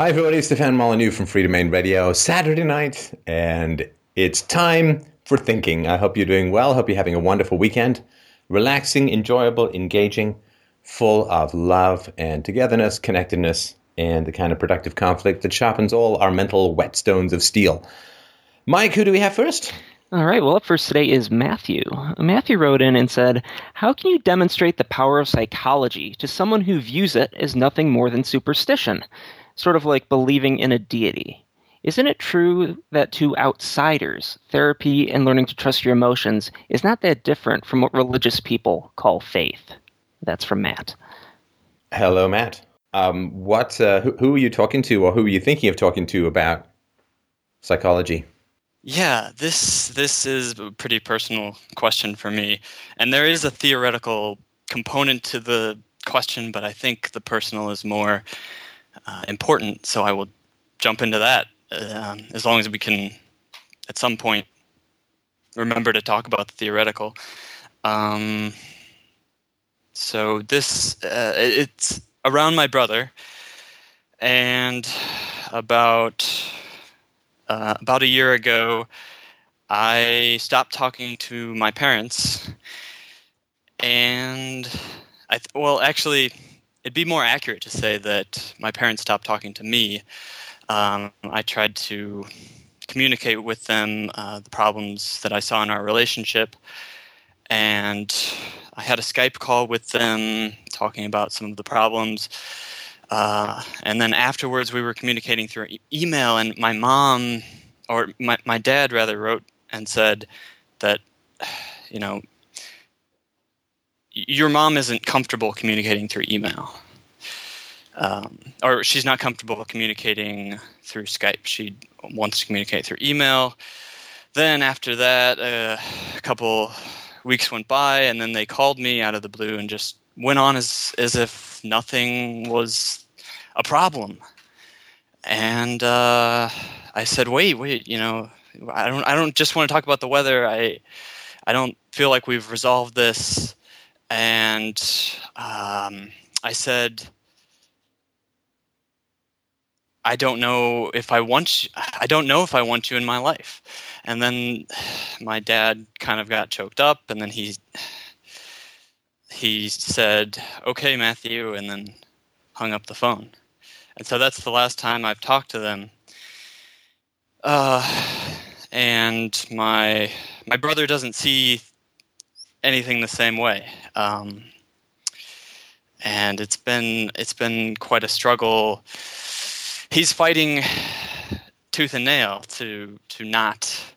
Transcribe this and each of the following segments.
Hi, everybody. Stefan Molyneux from Freedomain Radio, Saturday night, and it's time for thinking. I hope you're doing well. Hope you're having a wonderful weekend. Relaxing, enjoyable, engaging, full of love and togetherness, connectedness, and the kind of productive conflict that sharpens all our mental whetstones of steel. Mike, who do we have first? All right, well, up first today is Matthew. Matthew wrote in and said, How can you demonstrate the power of psychology to someone who views it as nothing more than superstition? Sort of like believing in a deity. Isn't it true that to outsiders, therapy and learning to trust your emotions is not that different from what religious people call faith? That's from Matt. Hello, Matt. Um, what? Uh, who, who are you talking to, or who are you thinking of talking to about psychology? Yeah, this this is a pretty personal question for me, and there is a theoretical component to the question, but I think the personal is more uh, important. So I will jump into that um, as long as we can, at some point, remember to talk about the theoretical. Um, so this uh, it's around my brother, and about uh, about a year ago, I stopped talking to my parents, and I th- well, actually, it'd be more accurate to say that my parents stopped talking to me. Um, I tried to communicate with them uh, the problems that I saw in our relationship, and I had a Skype call with them talking about some of the problems. Uh, and then afterwards, we were communicating through e- email, and my mom, or my, my dad rather, wrote and said that, you know, your mom isn't comfortable communicating through email. Um, or she's not comfortable communicating through Skype. She wants to communicate through email. Then after that, uh, a couple weeks went by, and then they called me out of the blue and just went on as as if nothing was a problem. And uh, I said, "Wait, wait, you know, I don't I don't just want to talk about the weather. I I don't feel like we've resolved this." And um, I said. I don't know if I want you, I don't know if I want you in my life. And then my dad kind of got choked up and then he he said, "Okay, Matthew," and then hung up the phone. And so that's the last time I've talked to them. Uh, and my my brother doesn't see anything the same way. Um, and it's been it's been quite a struggle. He's fighting tooth and nail to to not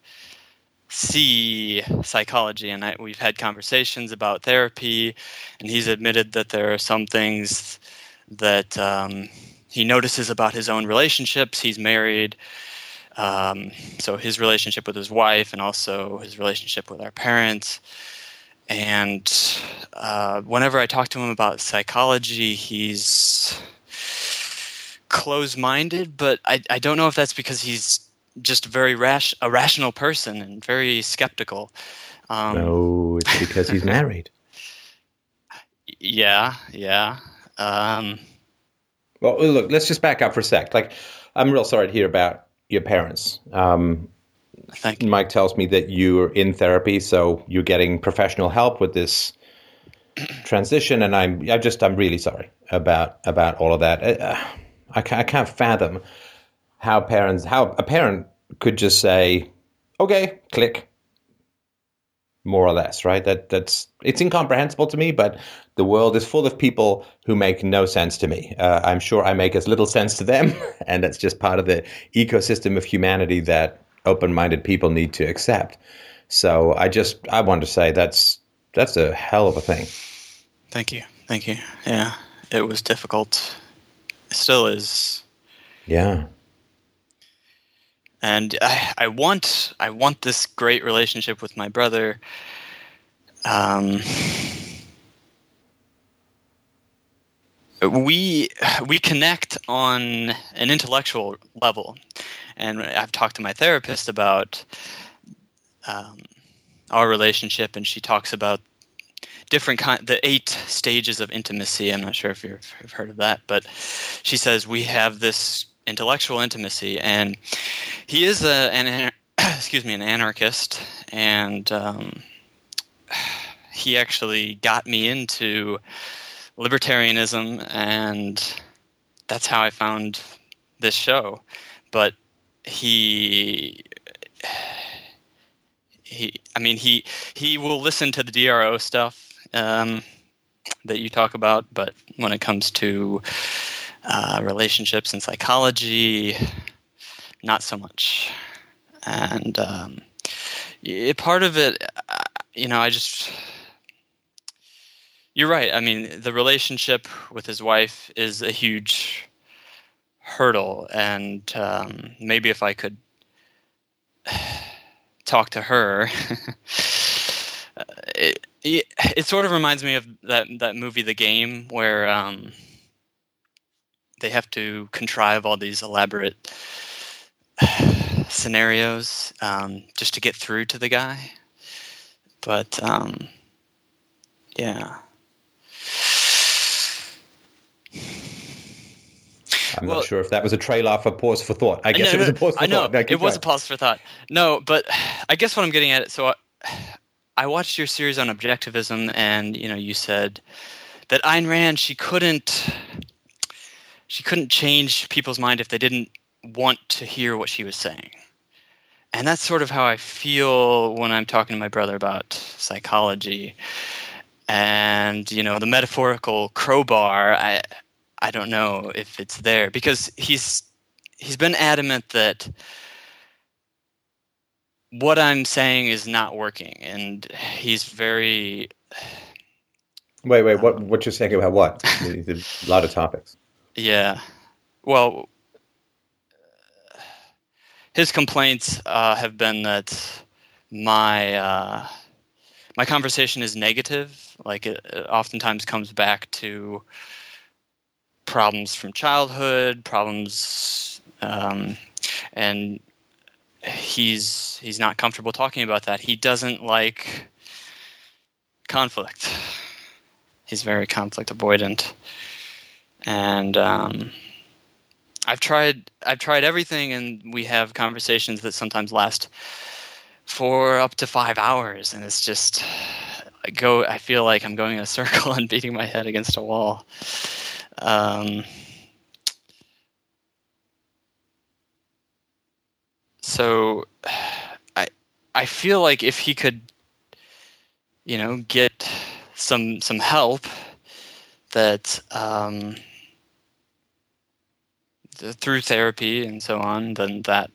see psychology and I, we've had conversations about therapy and he's admitted that there are some things that um, he notices about his own relationships he's married um, so his relationship with his wife and also his relationship with our parents and uh, whenever i talk to him about psychology he's close-minded but I, I don't know if that's because he's just very rash, a rational person and very skeptical. Um, no, it's because he's married. Yeah, yeah. Um, well, look, let's just back up for a sec. Like, I'm real sorry to hear about your parents. Um, Thank you. Mike tells me that you're in therapy, so you're getting professional help with this transition, and I'm, I just, I'm really sorry about about all of that. Uh, I, can't, I can't fathom how parents how a parent could just say, "Okay, click." More or less, right? That that's it's incomprehensible to me, but the world is full of people who make no sense to me. Uh, I'm sure I make as little sense to them, and that's just part of the ecosystem of humanity that open-minded people need to accept. So I just I want to say that's that's a hell of a thing. Thank you, thank you. Yeah, it was difficult. It still is. Yeah and I, I want I want this great relationship with my brother. Um, we we connect on an intellectual level, and I've talked to my therapist about um, our relationship, and she talks about different kind the eight stages of intimacy. I'm not sure if you've heard of that, but she says we have this intellectual intimacy, and he is a, an excuse me an anarchist, and um, he actually got me into libertarianism, and that's how I found this show. But he he I mean he he will listen to the DRO stuff um, that you talk about, but when it comes to uh, relationships and psychology, not so much. And um, it, part of it, uh, you know, I just you're right. I mean, the relationship with his wife is a huge hurdle, and um, maybe if I could talk to her, it, it, it sort of reminds me of that that movie, The Game, where um, they have to contrive all these elaborate scenarios um, just to get through to the guy. But um, yeah. I'm Well- not sure if that was a trailer for pause for thought. I guess No, it was a pause for I know thought. No, it was a pause for thought. No, but I guess what I'm getting at. Is so I, I watched your series on objectivism, and you know, you said that Ayn Rand she couldn't she couldn't change people's mind if they didn't want to hear what she was saying. And that's sort of how I feel when I'm talking to my brother about psychology. And you know, the metaphorical crowbar, I I don't know if it's there because he's he's been adamant that what I'm saying is not working, and he's very Wait, wait. What? What you're saying about what? There's a lot of topics. yeah. Well, his complaints uh, have been that my uh, my conversation is negative. Like it, it oftentimes comes back to problems from childhood, problems, um, and he's he's not comfortable talking about that. He doesn't like conflict. He's very conflict avoidant, and um, I've tried I've tried everything, and we have conversations that sometimes last for up to five hours, and it's just I go. I feel like I'm going in a circle and beating my head against a wall. Um, so I I feel like if he could, you know, get some some help that um, through therapy and so on, then that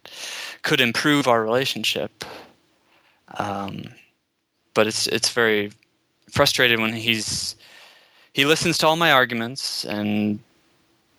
could improve our relationship. Um, but it's it's very frustrated when he's he listens to all my arguments and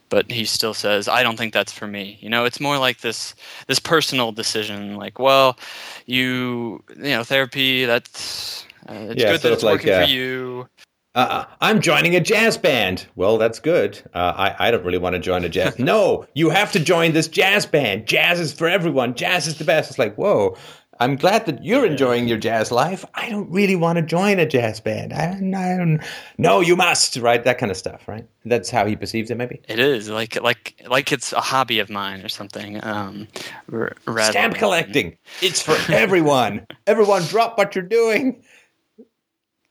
but he still says i don't think that's for me you know it's more like this this personal decision like well you you know therapy that's uh, it's Yeah, good that it's like, working uh, for you Uh, I'm joining a jazz band. Well, that's good. Uh, I, I don't really want to join a jazz. no, you have to join this jazz band. Jazz is for everyone. Jazz is the best. It's like, whoa. I'm glad that you're enjoying your jazz life. I don't really want to join a jazz band. I don't, I don't. No, you must. Right, that kind of stuff. Right. That's how he perceives it. Maybe it is like like like it's a hobby of mine or something um r- stamp collecting. It's for everyone. everyone, drop what you're doing.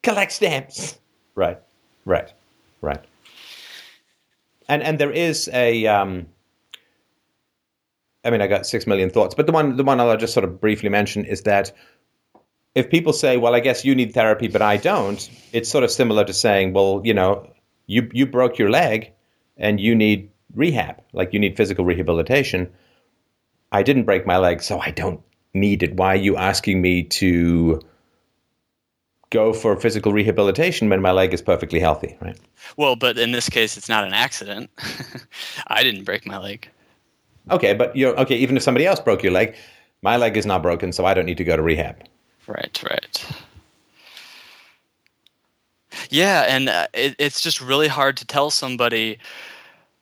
Collect stamps. Right. Right. Right. And and there is a. Um, I mean, I got six million thoughts, but the one the one I'll just sort of briefly mention is that if people say, "Well, I guess you need therapy, but I don't," it's sort of similar to saying, "Well, you know, you you broke your leg, and you need rehab, like you need physical rehabilitation." I didn't break my leg, so I don't need it. Why are you asking me to go for physical rehabilitation when my leg is perfectly healthy, right? well but in this case it's not an accident i didn't break my leg Okay, but you're okay, even if somebody else broke your leg, my leg is not broken, so I don't need to go to rehab. Right, right. Yeah, and uh, it, it's just really hard to tell somebody,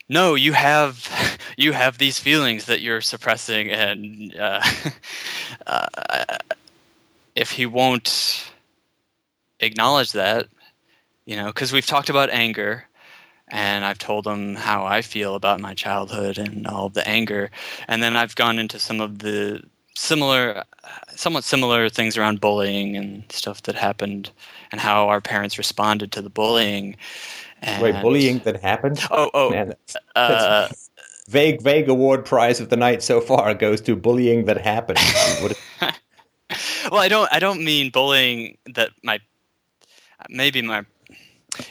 no, you have you have these feelings that you're suppressing, and uh, uh, if he won't acknowledge that, you know, because we've talked about anger, and I've told them how I feel about my childhood and all the anger. And then I've gone into some of the similar, somewhat similar things around bullying and stuff that happened and how our parents responded to the bullying. And, Wait, bullying that happened? Oh, oh, Man, that's- uh, vague, vague award prize of the night so far goes to bullying that happened. Well, I don't. I don't mean bullying that my maybe my.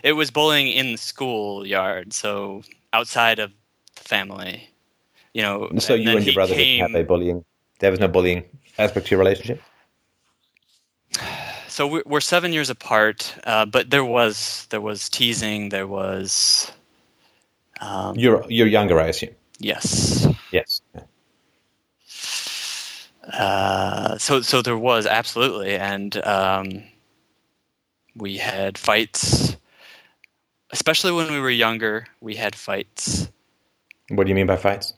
It was bullying in the schoolyard, so outside of the family. You know. so you and your he brother didn't have a bullying. There was no bullying aspect to your relationship. so we're, we're seven years apart, uh, but there was there was teasing. There was. Um, You're you're younger, I assume. yes. Yes. Uh, so so there was absolutely, and um, we had fights. Especially when we were younger, we had fights. What do you mean by fights?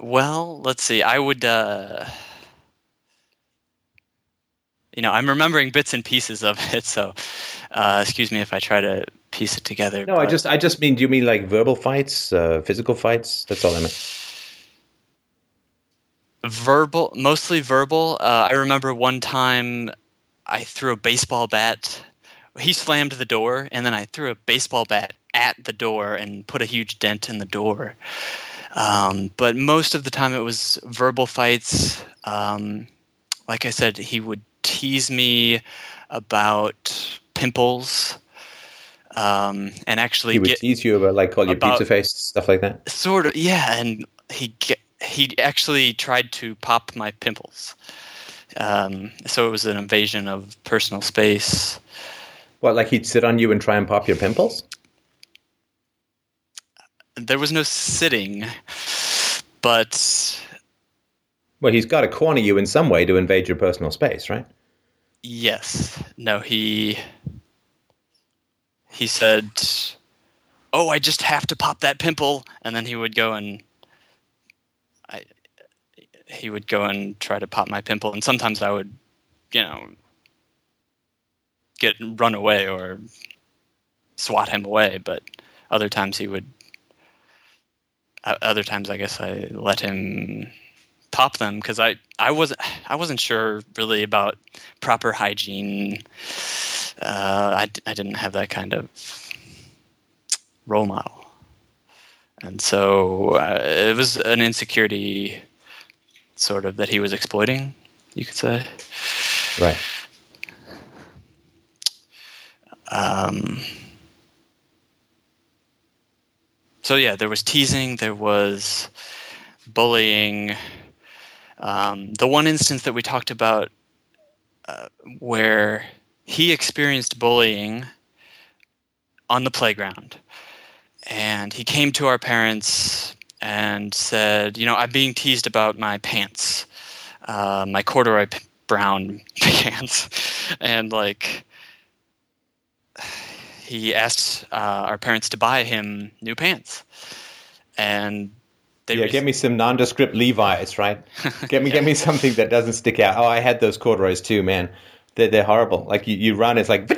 Well, let's see. I would, uh, you know, I'm remembering bits and pieces of it. So, uh, excuse me if I try to piece it together. No, I just I just mean. Do you mean like verbal fights, uh, physical fights? That's all I meant. verbal mostly verbal uh, i remember one time i threw a baseball bat. He slammed the door and then i threw a baseball bat at the door and put a huge dent in the door. Um, but most of the time it was verbal fights. Um, like i said he would tease me about pimples. Um, and actually He would get tease you about like call you pizza face stuff like that. sort of yeah and he ge- he actually tried to pop my pimples um, so it was an invasion of personal space What like he'd sit on you and try and pop your pimples? there was no sitting but Well, he's got to corner you in some way to invade your personal space, right? yes no he he said oh i just have to pop that pimple and then he would go and i he would go and try to pop my pimple and sometimes i would you know get run away or swat him away but other times he would other times i guess i let him pop them because i i wasn't i wasn't sure really about proper hygiene. Uh, I, I didn't have that kind of role model. And so uh, it was an insecurity sort of that he was exploiting you could say Right. um, so yeah, there was teasing, there was bullying. Um, the one instance that we talked about uh, where he experienced bullying on the playground, and he came to our parents and said, "You know, I'm being teased about my pants, uh, my corduroy p- brown pants," and like he asked uh, our parents to buy him new pants, and they yeah, get me some nondescript Levi's, right? Get me, get me something that doesn't stick out. Oh, I had those corduroys too, man. They're, they're horrible. Like you, you run, it's like.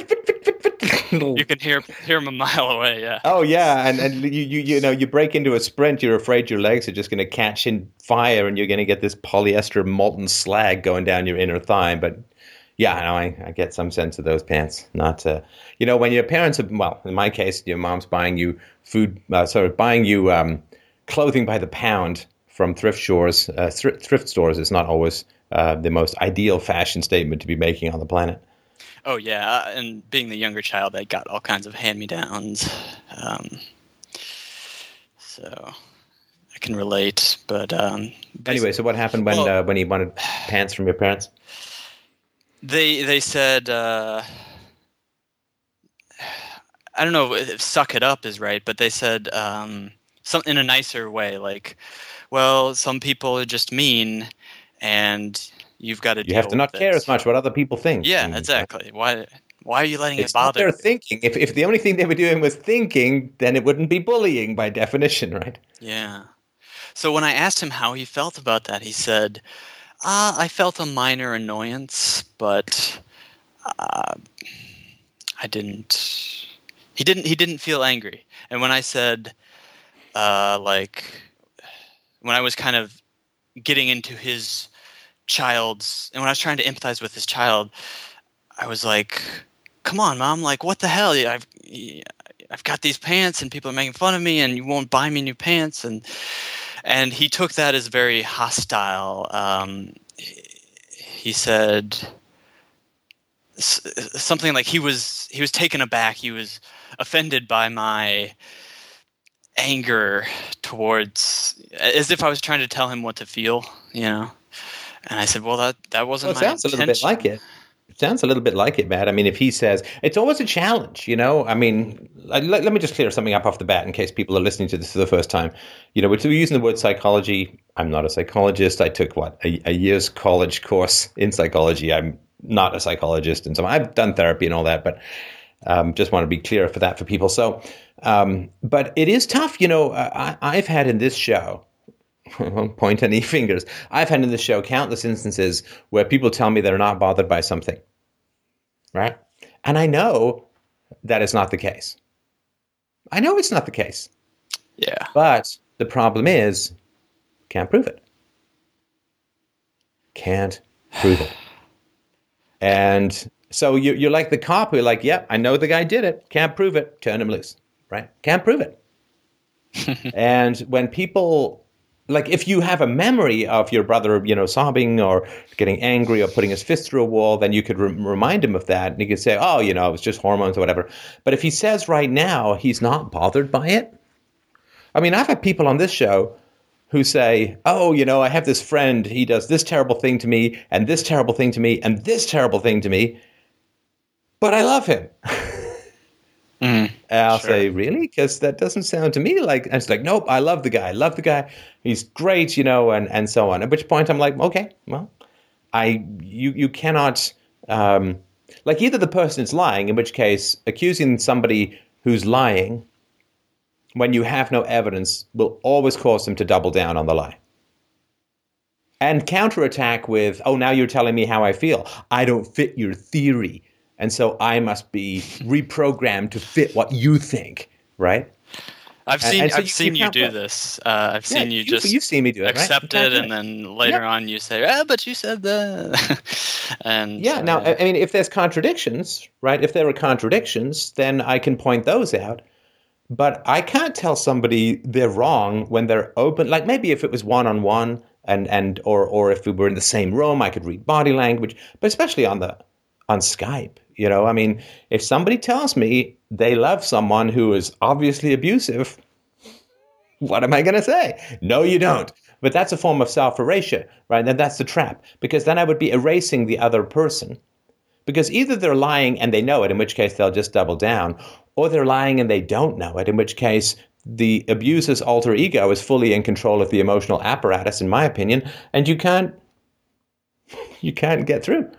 Little- you can hear hear him a mile away. Yeah, Oh yeah, and and you you you know you break into a sprint, you're afraid your legs are just going to catch in fire, and you're going to get this polyester molten slag going down your inner thigh. But yeah, no, I, I get some sense of those pants. Not uh, you know when your parents are well, in my case, your mom's buying you food, uh, sorry, buying you um, clothing by the pound from thrift stores. Uh, thr- thrift stores is not always uh, the most ideal fashion statement to be making on the planet. Oh yeah, uh, and being the younger child, I got all kinds of hand me downs. Um, so I can relate. But um, Anyway, so what happened when Well- uh, when he wanted pants from your parents? they they said uh, I don't know if "suck it up" is right, but they said um, some in a nicer way, like, "Well, some people are just mean, and you've got to." You have to not care as much what other people think. Yeah, And, exactly. Why? Why are you letting It's it bother? their thinking. If, if the only thing they were doing was thinking, then it wouldn't be bullying by definition, right? Yeah. So when I asked him how he felt about that, he said, uh, "I felt a minor annoyance, but uh, I didn't. He didn't. He didn't feel angry. And when I said, uh, like, when I was kind of getting into his child's, and when I was trying to empathize with his child, I was like, "Come on, mom! Like, what the hell? I've I've got these pants, and people are making fun of me, and you won't buy me new pants." And and he took that as very hostile. Um, he said something like he was he was taken aback. He was offended by my anger towards as if I was trying to tell him what to feel, you know. And I said, "Well, that that wasn't well, it sounds intention. a little bit like it. It sounds a little bit like it, Matt. I mean, if he says it's always a challenge, you know. I mean, let, let me just clear something up off the bat in case people are listening to this for the first time. You know, we're using the word psychology. I'm not a psychologist. I took what a, a year's college course in psychology. I'm not a psychologist, and so I've done therapy and all that, but um, just want to be clear for that for people. So, um, but it is tough. You know, I, I've had in this show, won't point any fingers. I've had in this show countless instances where people tell me they're not bothered by something, right? And I know that is not the case. I know it's not the case. Yeah. But the problem is, can't prove it. Can't prove it. And so you, you're like the cop who like, yeah, I know the guy did it. Can't prove it. Turn him loose, right? Can't prove it. and when people, like if you have a memory of your brother, you know, sobbing or getting angry or putting his fist through a wall, then you could re- remind him of that. And you could say, oh, you know, it was just hormones or whatever. But if he says right now he's not bothered by it, I mean, I've had people on this show who say, "Oh, you know, I have this friend. He does this terrible thing to me, and this terrible thing to me, and this terrible thing to me, but I love him." mm, I'll sure. say, "Really?" Because that doesn't sound to me like. And it's like, "Nope, I love the guy. I love the guy. He's great," you know, and and so on. At which point, I'm like, "Okay, well, I you you cannot." Um, like either the person is lying, in which case accusing somebody who's lying when you have no evidence will always cause them to double down on the lie. And counterattack with, oh, now you're telling me how I feel. I don't fit your theory. And so I must be reprogrammed to fit what you think, right? I've seen and, and so I've you, seen you, you do this. Uh, I've yeah, seen you, you just you've seen me do it, accept right? it, and then later on you say, "Ah, but you said that." and yeah, uh, now I mean, if there's contradictions, right? If there are contradictions, then I can point those out. But I can't tell somebody they're wrong when they're open. Like maybe if it was one on one and and or or if we were in the same room, I could read body language. But especially on the on Skype, you know, I mean, if somebody tells me they love someone who is obviously abusive, what am I going to say? No, you don't. But that's a form of self erasure, right? And that's the trap because then I would be erasing the other person. Because either they're lying and they know it, in which case they'll just double down, or they're lying and they don't know it, in which case the abuser's alter ego is fully in control of the emotional apparatus, in my opinion, and you can't you can't get through.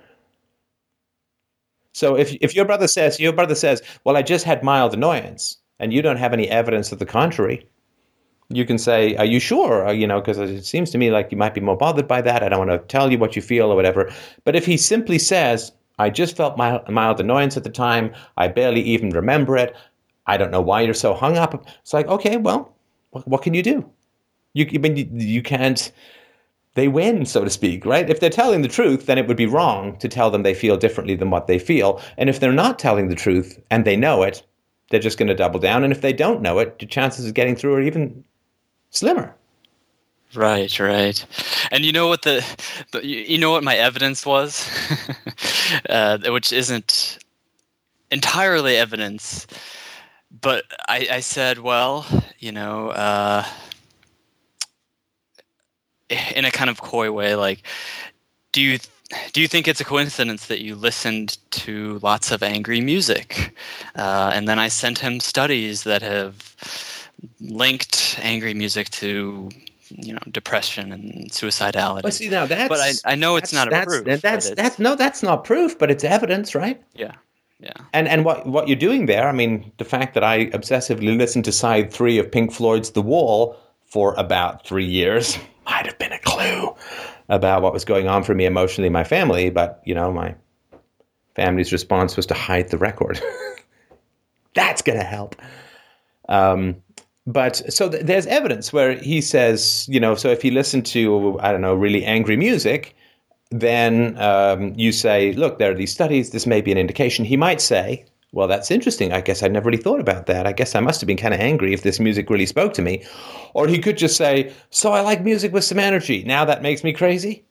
So if if your brother says your brother says, "Well, I just had mild annoyance," and you don't have any evidence of the contrary, you can say, "Are you sure?" Uh, you know, because it seems to me like you might be more bothered by that. I don't want to tell you what you feel or whatever. But if he simply says, I just felt mild, mild annoyance at the time. I barely even remember it. I don't know why you're so hung up. It's like, okay, well, what, what can you do? You, I mean, you, you can't. They win, so to speak, right? If they're telling the truth, then it would be wrong to tell them they feel differently than what they feel. And if they're not telling the truth and they know it, they're just going to double down. And if they don't know it, the chances of getting through are even slimmer. Right, right. And you know what the, the you know what my evidence was, uh, which isn't entirely evidence, but I, I said, well, you know, uh, in a kind of coy way, like, do you do you think it's a coincidence that you listened to lots of angry music? Uh, and then I sent him studies that have linked angry music to you know depression and suicidality. Well, see now that's but I, I know it's not that's, proof. That's that's, that's no that's not proof, but it's evidence, right? Yeah. Yeah. And and what what you're doing there, I mean, the fact that I obsessively listened to side three of Pink Floyd's The Wall for about three years might have been a clue about what was going on for me emotionally in my family, but you know, my family's response was to hide the record. That's going to help. Um, but so th- there's evidence where he says, you know, so if you listen to, I don't know, really angry music, then um, you say, look, there are these studies, this may be an indication. He might say, well, that's interesting. I guess I'd never really thought about that. I guess I must have been kind of angry if this music really spoke to me. Or he could just say, so I like music with some energy. Now that makes me crazy.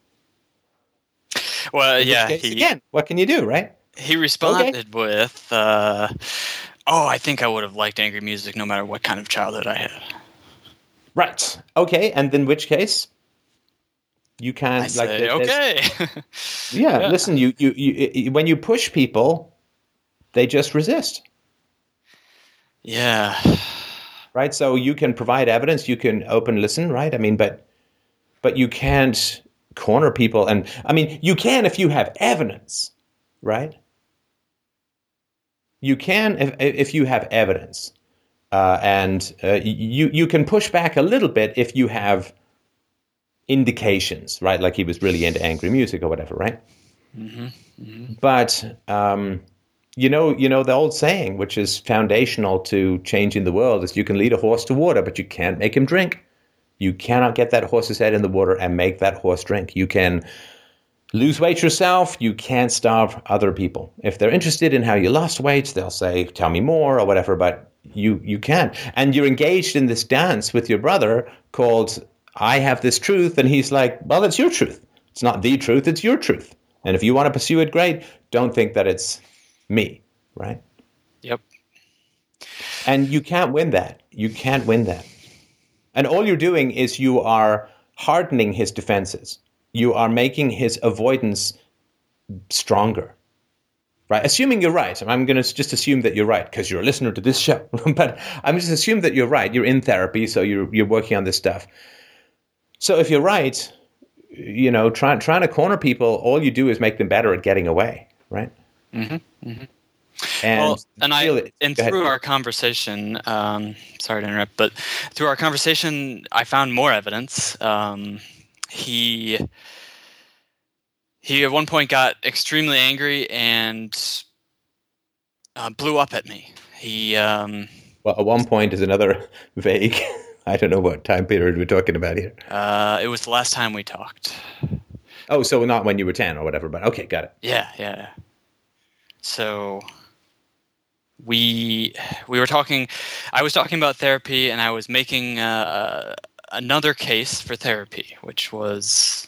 Well, yeah. Case, He, again, what can you do, right? he responded with, uh, "Oh, I think I would have liked angry music no matter what kind of childhood I had." Right. Okay. And in which case, you can't I like say, "Okay." Yeah, Yeah. Listen, you, you you when you push people, they just resist. yeah. right? So you can provide evidence, you can open listen, right? I mean, but but you can't corner people, and I mean, you can if you have evidence, right? You can if if you have evidence, uh, and uh, you you can push back a little bit if you have indications, right? Like he was really into angry music or whatever, right? But um, you know, you know the old saying, which is foundational to changing the world, is you can lead a horse to water, but you can't make him drink. You cannot get that horse's head in the water and make that horse drink. You can lose weight yourself. You can't starve other people. If they're interested in how you lost weight, they'll say, "Tell me more" or whatever. But you you can't. And you're engaged in this dance with your brother called "I have this truth," and he's like, "Well, it's your truth. It's not the truth. It's your truth. And if you want to pursue it, great. Don't think that it's me, right?" Yep. And you can't win that. You can't win that. And all you're doing is you are hardening his defenses. You are making his avoidance stronger. Right? Assuming you're right. I'm going to just assume that you're right because you're a listener to this show. but I'm just assume that you're right. You're in therapy, so you're you're working on this stuff. So if you're right, you know, trying trying to corner people, all you do is make them better at getting away, right? Mm-hmm. And well, and I and ahead. through our conversation, um, sorry to interrupt, but through our conversation, I found more evidence. Um, he he at one point got extremely angry and uh, blew up at me. He um, Well, at one point is another vague. I don't know what time period we're talking about here. uh, it was the last time we talked. Oh, so not when you were 10 or whatever, but okay, got it. Yeah, yeah. So we we were talking. I was talking about therapy, and I was making uh, another case for therapy, which was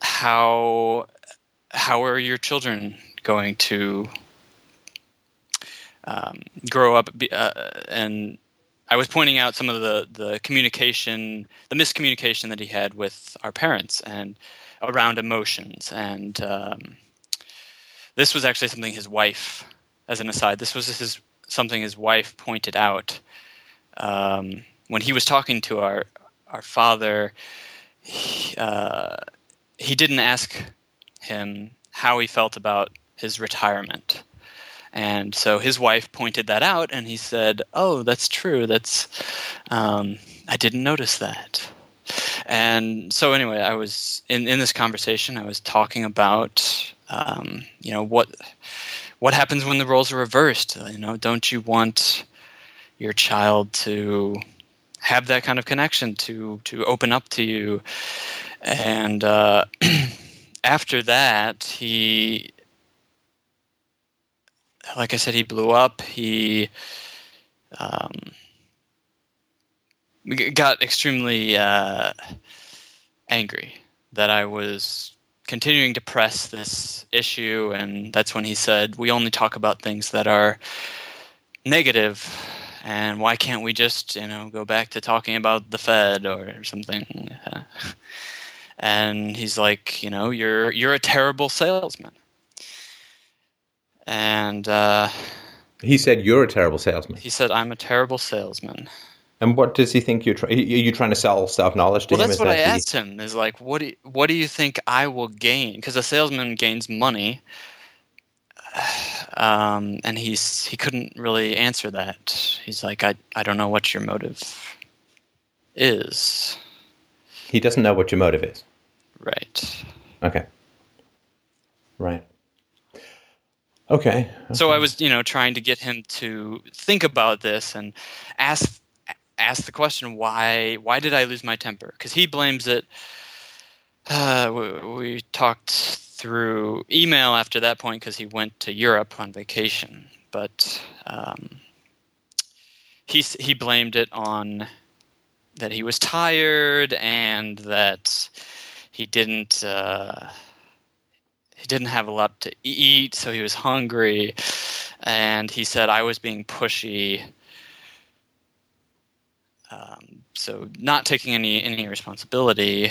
how how are your children going to um, grow up? Uh, and I was pointing out some of the the communication, the miscommunication that he had with our parents, and around emotions and. Um, this was actually something his wife, as an aside, this was his something his wife pointed out um, when he was talking to our our father. He, uh, he didn't ask him how he felt about his retirement, and so his wife pointed that out, and he said, "Oh, that's true. That's um, I didn't notice that." And so anyway, I was in in this conversation. I was talking about um, you know what what happens when the roles are reversed. You know, don't you want your child to have that kind of connection to to open up to you? And uh, after that, he, like I said, he blew up. He um, got extremely uh, angry that I was continuing to press this issue, and that's when he said, "We only talk about things that are negative, and why can't we just, you know, go back to talking about the Fed or something?" And he's like, "You know, you're you're a terrible salesman," and uh, He said you're a terrible salesman. he said, "I'm a terrible salesman." And what does he think you're trying? Are you trying to sell self knowledge to him? Well, him? that's what I that the- asked him. Is like, what do you, what do you think I will gain? Because a salesman gains money, um, and he's he couldn't really answer that. He's like, I I don't know what your motive is. He doesn't know what your motive is. Right. Okay. Right. Okay. So I was, you know, trying to get him to think about this and ask ask the question why why did I lose my temper? Because he blames it. Uh, we, we talked through email after that point because he went to Europe on vacation, but um, he he blamed it on that he was tired and that he didn't. Uh, he didn't have a lot to eat, so he was hungry, and he said I was being pushy. Um, so not taking any any responsibility,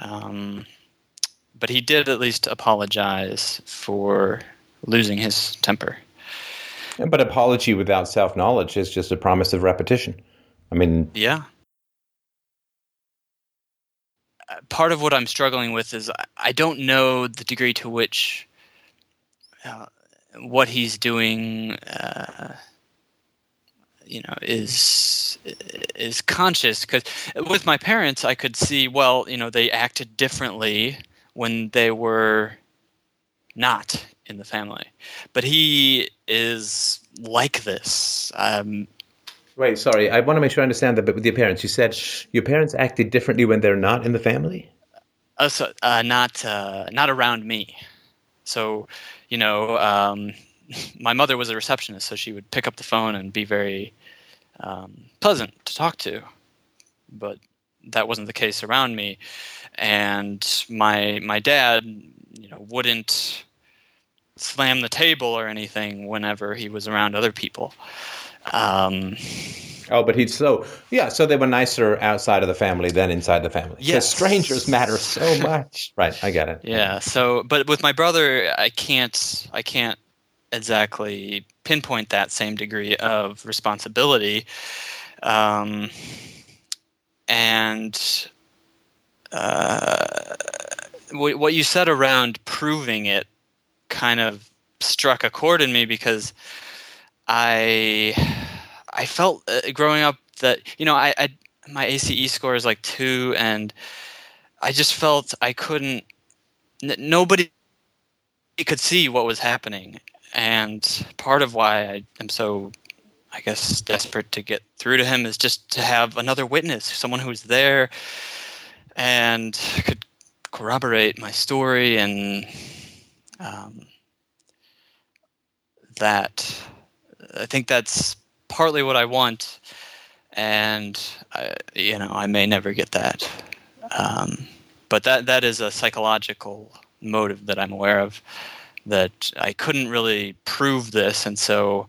um, but he did at least apologize for losing his temper. But apology without self knowledge is just a promise of repetition. I mean, Yeah. Uh, Part of what I'm struggling with is I- I don't know the degree to which uh, what he's doing, uh, you know, is is conscious. Because with my parents, I could see, well, you know, they acted differently when they were not in the family, but he is like this. Um, wait, sorry. I want to make sure I understand that but with your parents. You said your parents acted differently when they're not in the family? Uh, so, uh, not uh, not around me. So, you know, um, my mother was a receptionist, so she would pick up the phone and be very um, pleasant to talk to. But that wasn't the case around me, and my my dad, you know, wouldn't slam the table or anything whenever he was around other people. Um, Oh, but he's so yeah. So they were nicer outside of the family than inside the family. Yes. strangers matter so much. right, I get it. Yeah. So, but with my brother, I can't. I can't exactly pinpoint that same degree of responsibility. Um, and uh, what you said around proving it kind of struck a chord in me because I I felt uh, growing up that you know I, I my ACE score is like two and I just felt I couldn't. N- nobody could see what was happening, and part of why I am so, I guess, desperate to get through to him is just to have another witness, someone who's there, and could corroborate my story, and um, that I think that's partly what I want, and I, you know I may never get that. Um, but that that is a psychological motive that I'm aware of. That I couldn't really prove this, and so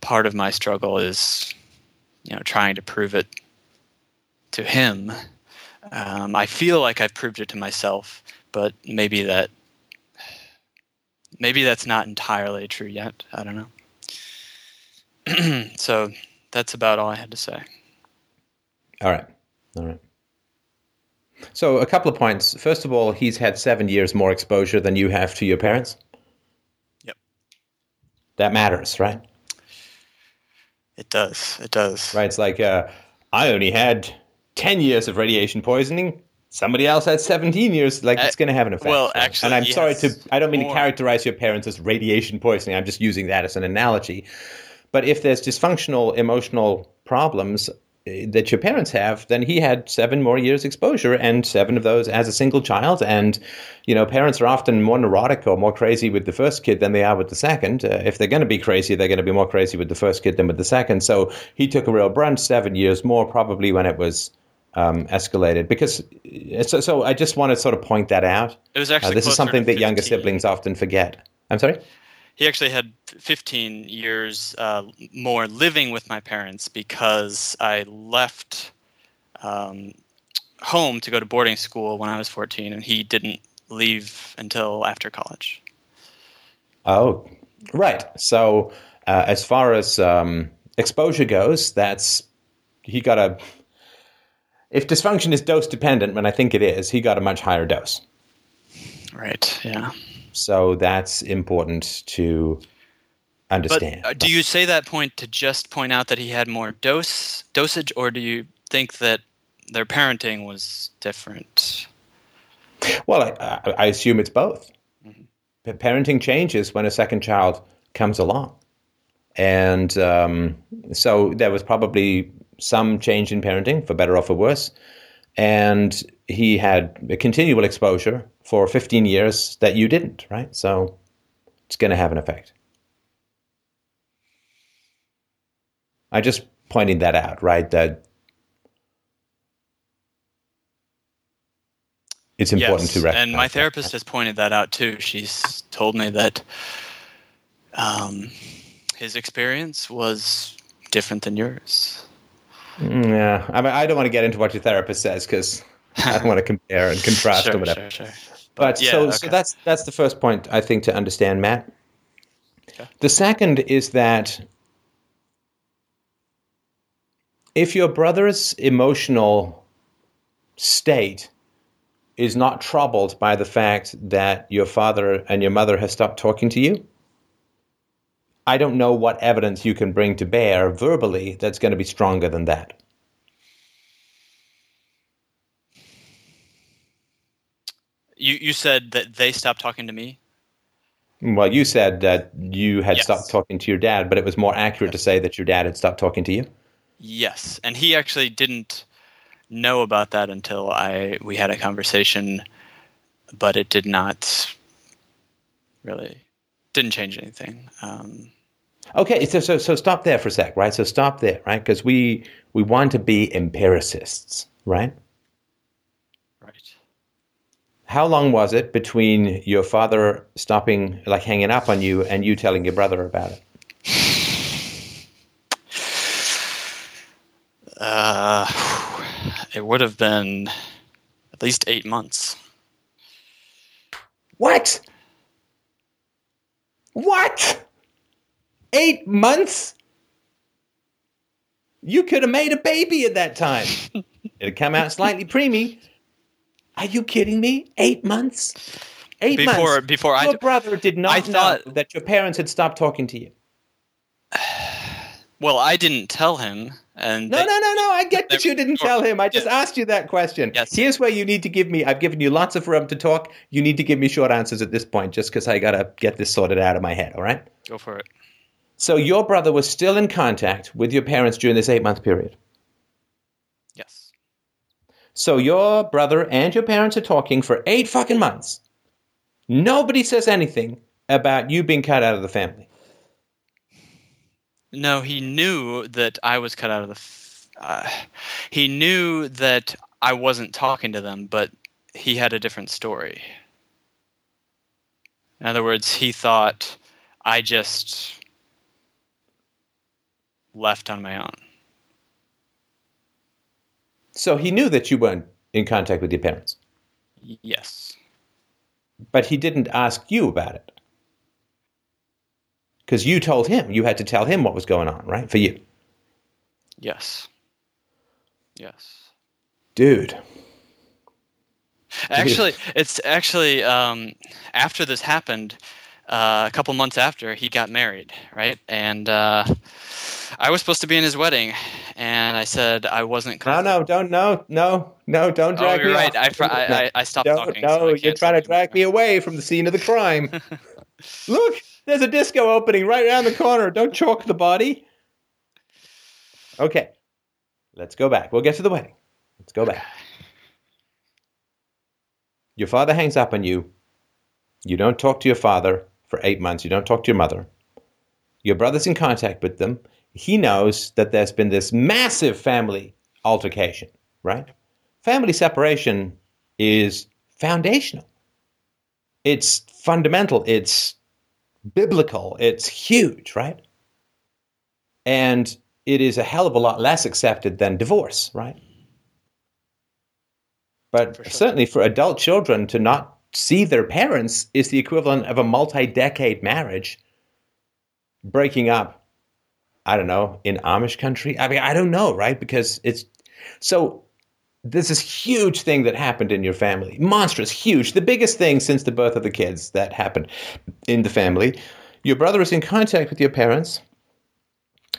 part of my struggle is, you know, trying to prove it to him. Um, I feel like I've proved it to myself, but maybe that maybe that's not entirely true yet. I don't know. so that's about all I had to say. All right, all right. So a couple of points. First of all, he's had seven years more exposure than you have to your parents. Yep. That matters, right? It does. It does. Right. It's like uh, I only had ten years of radiation poisoning. Somebody else had seventeen years. Like it's Uh, going to have an effect. well, right? actually, and I'm sorry to. I don't mean to characterize your parents as radiation poisoning. I'm just using that as an analogy. But if there's dysfunctional emotional problems that your parents have, then he had seven more years exposure, and seven of those as a single child. And you know, parents are often more neurotic or more crazy with the first kid than they are with the second. Uh, if they're going to be crazy, they're going to be more crazy with the first kid than with the second. So he took a real brunt, seven years more, probably when it was um, escalated. Because eh, so, so I just want to sort of point that out. It was Uh, actually this is something that younger siblings often forget. I'm sorry. He actually had 15 years uh, more living with my parents because I left um, home to go to boarding school when I was 14, and he didn't leave until after college. Oh, right. So uh, as far as um, exposure goes, that's he got a. If dysfunction is dose dependent, and I think it is, he got a much higher dose. Right. Yeah. So that's important to understand. uh, do you say that point to just point out that he had more dose dosage, or do you think that their parenting was different? Well, I, I I assume it's both. parenting changes when a second child comes along. And um, so there was probably some change in parenting, for better or for worse. And he had a continual exposure for 15 years that you didn't, right? So it's going to have an effect. I just pointed that out, right? That it's important yes, to recognize. And my that. therapist has pointed that out too. She's told me that um, his experience was different than yours. Mm, Yeah, I mean, I don't want to get into what your therapist says because I don't want to compare and contrast sure, or whatever. sure, sure. But yeah, so, so that's that's the first point I think to understand, Matt. Okay. The second is that if your brother's emotional state is not troubled by the fact that your father and your mother have stopped talking to you, I don't know what evidence you can bring to bear verbally that's going to be stronger than that. You you said that they stopped talking to me. Well, you said that you had Yes. stopped talking to your dad, but it was more accurate to say that your dad had stopped talking to you. Yes, and he actually didn't know about that until I we had a conversation, but it did not really didn't change anything. Um, Okay, so so so stop there for a sec, right? So stop there, right? Because we we want to be empiricists, right. How long was it between your father stopping, like hanging up on you, and you telling your brother about it? Uh, it would have been at least eight months. What? What? Eight months? You could have made a baby at that time. It'd come out slightly preemie. Are you kidding me? Eight months? Eight Before months. before I Your brother did not I know thought- that your parents had stopped talking to you. well I didn't tell him and No, they- no, no, no. I get that you didn't tell him. I just Yes. asked you that question. Yes. Here's where you need to give me. I've given you lots of room to talk. You need to give me short answers at this point, just because I gotta get this sorted out of my head. All right. go for it. So your brother was still in contact with your parents during this eight month period. So your brother and your parents are talking for eight fucking months. Nobody says anything about you being cut out of the family. No, he knew that I was cut out of the. F- uh, he knew that I wasn't talking to them, but he had a different story. In other words, he thought I just left on my own. So he knew that you weren't in contact with your parents, Yes. but he didn't ask you about it. Because you told him, you had to tell him what was going on, right? For you. Yes. Yes. Dude. Actually, it's actually um, after this happened, uh, a couple months after he got married, right? And uh, I was supposed to be in his wedding, and I said I wasn't. No, no, don't, no, no, no, don't Oh, drag you're me right. off. I, I, I, stopped Don't, talking. no, so you're trying to drag me away from the scene of the crime. Look, there's a disco opening right around the corner. Don't chalk the body. Okay, let's go back. We'll get to the wedding. Let's go back. Your father hangs up on you. You don't talk to your father for eight months. You don't talk to your mother. Your brother's in contact with them. He knows that there's been this massive family altercation, right? Family separation is foundational. It's fundamental. It's biblical. It's huge, right? And it is a hell of a lot less accepted than divorce, right? But For sure. certainly for adult children to not see their parents is the equivalent of a multi decade marriage breaking up. I don't know, in Amish country? I mean, I don't know, right? Because it's so this huge thing that happened in your family. Monstrous, huge. The biggest thing since the birth of the kids that happened in the family. Your brother is in contact with your parents.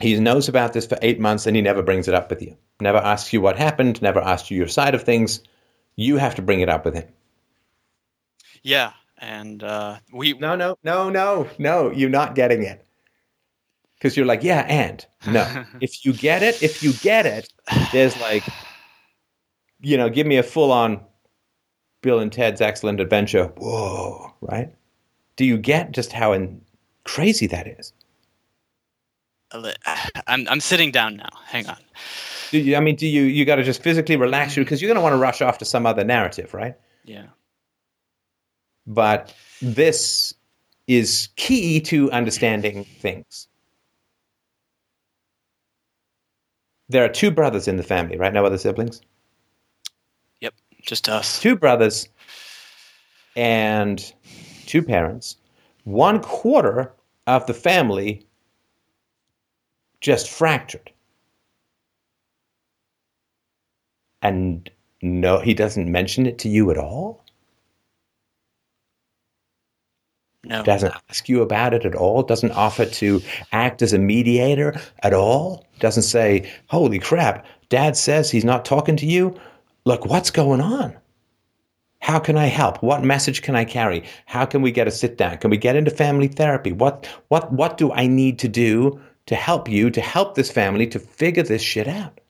He knows about this for eight months and he never brings it up with you. Never asks you what happened, never asks you your side of things. You have to bring it up with him. Yeah, and uh, we No, no, no, no, no. You're not getting it. Because you're like, yeah, and no. if you get it, if you get it, there's like, you know, give me a full on Bill and Ted's Excellent Adventure. Whoa, right? Do you get just how in, crazy that is? I'm I'm sitting down now. Hang on. Do you, I mean, do you you got to just physically relax you because you're going to want to rush off to some other narrative, right? Yeah. But this is key to understanding things. There are two brothers in the family, right? No other siblings? Yep. Just us. Two brothers and two parents. One quarter of the family just fractured. And no, he doesn't mention it to you at all? No. doesn't ask you about it at all, doesn't offer to act as a mediator at all, doesn't say, Holy crap, dad says he's not talking to you. Look, what's going on? How can I help? What message can I carry? How can we get a sit down? Can we get into family therapy? What what what do I need to do to help you, to help this family to figure this shit out?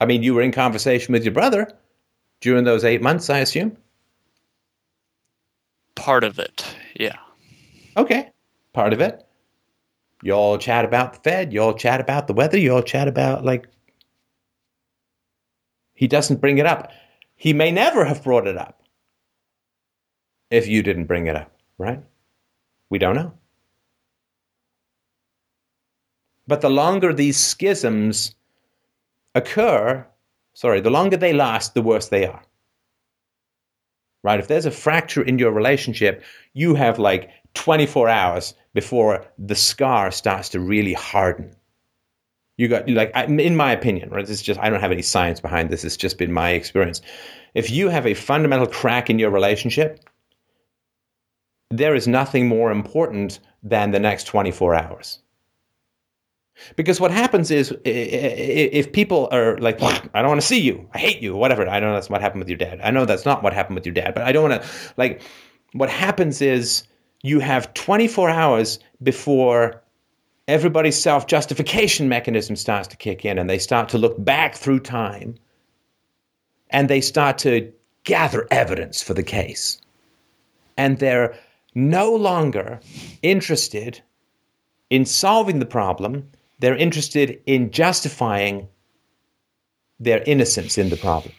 I mean, you were in conversation with your brother during those eight months, I assume. Part of it. Yeah. Okay, part of it. You all chat about the Fed. You all chat about the weather. You all chat about like. He doesn't bring it up. He may never have brought it up if you didn't bring it up, right? We don't know. But the longer these schisms occur, sorry, the longer they last, the worse they are. Right? If there's a fracture in your relationship, you have like 24 hours before the scar starts to really harden. You got like in my opinion, right? This is just I don't have any science behind this. It's just been my experience. If you have a fundamental crack in your relationship, there is nothing more important than the next 24 hours. Because what happens is if people are like, I don't want to see you, I hate you, whatever. I know that's what happened with your dad. I know that's not what happened with your dad, but I don't want to, like, what happens is you have 24 hours before everybody's self justification mechanism starts to kick in and they start to look back through time and they start to gather evidence for the case. And they're no longer interested in solving the problem they're interested in justifying their innocence in the problem.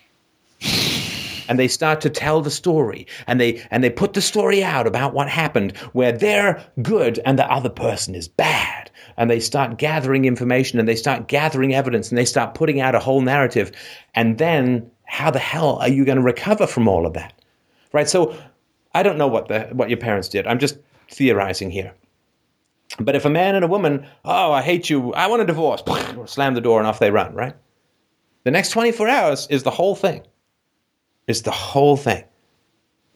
And they start to tell the story and they and they put the story out about what happened where they're good and the other person is bad. And they start gathering information and they start gathering evidence and they start putting out a whole narrative. And then how the hell are you going to recover from all of that? Right? So I don't know what the what your parents did. I'm just theorizing here. But if a man and a woman, oh, I hate you, I want a divorce, slam the door and off they run, right? The next 24 hours is the whole thing. Is the whole thing.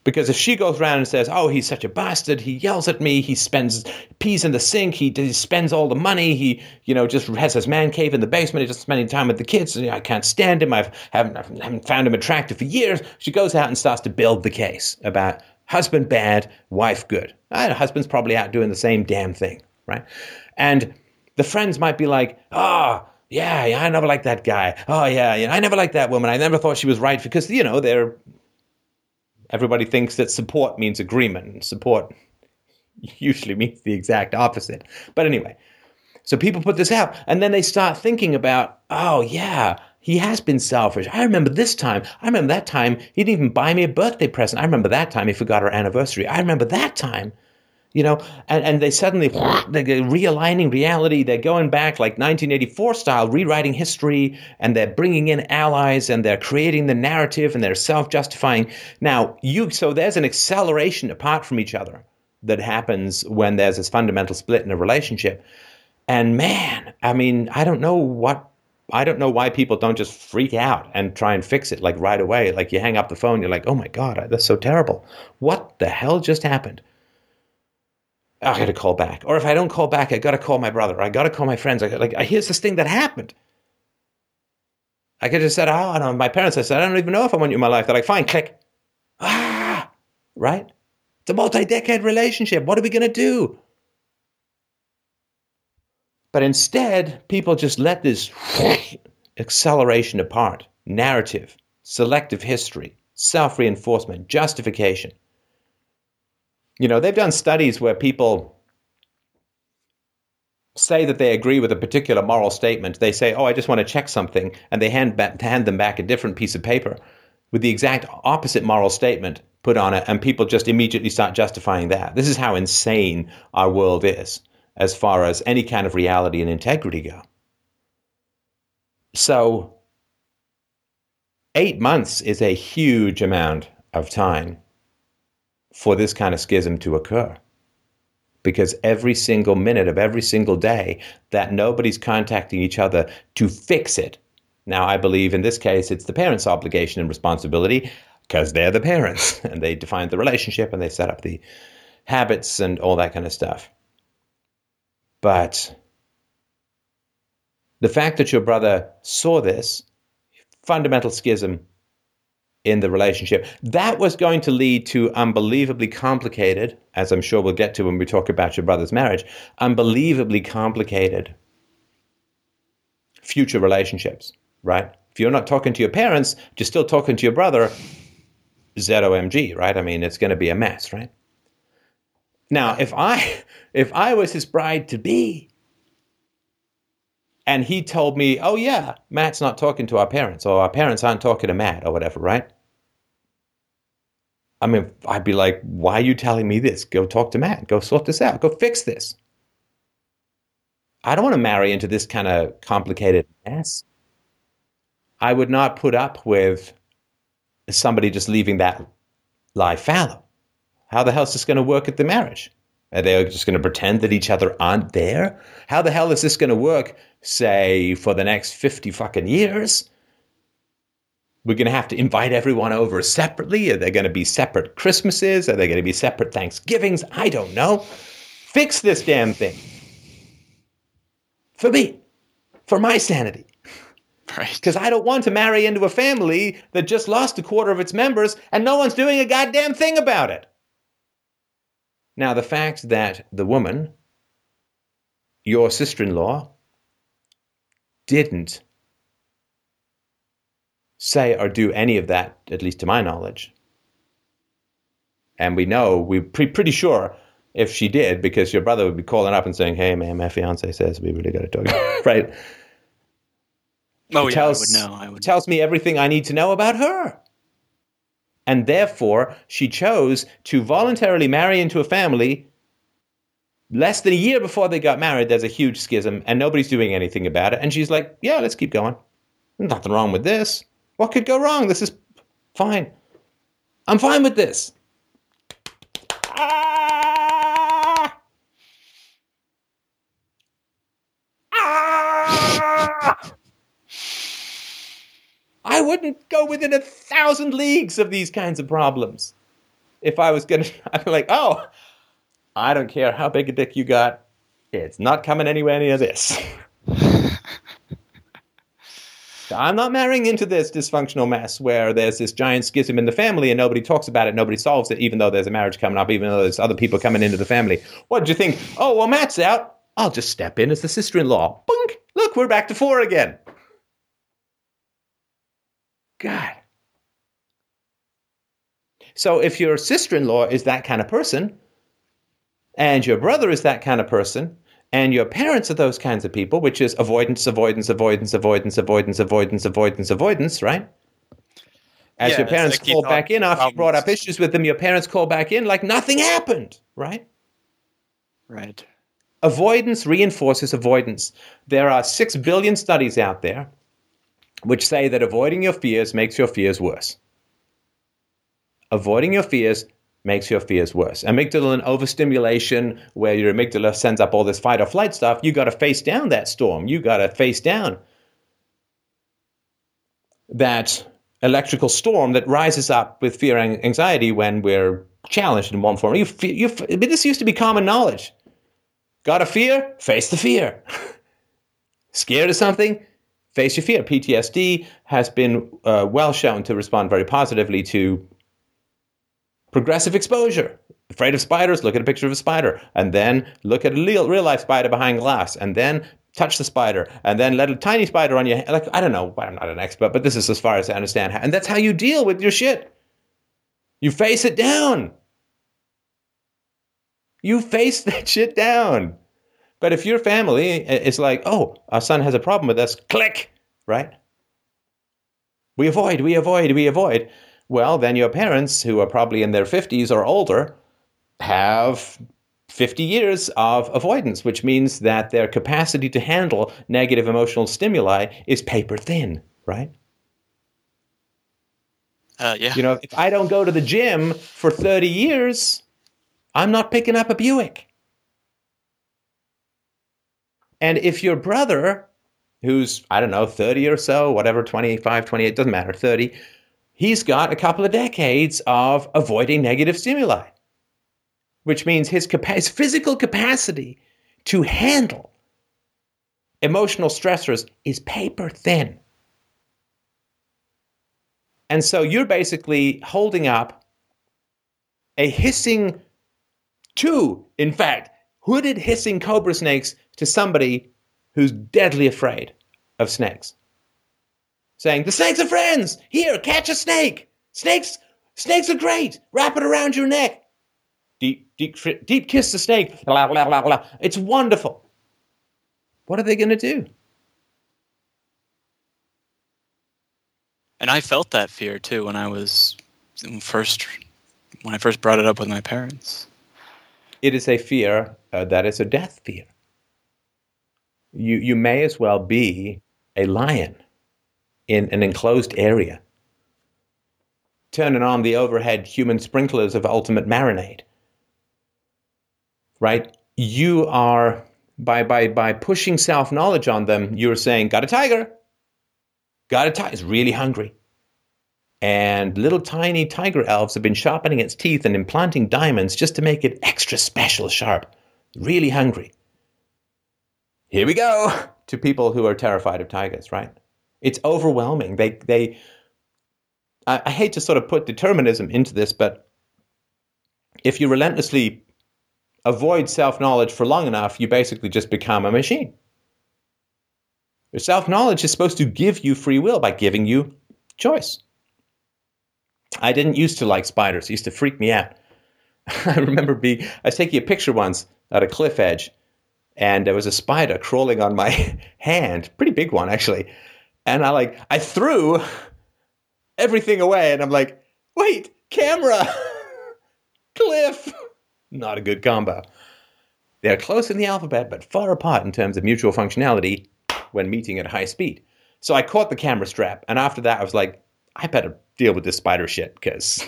Because if she goes around and says, oh, he's such a bastard, he yells at me, he spends peas in the sink, he, he spends all the money, he, you know, just has his man cave in the basement, he doesn't spend any time with the kids, I can't stand him, I've, haven't, I haven't found him attractive for years. She goes out and starts to build the case about husband bad, wife good. Ah, husband's probably out doing the same damn thing, right? And the friends might be like, ah, oh, yeah, yeah, I never liked that guy. Oh, yeah, yeah, I never liked that woman. I never thought she was right because, you know, they're, everybody thinks that support means agreement and support usually means the exact opposite. But anyway, so people put this out and then they start thinking about, oh, yeah, he has been selfish. I remember this time. I remember that time he didn't even buy me a birthday present. I remember that time he forgot our anniversary. I remember that time. You know, and, and they suddenly they're realigning reality. They're going back like 1984 style, rewriting history, and they're bringing in allies, and they're creating the narrative, and they're self-justifying. Now, you so there's an acceleration apart from each other that happens when there's this fundamental split in a relationship. And man, I mean, I don't know what I don't know why people don't just freak out and try and fix it like right away. Like you hang up the phone, you're like, oh my God, that's so terrible. What the hell just happened? I got to call back. Or if I don't call back, I got to call my brother. I got to call my friends. I got, like, here's this thing that happened. I could have said, oh, my parents, I said, I don't even know if I want you in my life. They're like, fine, click. Ah, right? It's a multi decade relationship. What are we going to do? But instead, people just let this acceleration apart, narrative, selective history, self reinforcement, justification. You know, they've done studies where people say that they agree with a particular moral statement. They say, "Oh, I just want to check something," and they hand back, hand them back a different piece of paper with the exact opposite moral statement put on it, and people just immediately start justifying that. This is how insane our world is as far as any kind of reality and integrity go. So, eight months is a huge amount of time for this kind of schism to occur. Because every single minute of every single day that nobody's contacting each other to fix it. Now, I believe in this case it's the parents' obligation and responsibility because they're the parents and they define the relationship and they set up the habits and all that kind of stuff. But the fact that your brother saw this fundamental schism in the relationship, that was going to lead to unbelievably complicated, as I'm sure we'll get to when we talk about your brother's marriage, unbelievably complicated future relationships, right? If you're not talking to your parents, you're still talking to your brother, ZOMG, right? I mean, it's going to be a mess, right? Now, if I if I was his bride to be and he told me, "Oh yeah, Matt's not talking to our parents or our parents aren't talking to Matt or whatever," right? I mean, I'd be like, "Why are you telling me this? Go talk to Matt. Go sort this out. Go fix this." I don't want to marry into this kind of complicated mess. I would not put up with somebody just leaving that lie fallow. How the hell is this going to work at the marriage? Are they just going to pretend that each other aren't there? How the hell is this going to work, say, for the next 50 fucking years? We're going to have to invite everyone over separately? Are there going to be separate Christmases? Are there going to be separate Thanksgivings? I don't know. Fix this damn thing. For me. For my sanity. Right. Because I don't want to marry into a family that just lost a quarter of its members and no one's doing a goddamn thing about it. Now, the fact that the woman, your sister in law, didn't say or do any of that, at least to my knowledge. And we know, we're pre- pretty sure if she did, because your brother would be calling up and saying, Hey, man, my fiance says we really got to talk. right? Oh, yeah, tells, I would know. I would tells me everything I need to know about her. And therefore, she chose to voluntarily marry into a family. Less than a year before they got married, there's a huge schism, and nobody's doing anything about it. And she's like, Yeah, let's keep going. There's nothing wrong with this. What could go wrong? This is fine. I'm fine with this. Ah! Ah! I wouldn't go within a thousand leagues of these kinds of problems. If I was gonna, I'd be like, oh, I don't care how big a dick you got, it's not coming anywhere near this. I'm not marrying into this dysfunctional mess where there's this giant schism in the family and nobody talks about it, nobody solves it, even though there's a marriage coming up, even though there's other people coming into the family. What did you think? Oh, well, Matt's out. I'll just step in as the sister in law. Boink! Look, we're back to four again. God. So if your sister in law is that kind of person, and your brother is that kind of person, and your parents are those kinds of people, which is avoidance, avoidance, avoidance, avoidance, avoidance, avoidance, avoidance, avoidance, right? As Yeah, your parents it's like you call back in after you brought up issues with them, your parents call back in like nothing happened, right? Right. Avoidance reinforces avoidance. There are six billion studies out there which say that avoiding your fears makes your fears worse. Avoiding your fears makes your fears worse. Amygdala and overstimulation, where your amygdala sends up all this fight or flight stuff, you got to face down that storm. You got to face down that electrical storm that rises up with fear and anxiety when we're challenged in one form. You, you, this used to be common knowledge. Got a fear? Face the fear. Scared of something? Face your fear. PTSD has been uh, well shown to respond very positively to Progressive exposure. Afraid of spiders? Look at a picture of a spider. And then look at a real, real life spider behind glass. And then touch the spider. And then let a tiny spider on your hand. Like, I don't know. I'm not an expert, but this is as far as I understand. And that's how you deal with your shit. You face it down. You face that shit down. But if your family is like, oh, our son has a problem with us, click, right? We avoid, we avoid, we avoid. Well, then your parents, who are probably in their 50s or older, have 50 years of avoidance, which means that their capacity to handle negative emotional stimuli is paper thin, right? Uh, yeah. You know, if I don't go to the gym for 30 years, I'm not picking up a Buick. And if your brother, who's, I don't know, 30 or so, whatever, 25, 28, doesn't matter, 30, he's got a couple of decades of avoiding negative stimuli, which means his, capa- his physical capacity to handle emotional stressors is paper thin. And so you're basically holding up a hissing, two, in fact, hooded hissing cobra snakes to somebody who's deadly afraid of snakes. Saying, The snakes are friends! Here, catch a snake! Snakes, snakes are great! Wrap it around your neck! Deep, deep, deep kiss the snake. Blah, blah, blah, blah. It's wonderful. What are they going to do? And I felt that fear too when I was first when I first brought it up with my parents. It is a fear uh, that is a death fear you, you may as well be a lion in an enclosed area, turning on the overhead human sprinklers of ultimate marinade. Right? You are, by, by, by pushing self knowledge on them, you're saying, Got a tiger. Got a tiger. It's really hungry. And little tiny tiger elves have been sharpening its teeth and implanting diamonds just to make it extra special sharp. Really hungry here we go to people who are terrified of tigers, right? It's overwhelming. They, they, I, I hate to sort of put determinism into this, but if you relentlessly avoid self knowledge for long enough, you basically just become a machine. Self knowledge is supposed to give you free will by giving you choice. I didn't used to like spiders, it used to freak me out. I remember being, I was taking a picture once at a cliff edge, and there was a spider crawling on my hand, pretty big one actually. And I like I threw everything away and I'm like, "Wait, camera. Cliff." Not a good combo. They're close in the alphabet but far apart in terms of mutual functionality when meeting at high speed. So I caught the camera strap and after that I was like, I better deal with this spider shit cuz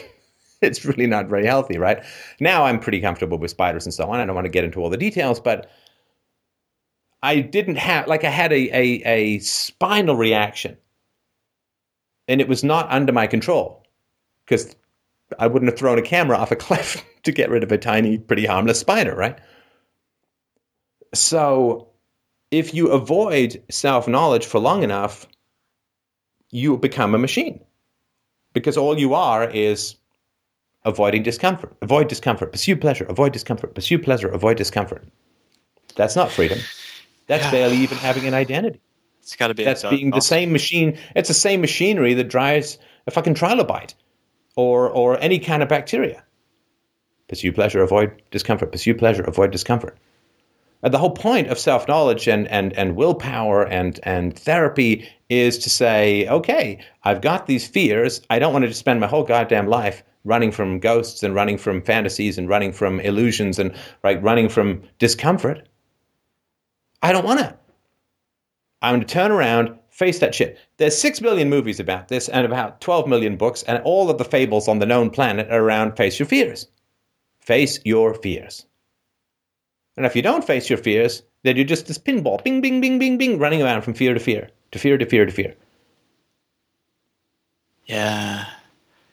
it's really not very healthy, right? Now I'm pretty comfortable with spiders and so on. I don't want to get into all the details, but I didn't have like I had a, a, a spinal reaction, and it was not under my control because I wouldn't have thrown a camera off a cliff to get rid of a tiny, pretty harmless spider, right? So, if you avoid self knowledge for long enough, you become a machine because all you are is avoiding discomfort. Avoid discomfort, pursue pleasure, avoid discomfort, pursue pleasure, avoid discomfort. That's not freedom. That's yeah. barely even having an identity. It's got to be. That's being the same machine. It's the same machinery that drives a fucking trilobite, or or any kind of bacteria. Pursue pleasure, avoid discomfort. Pursue pleasure, avoid discomfort. And the whole point of self knowledge and, and, and willpower and, and therapy is to say, okay, I've got these fears. I don't want to just spend my whole goddamn life running from ghosts and running from fantasies and running from illusions and right running from discomfort. I don't want to. I'm going to turn around, face that shit. There's 6 billion movies about this and about 12 million books, and all of the fables on the known planet are around face your fears. Face your fears. And if you don't face your fears, then you're just this pinball, bing, bing, bing, bing, bing, running around from fear to fear, to fear to fear to fear. Yeah.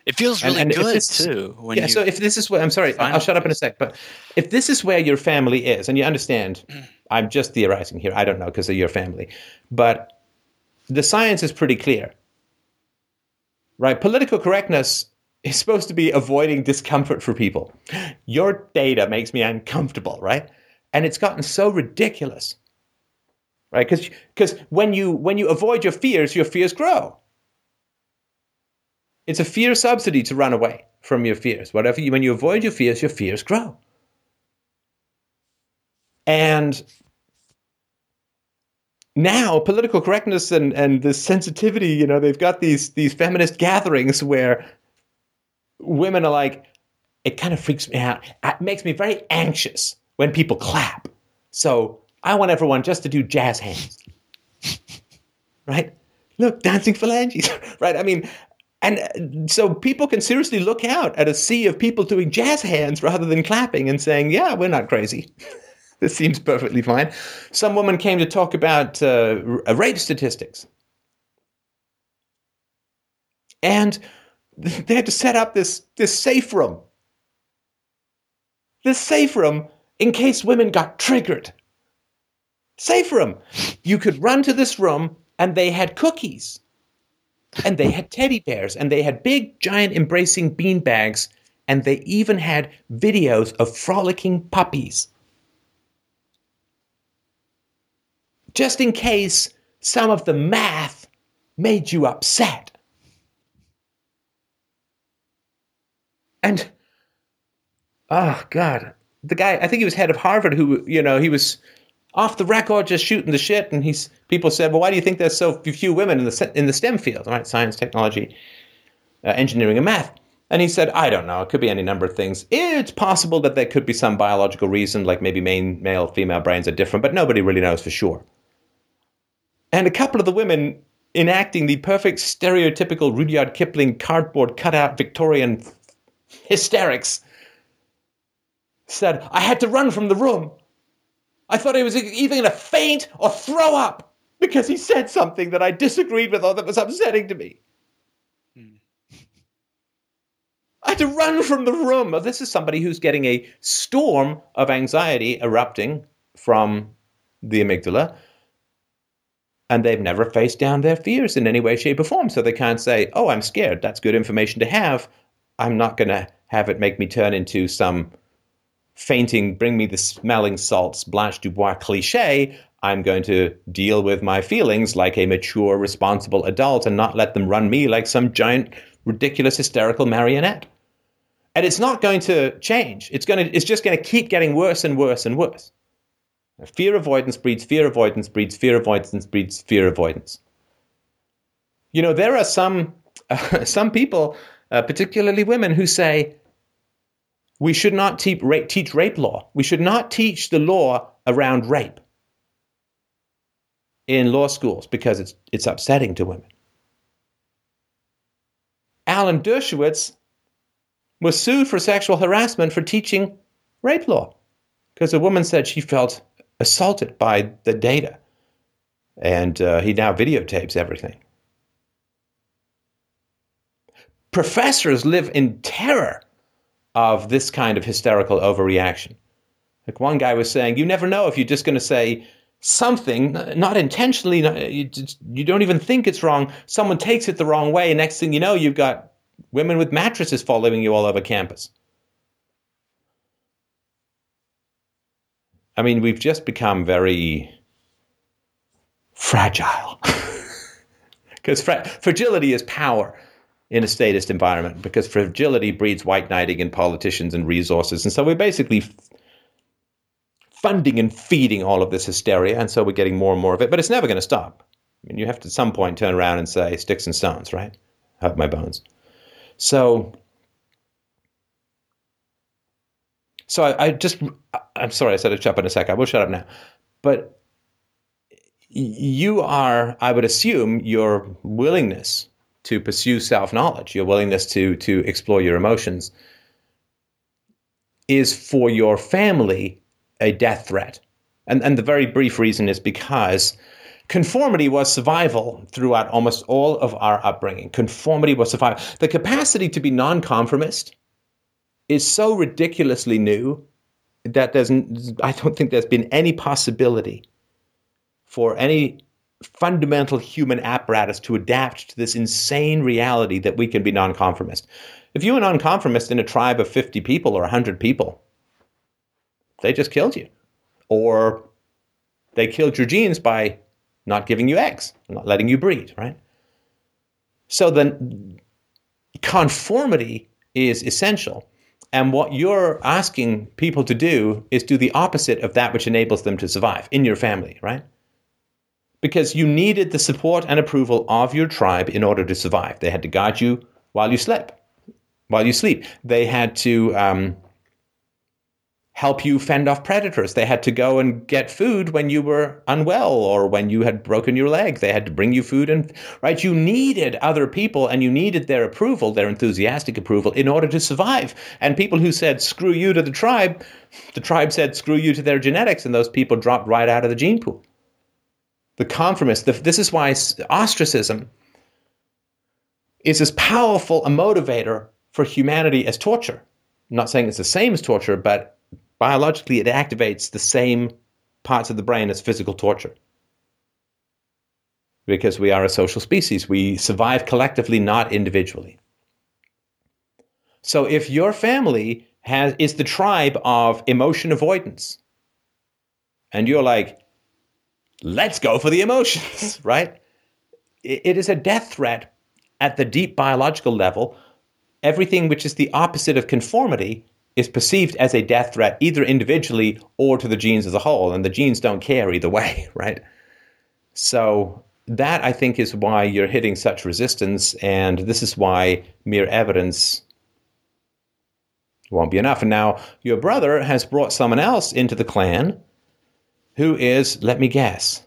It feels really and, and good this, too. yeah. so if this is where I'm sorry, I'll shut up in a sec. But if this is where your family is, and you understand, mm. I'm just theorizing here. I don't know because of your family, but the science is pretty clear, right? Political correctness is supposed to be avoiding discomfort for people. Your data makes me uncomfortable, right? And it's gotten so ridiculous, right? Because because when you when you avoid your fears, your fears grow. It's a fear subsidy to run away from your fears. Whatever you, when you avoid your fears, your fears grow. And now political correctness and, and the sensitivity, you know, they've got these these feminist gatherings where women are like, it kind of freaks me out. It makes me very anxious when people clap. So I want everyone just to do jazz hands. right? Look, dancing phalanges. right? I mean, and so people can seriously look out at a sea of people doing jazz hands rather than clapping and saying, yeah, we're not crazy. this seems perfectly fine. Some woman came to talk about uh, rape statistics. And they had to set up this, this safe room. This safe room in case women got triggered. Safe room. You could run to this room and they had cookies and they had teddy bears and they had big giant embracing bean bags and they even had videos of frolicking puppies. Just in case some of the math made you upset. And oh god. The guy i think he was head of harvard who you know he was off the record just shooting the shit. And he's people said, well, why do you think there's so few women in the in the STEM field, right? Science, technology, uh, engineering, and math. And he said, I don't know. It could be any number of things. It's possible that there could be some biological reason, like maybe main, male, female brains are different, but nobody really knows for sure. And a couple of the women enacting the perfect stereotypical Rudyard Kipling cardboard cutout Victorian hysterics said, I had to run from the room. I thought he was either going to faint or throw up because he said something that I disagreed with or that was upsetting to me. Hmm. I had to run from the room. Well, this is somebody who's getting a storm of anxiety erupting from the amygdala, and they've never faced down their fears in any way, shape, or form. So they can't say, Oh, I'm scared. That's good information to have. I'm not going to have it make me turn into some fainting, bring me the smelling salts, Blanche Dubois cliche, I'm going to deal with my feelings like a mature, responsible adult and not let them run me like some giant, ridiculous, hysterical marionette. And it's not going to change. It's going to. It's just going to keep getting worse and worse and worse. Fear avoidance breeds fear avoidance breeds fear avoidance breeds fear avoidance. You know, there are some uh, some people, uh, particularly women, who say, we should not te- teach rape law. We should not teach the law around rape in law schools because it's, it's upsetting to women. Alan Dershowitz was sued for sexual harassment for teaching rape law because a woman said she felt assaulted by the data. And uh, he now videotapes everything. Professors live in terror of this kind of hysterical overreaction. Like one guy was saying, you never know if you're just going to say something, not intentionally, you, just, you don't even think it's wrong. Someone takes it the wrong way, and next thing you know, you've got women with mattresses following you all over campus. I mean, we've just become very fragile. Because fra- fragility is power in a statist environment because fragility breeds white knighting in politicians and resources. And so we're basically funding and feeding all of this hysteria. And so we're getting more and more of it, but it's never going to stop. I mean, you have to at some point turn around and say, sticks and stones, right? Hug my bones. So, so I, I just, I'm sorry, I said I'd shut up in a sec. I will shut up now. But you are, I would assume, your willingness to pursue self knowledge, your willingness to to explore your emotions, is for your family a death threat. And and the very brief reason is because conformity was survival throughout almost all of our upbringing. Conformity was survival. The capacity to be nonconformist is so ridiculously new that there's I don't think there's been any possibility for any fundamental human apparatus to adapt to this insane reality that we can be nonconformist. If you were nonconformist in a tribe of 50 people or 100 people, they just killed you. Or they killed your genes by not giving you eggs, not letting you breed, right? So then conformity is essential. And what you're asking people to do is do the opposite of that which enables them to survive in your family, right? Because you needed the support and approval of your tribe in order to survive. They had to guide you while you slept, While you sleep, they had to um, help you fend off predators. They had to go and get food when you were unwell or when you had broken your leg. They had to bring you food and right you needed other people and you needed their approval, their enthusiastic approval in order to survive. And people who said screw you to the tribe, the tribe said screw you to their genetics and those people dropped right out of the gene pool. The conformist, the, this is why ostracism is as powerful a motivator for humanity as torture. I'm not saying it's the same as torture, but biologically it activates the same parts of the brain as physical torture. Because we are a social species, we survive collectively, not individually. So if your family has is the tribe of emotion avoidance, and you're like, let's go for the emotions, right? It is a death threat at the deep biological level. Everything which is the opposite of conformity is perceived as a death threat either individually or to the genes as a whole, and the genes don't care either way, right? So that I think is why you're hitting such resistance, and this is why mere evidence won't be enough. And now your brother has brought someone else into the clan who is, let me guess,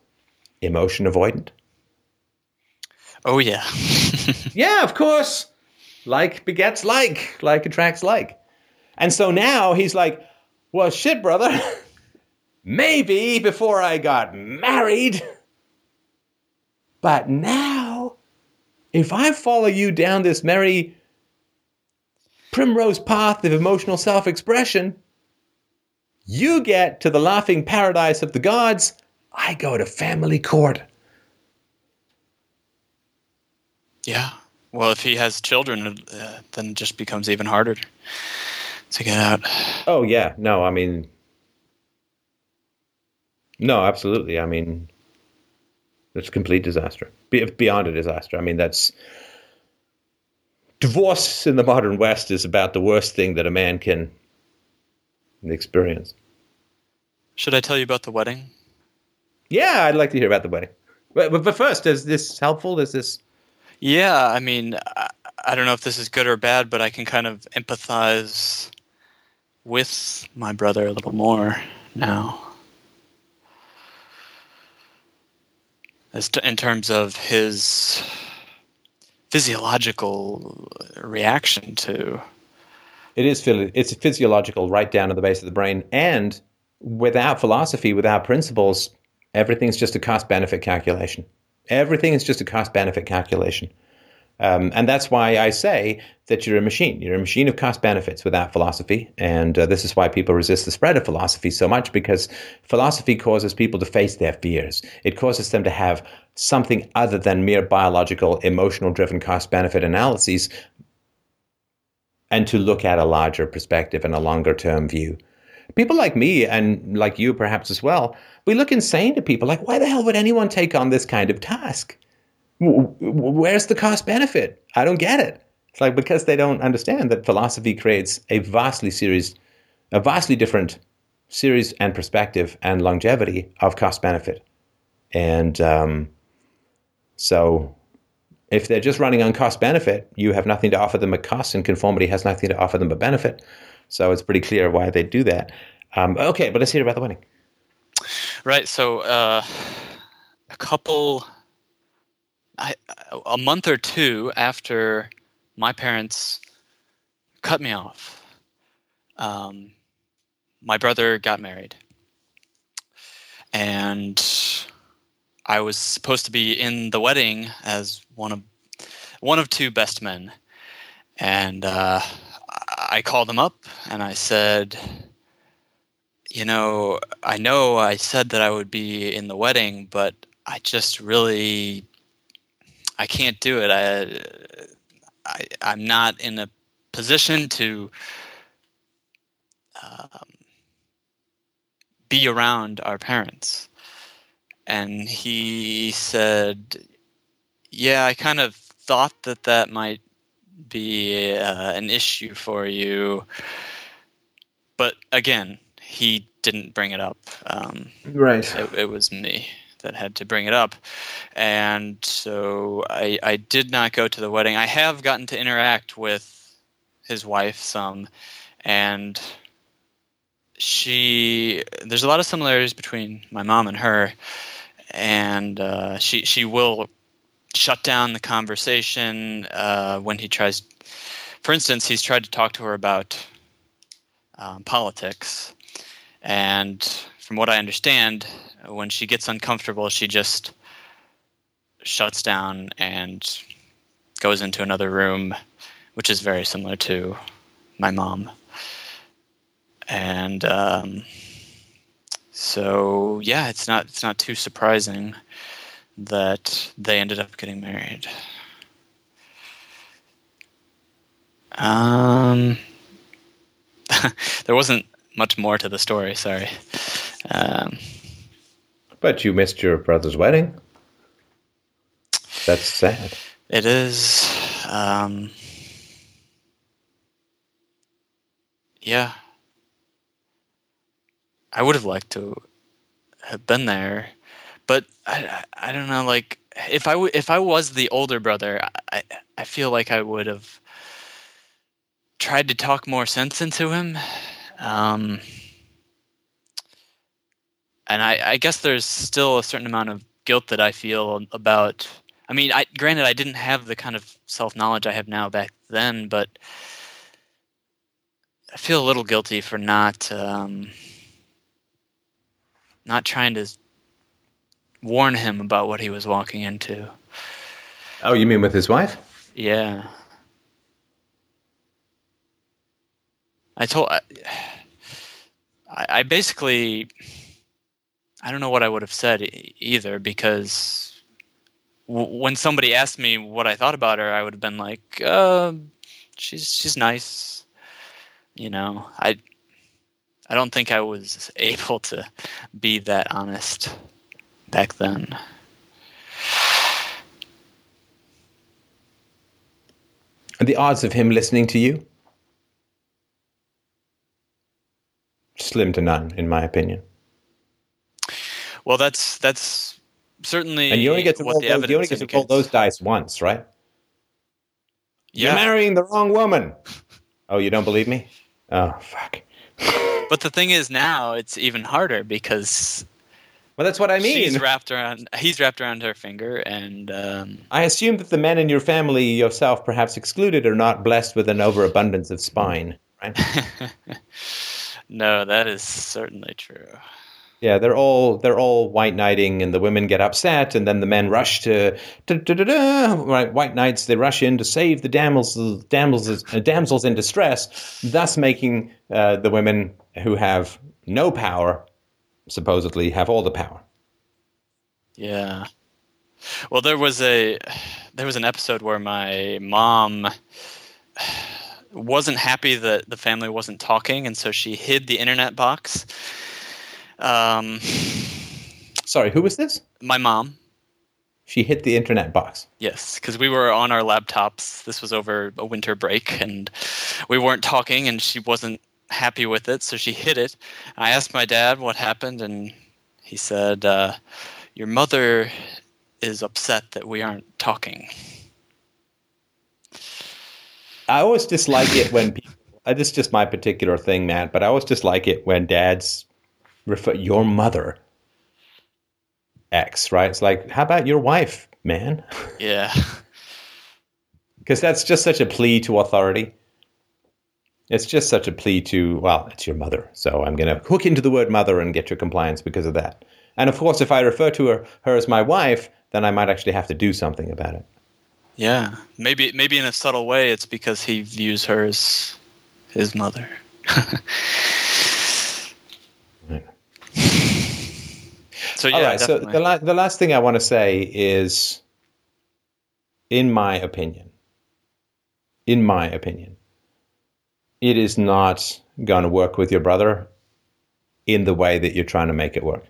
emotion avoidant. Oh yeah. yeah, of course. Like begets like, like attracts like. And so now he's like, well, shit, brother. Maybe before I got married. But now, if I follow you down this merry primrose path of emotional self expression, you get to the laughing paradise of the gods. I go to family court. Yeah. Well, if he has children, uh, then it just becomes even harder to get out. Oh yeah, no, I mean, no, absolutely. I mean, it's a complete disaster, beyond a disaster. I mean, that's divorce in the modern West is about the worst thing that a man can experience. Should I tell you about the wedding? Yeah, I'd like to hear about the wedding. But, but first, is this helpful? Is this? Yeah, I mean, I, I don't know if this is good or bad, but I can kind of empathize with my brother a little more now. As to, in terms of his physiological reaction to it is it's physiological right down to the base of the brain and without philosophy without principles everything's just a cost benefit calculation everything is just a cost benefit calculation um, and that's why I say that you're a machine. You're a machine of cost benefits without philosophy. And uh, this is why people resist the spread of philosophy so much because philosophy causes people to face their fears. It causes them to have something other than mere biological, emotional driven cost benefit analyses and to look at a larger perspective and a longer term view. People like me and like you perhaps as well, we look insane to people like, why the hell would anyone take on this kind of task? where's the cost benefit? I don't get it. It's like because they don't understand that philosophy creates a vastly series, a vastly different series and perspective and longevity of cost benefit. And um, so if they're just running on cost benefit, you have nothing to offer them a cost, and conformity has nothing to offer them a benefit. So it's pretty clear why they do that. Um, okay, but let's hear about the wedding. Right. So uh, a couple I, a month or two after my parents cut me off, um, my brother got married, and I was supposed to be in the wedding as one of one of two best men, and uh, I called him up and I said, you know, I know I said that I would be in the wedding, but I just really I can't do it. I, I I'm not in a position to um, be around our parents. And he said, Yeah, I kind of thought that that might be uh, an issue for you. But again, he didn't bring it up. Um, Right. it, it was me that had to bring it up and so I, I did not go to the wedding i have gotten to interact with his wife some and she there's a lot of similarities between my mom and her and uh, she she will shut down the conversation uh, when he tries for instance he's tried to talk to her about um, politics and from what I understand, when she gets uncomfortable, she just shuts down and goes into another room, which is very similar to my mom. And um, so, yeah, it's not it's not too surprising that they ended up getting married. Um, there wasn't much more to the story. Sorry. Um, But you missed your brother's wedding. That's sad. it is. Um, yeah. I would have liked to have been there, but I, I, don't know. Like, if I w- if I was the older brother, I, I feel like I would have tried to talk more sense into him. Um, and I, I guess there's still a certain amount of guilt that I feel about. I mean, I granted I didn't have the kind of self knowledge I have now back then, but I feel a little guilty for not um, not trying to warn him about what he was walking into. Oh, you mean with his wife? Yeah. I told I, I basically I don't know what I would have said either because w- when somebody asked me what I thought about her, I would have been like, uh, "She's she's nice," you know. I I don't think I was able to be that honest back then. And the odds of him listening to you? Slim to none, in my opinion. Well, that's that's certainly And you only get to what roll those, you only get to roll those dice once, right? You're marrying the wrong woman. Oh, you don't believe me? Oh, fuck. but the thing is now it's even harder because Well, that's what I mean. she's wrapped around he's wrapped around her finger and um, I assume that the men in your family, yourself perhaps excluded, are not blessed with an overabundance of spine, right? no that is certainly true Yeah, they're all they're all white knighting, and the women get upset, and then the men rush to, right white knights. They rush in to save the damsels damsels uh, damsels in distress, thus making uh, the women who have no power supposedly have all the power. yeah well there was a there was an episode where my mom wasn't happy that the family wasn't talking and so she hid the internet box um, Sorry, who was this? my mom She hit the internet box. Yes, because we were on our laptops. This was over a winter break, and we weren't talking, and she wasn't happy with it, so she hid it. I asked my dad what happened, and he said, uh, "Your mother is upset that we aren't talking." I always dislike it when people. Uh, this is just my particular thing, Matt. But I always dislike it when dads refer your mother X. Right? It's like, how about your wife, man? Yeah, Because that's just such a plea to authority. It's just such a plea to, well, it's your mother. So I'm going to hook into the word mother and get your compliance because of that. And of course, if I refer to her, her as my wife, then I might actually have to do something about it. yeah. Maybe, maybe in a subtle way, it's because he views her as his mother. so yeah, All right. So the, la- the last thing I want to say is, in my opinion, in my opinion, it is not going to work with your brother in the way that you're trying to make it work.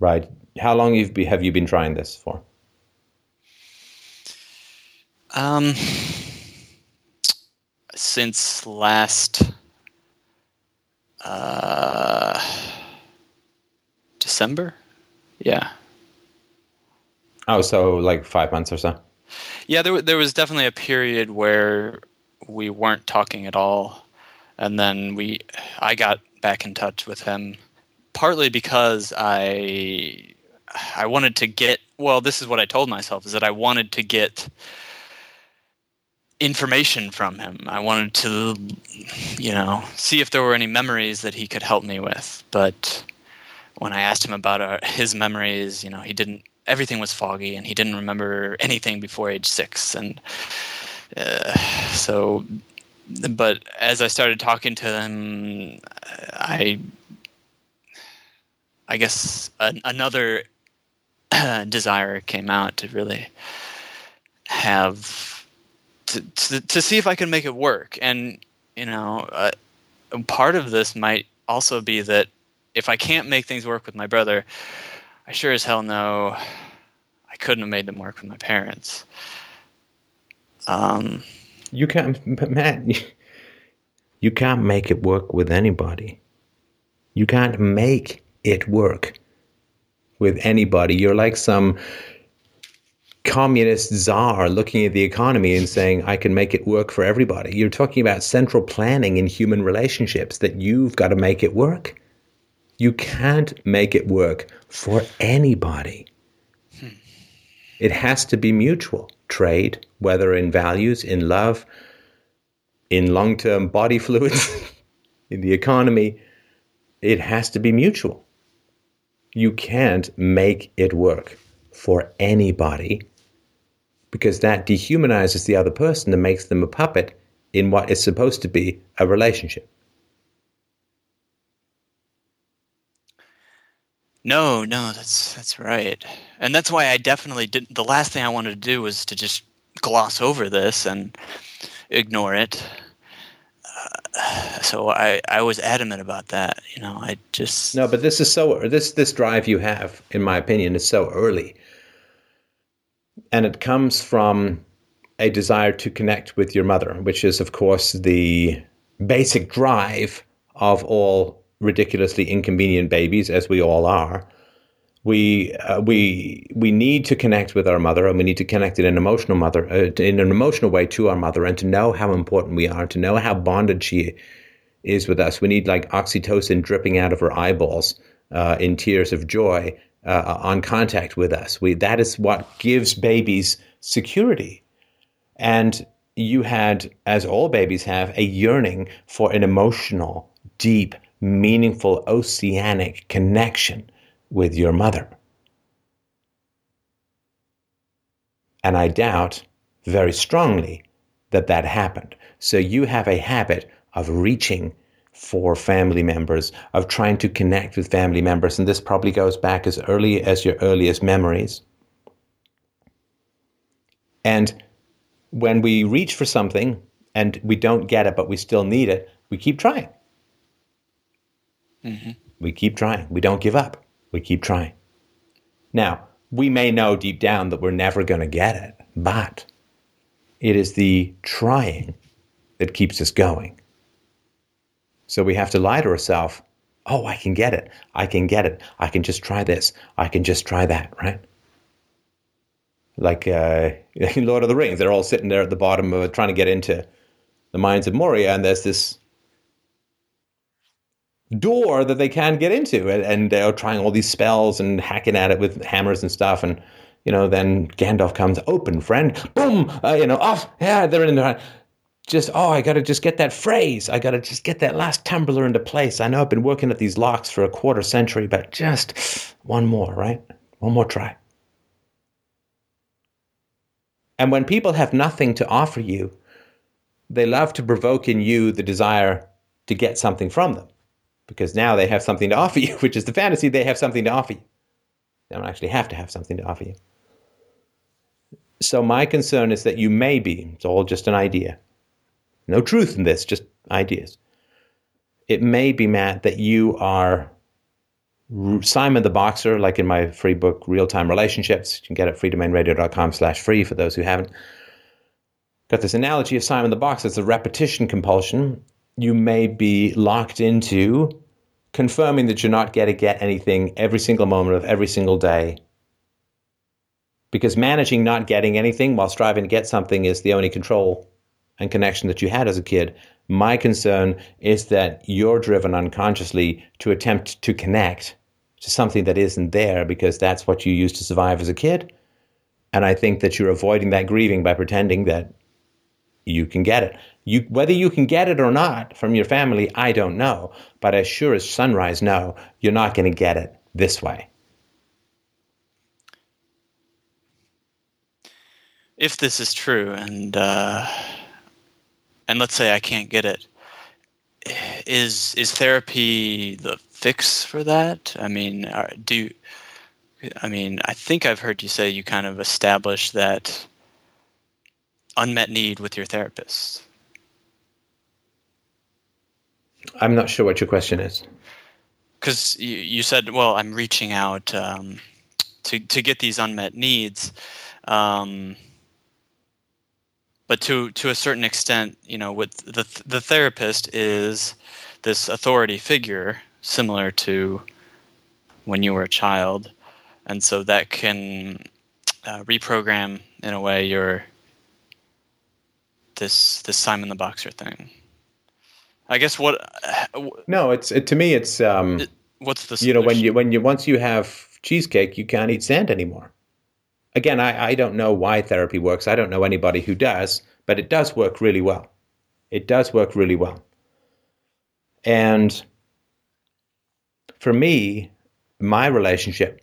Right? How long have you been trying this for? Um, since last uh, December. Yeah. Oh, so like five months or so. Yeah, there there was definitely a period where we weren't talking at all, and then we I got back in touch with him partly because I I wanted to get well. This is what I told myself is that I wanted to get information from him. I wanted to, you know, see if there were any memories that he could help me with. But when I asked him about uh, his memories, you know, he didn't. Everything was foggy, and he didn't remember anything before age six. And uh, so, but as I started talking to him, I, I guess an, another desire came out to really have to, to, to see if I can make it work. And you know, uh, part of this might also be that if I can't make things work with my brother, I sure as hell know I couldn't have made them work with my parents. Um, you can't, Matt. You can't make it work with anybody. You can't make it work with anybody. You're like some communist czar looking at the economy and saying, I can make it work for everybody. You're talking about central planning in human relationships that you've got to make it work. You can't make it work for anybody. It has to be mutual trade, whether in values, in love, in long term body fluids, in the economy. It has to be mutual. You can't make it work for anybody because that dehumanizes the other person and makes them a puppet in what is supposed to be a relationship. No, no, that's that's right, and that's why I definitely didn't. The last thing I wanted to do was to just gloss over this and ignore it. Uh, so I, I was adamant about that. You know, I just no, but this is so this this drive you have, in my opinion, is so early and it comes from a desire to connect with your mother, which is, of course, the basic drive of all ridiculously inconvenient babies, as we all are. We uh, we we need to connect with our mother, and we need to connect in an emotional mother, uh, in an emotional way to our mother, and to know how important we are, to know how bonded she is with us. We need like oxytocin dripping out of her eyeballs uh, in tears of joy uh, on contact with us. We, that is what gives babies security. And you had, as all babies have, a yearning for an emotional, deep, meaningful, oceanic connection with your mother. And I doubt very strongly that that happened. So you have a habit of reaching for family members, of trying to connect with family members. And this probably goes back as early as your earliest memories. And when we reach for something and we don't get it, but we still need it, we keep trying. Mm-hmm. We keep trying. We don't give up. We keep trying. Now, we may know deep down that we're never going to get it, but it is the trying that keeps us going. So we have to lie to ourselves. Oh, I can get it. I can get it. I can just try this. I can just try that, right? Like uh, in Lord of the Rings, they're all sitting there at the bottom of trying to get into the mines of Moria, and there's this door that they can't get into, and, and they're trying all these spells and hacking at it with hammers and stuff, and you know, then Gandalf comes, open, friend, boom, uh, you know, off, yeah, they're in there just oh i gotta just get that phrase. I gotta just get that last tumbler into place. I know i've been working at these locks for a quarter century but just one more right? One more try. And when people have nothing to offer you they love to provoke in you the desire to get something from them because now they have something to offer you which is the fantasy they have something to offer you they don't actually have to have something to offer you so my concern is that you may be it's all just an idea no truth in this, just ideas. It may be, Matt, that you are Simon the Boxer, like in my free book, Real Time Relationships. You can get it at freedomainradio.com slash free for those who haven't. Got this analogy of Simon the Boxer. It's a repetition compulsion. You may be locked into confirming that you're not going to get anything every single moment of every single day. Because managing not getting anything while striving to get something is the only control and connection that you had as a kid. My concern is that you're driven unconsciously to attempt to connect to something that isn't there because that's what you used to survive as a kid. And I think that you're avoiding that grieving by pretending that you can get it. You, whether you can get it or not from your family, I don't know. But as sure as sunrise, no, you're not going to get it this way. If this is true, and uh, and let's say I can't get it, is is therapy the fix for that? I mean, do I mean I think I've heard you say you kind of establish that unmet need with your therapist. I'm not sure what your question is. Because you, you said, well, I'm reaching out um, to to get these unmet needs. Um, but to to a certain extent, you know, with the the therapist is this authority figure, similar to when you were a child, and so that can uh, reprogram in a way your this this Simon the Boxer thing. I guess what? Uh, no, it's it, to me. It's um, it, what's the solution? you know when you when you once you have cheesecake, you can't eat sand anymore again, I, I don't know why therapy works. I don't know anybody who does, but it does work really well. It does work really well. And for me, my relationship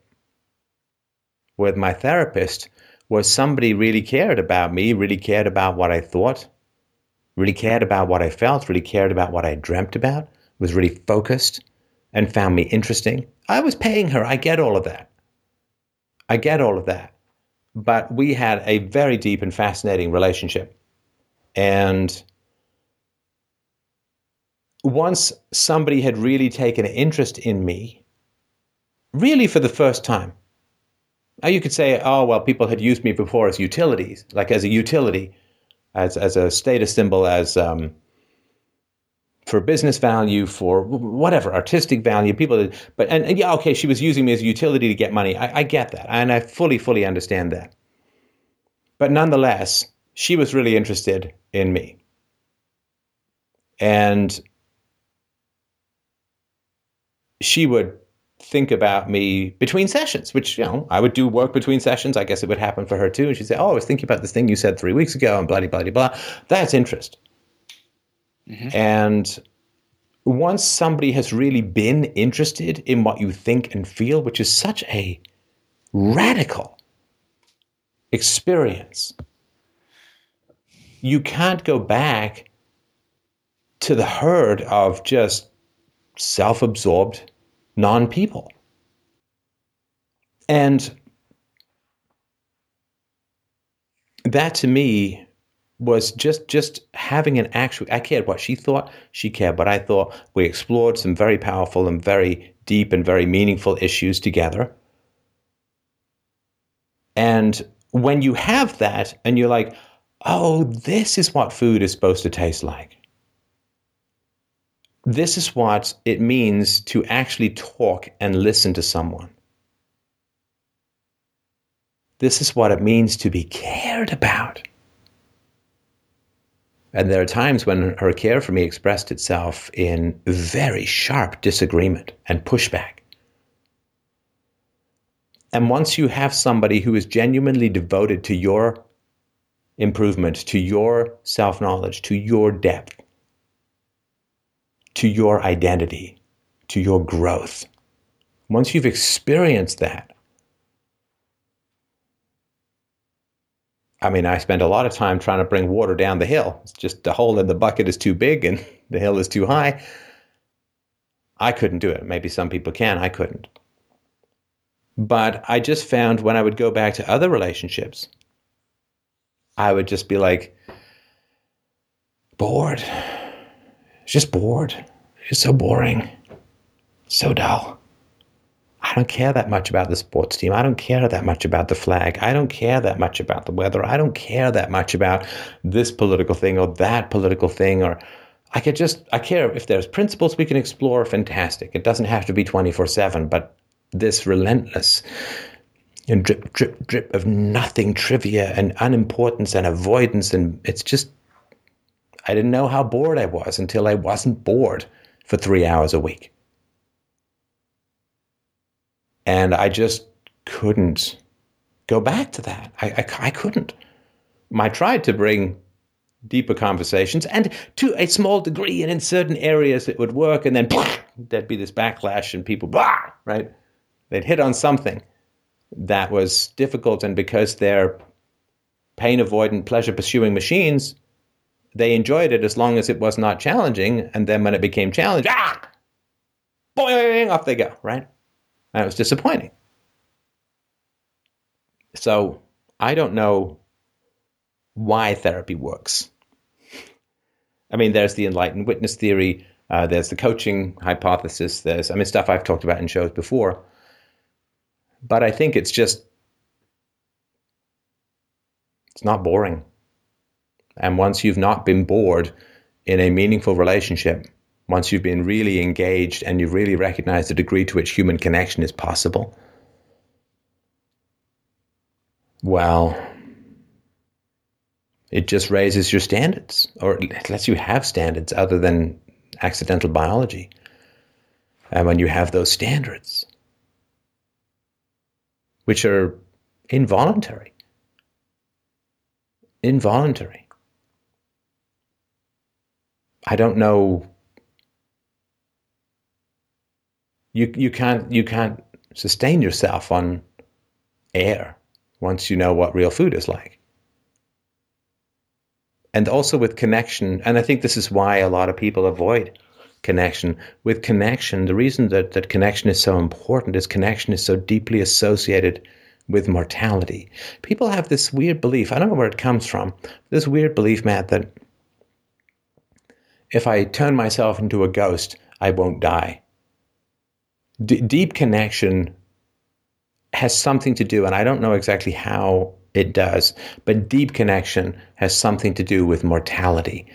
with my therapist was somebody really cared about me, really cared about what I thought, really cared about what I felt, really cared about what I dreamt about, was really focused and found me interesting. I was paying her. I get all of that. I get all of that but we had a very deep and fascinating relationship. And once somebody had really taken an interest in me, really for the first time, now you could say, oh, well, people had used me before as utilities, like as a utility, as, as a status symbol, as um, for business value, for whatever artistic value. People, but and, and, yeah, okay, she was using me as a utility to get money. I, I get that, and I fully, fully understand that. But nonetheless, she was really interested in me, and she would think about me between sessions, which, you know, I would do work between sessions. I guess it would happen for her too. And she'd say, Oh, I was thinking about this thing you said three weeks ago and blah, blah, blah, blah. That's interest. Mm-hmm. And once somebody has really been interested in what you think and feel, which is such a radical experience, you can't go back to the herd of just self absorbed non people. And that to me was just just having an actual I cared what she thought, she cared what I thought. We explored some very powerful and very deep and very meaningful issues together. And when you have that and you're like, oh, this is what food is supposed to taste like. This is what it means to actually talk and listen to someone. This is what it means to be cared about. And there are times when her care for me expressed itself in very sharp disagreement and pushback. And once you have somebody who is genuinely devoted to your improvement, to your self knowledge, to your depth, to your identity, to your growth, once you've experienced that, I mean, I spend a lot of time trying to bring water down the hill. It's just the hole in the bucket is too big and the hill is too high. I couldn't do it. Maybe some people can. I couldn't. But I just found when I would go back to other relationships, I would just be like, bored. Just bored. It's so boring. So dull. I don't care that much about the sports team. I don't care that much about the flag. I don't care that much about the weather. I don't care that much about this political thing or that political thing or I could just I care if there's principles we can explore fantastic. It doesn't have to be 24/7, but this relentless and drip drip drip of nothing trivia and unimportance and avoidance and it's just I didn't know how bored I was until I wasn't bored for 3 hours a week and I just couldn't go back to that. I, I, I couldn't. I tried to bring deeper conversations, and to a small degree, and in certain areas it would work, and then there'd be this backlash, and people, blah, right? They'd hit on something that was difficult, and because they're pain avoidant, pleasure pursuing machines, they enjoyed it as long as it was not challenging, and then when it became challenging, ah, boing, off they go, right? And it was disappointing. So I don't know why therapy works. I mean, there's the enlightened witness theory, uh, there's the coaching hypothesis, there's, I mean, stuff I've talked about in shows before. But I think it's just, it's not boring. And once you've not been bored in a meaningful relationship, once you've been really engaged and you've really recognized the degree to which human connection is possible, well, it just raises your standards, or it lets you have standards other than accidental biology. And when you have those standards, which are involuntary, involuntary. I don't know you you can't you can't sustain yourself on air once you know what real food is like. And also with connection, and I think this is why a lot of people avoid connection. With connection, the reason that, that connection is so important is connection is so deeply associated with mortality. People have this weird belief, I don't know where it comes from, this weird belief, Matt, that if I turn myself into a ghost, I won't die d- deep connection has something to do, and I don't know exactly how it does, but deep connection has something to do with mortality.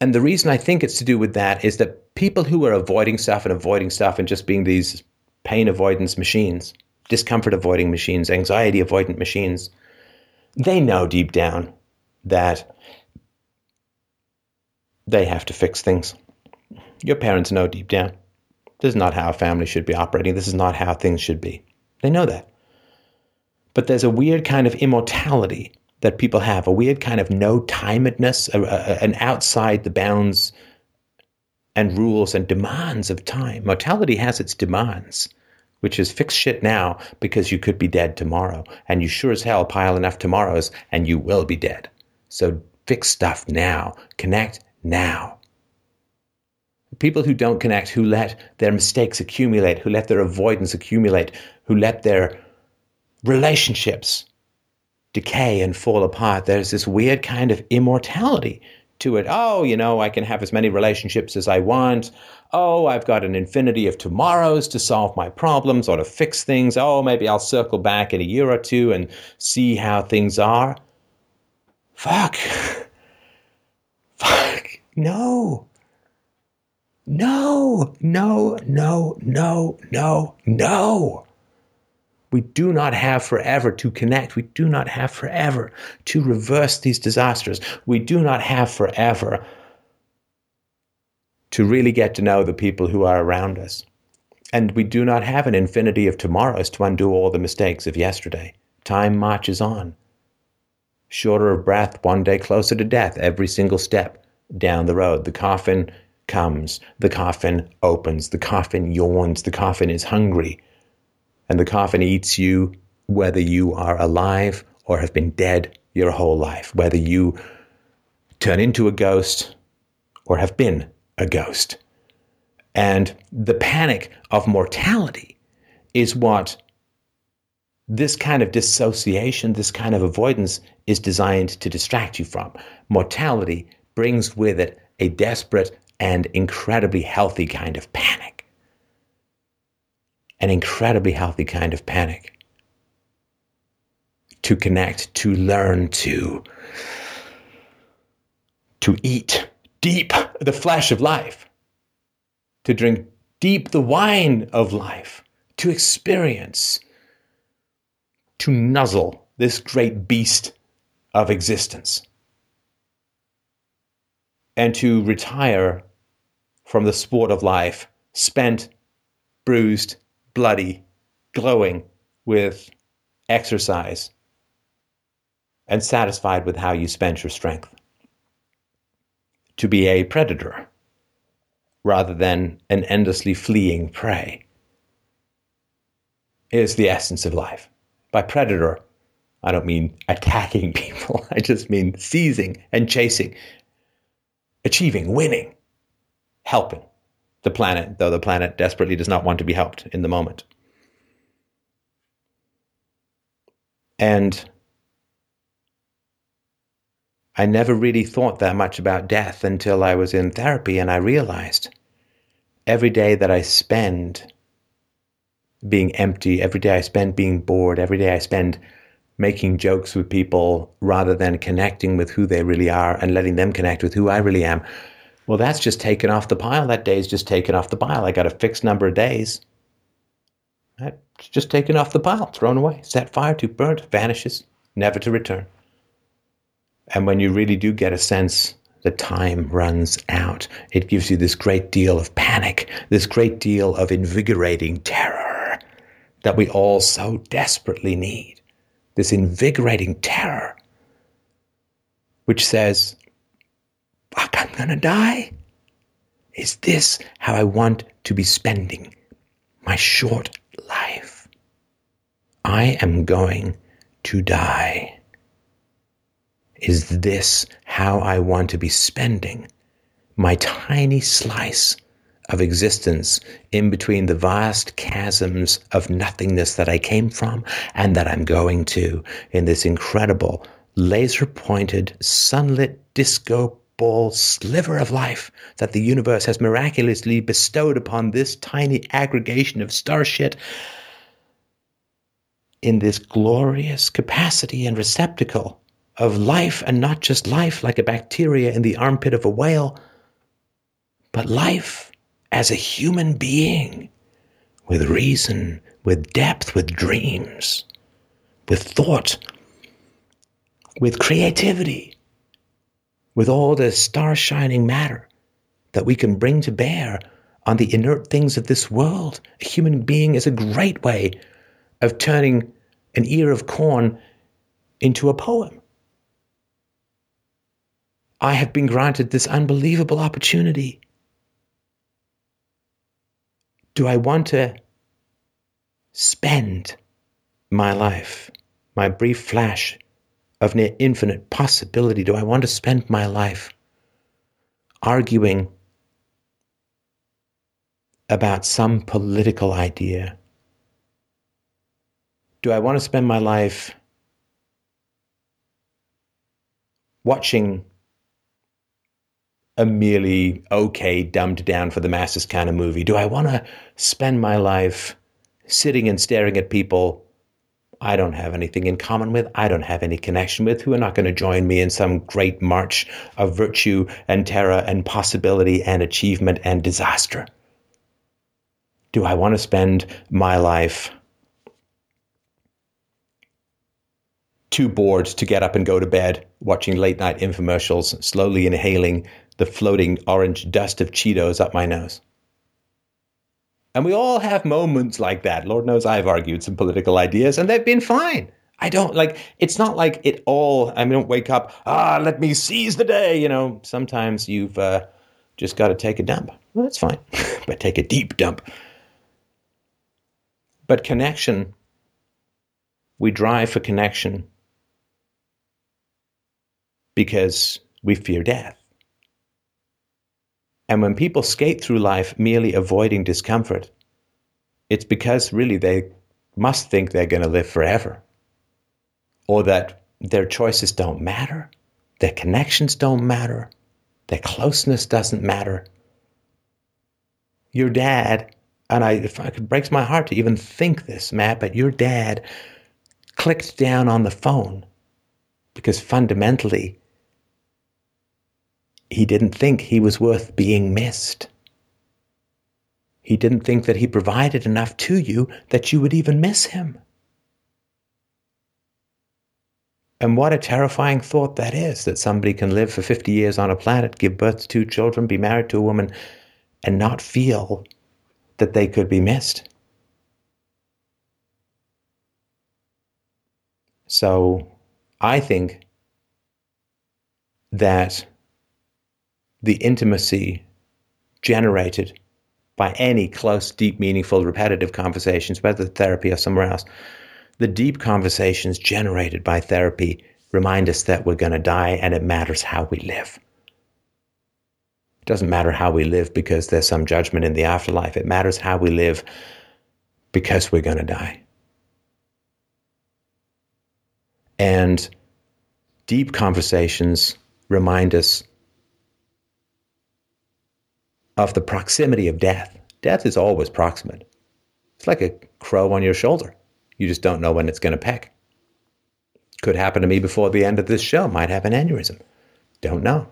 And the reason I think it's to do with that is that people who are avoiding stuff and avoiding stuff and just being these pain avoidance machines, discomfort avoiding machines, anxiety avoidant machines, they know deep down that they have to fix things. Your parents know deep down. This is not how a family should be operating. This is not how things should be. They know that. But there's a weird kind of immortality that people have, a weird kind of no timedness, an outside the bounds and rules and demands of time. Mortality has its demands, which is fix shit now because you could be dead tomorrow. And you sure as hell pile enough tomorrows and you will be dead. So fix stuff now, connect now. People who don't connect, who let their mistakes accumulate, who let their avoidance accumulate, who let their relationships decay and fall apart, there's this weird kind of immortality to it. Oh, you know, I can have as many relationships as I want. Oh, I've got an infinity of tomorrows to solve my problems or to fix things. Oh, maybe I'll circle back in a year or two and see how things are. Fuck. Fuck. No. No, no, no, no, no, no. We do not have forever to connect. We do not have forever to reverse these disasters. We do not have forever to really get to know the people who are around us. And we do not have an infinity of tomorrows to undo all the mistakes of yesterday. Time marches on. Shorter of breath, one day closer to death, every single step down the road. The coffin comes, the coffin opens, the coffin yawns, the coffin is hungry, and the coffin eats you whether you are alive or have been dead your whole life, whether you turn into a ghost or have been a ghost. And the panic of mortality is what this kind of dissociation, this kind of avoidance is designed to distract you from. Mortality brings with it a desperate and incredibly healthy kind of panic. An incredibly healthy kind of panic. To connect, to learn, to, to eat deep the flesh of life, to drink deep the wine of life, to experience, to nuzzle this great beast of existence and to retire from the sport of life, spent, bruised, bloody, glowing with exercise, and satisfied with how you spent your strength. To be a predator rather than an endlessly fleeing prey is the essence of life. By predator, I don't mean attacking people, I just mean seizing and chasing achieving, winning, helping the planet, though the planet desperately does not want to be helped in the moment. And I never really thought that much about death until I was in therapy and I realized every day that I spend being empty, every day I spend being bored, every day I spend making jokes with people rather than connecting with who they really are and letting them connect with who I really am. Well, that's just taken off the pile. That day's just taken off the pile. I got a fixed number of days. That's just taken off the pile, thrown away, set fire to, burnt, vanishes, never to return. And when you really do get a sense that time runs out, it gives you this great deal of panic, this great deal of invigorating terror that we all so desperately need this invigorating terror, which says, Fuck, I'm gonna die? Is this how I want to be spending my short life? I am going to die. Is this how I want to be spending my tiny slice of existence in between the vast chasms of nothingness that I came from and that I'm going to in this incredible laser pointed sunlit disco ball sliver of life that the universe has miraculously bestowed upon this tiny aggregation of star shit in this glorious capacity and receptacle of life and not just life like a bacteria in the armpit of a whale but life as a human being with reason, with depth, with dreams, with thought, with creativity, with all the star shining matter that we can bring to bear on the inert things of this world. A human being is a great way of turning an ear of corn into a poem. I have been granted this unbelievable opportunity do I want to spend my life, my brief flash of near infinite possibility? Do I want to spend my life arguing about some political idea? Do I want to spend my life watching a merely okay, dumbed down for the masses kind of movie? Do I want to spend my life sitting and staring at people I don't have anything in common with, I don't have any connection with, who are not going to join me in some great march of virtue and terror and possibility and achievement and disaster? Do I want to spend my life too bored to get up and go to bed, watching late night infomercials, slowly inhaling the floating orange dust of Cheetos up my nose. And we all have moments like that. Lord knows I've argued some political ideas and they've been fine. I don't like, it's not like it all, I mean, don't wake up, ah, let me seize the day. You know, sometimes you've uh, just got to take a dump. Well, that's fine, but take a deep dump. But connection, we drive for connection because we fear death. And when people skate through life merely avoiding discomfort, it's because really they must think they're going to live forever, or that their choices don't matter, their connections don't matter, Their closeness doesn't matter. Your dad, and I, it breaks my heart to even think this, Matt, but your dad clicked down on the phone because fundamentally he didn't think he was worth being missed. He didn't think that he provided enough to you that you would even miss him. And what a terrifying thought that is that somebody can live for 50 years on a planet, give birth to two children, be married to a woman, and not feel that they could be missed. So I think that the intimacy generated by any close, deep, meaningful, repetitive conversations, whether therapy or somewhere else, the deep conversations generated by therapy remind us that we're going to die and it matters how we live. It doesn't matter how we live because there's some judgment in the afterlife. It matters how we live because we're going to die. And deep conversations remind us of the proximity of death. Death is always proximate. It's like a crow on your shoulder. You just don't know when it's going to peck. Could happen to me before the end of this show. Might have an aneurysm. Don't know.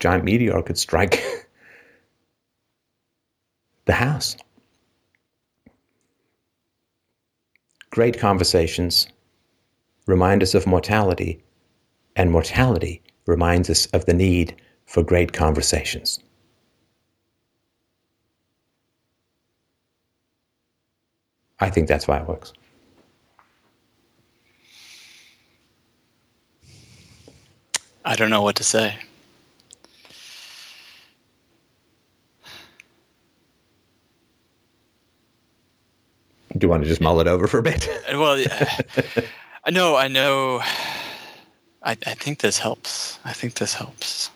Giant meteor could strike the house. Great conversations remind us of mortality, and mortality reminds us of the need for great conversations. I think that's why it works. I don't know what to say. Do you want to just mull it over for a bit? well, I know, I know. I, I think this helps. I think this helps.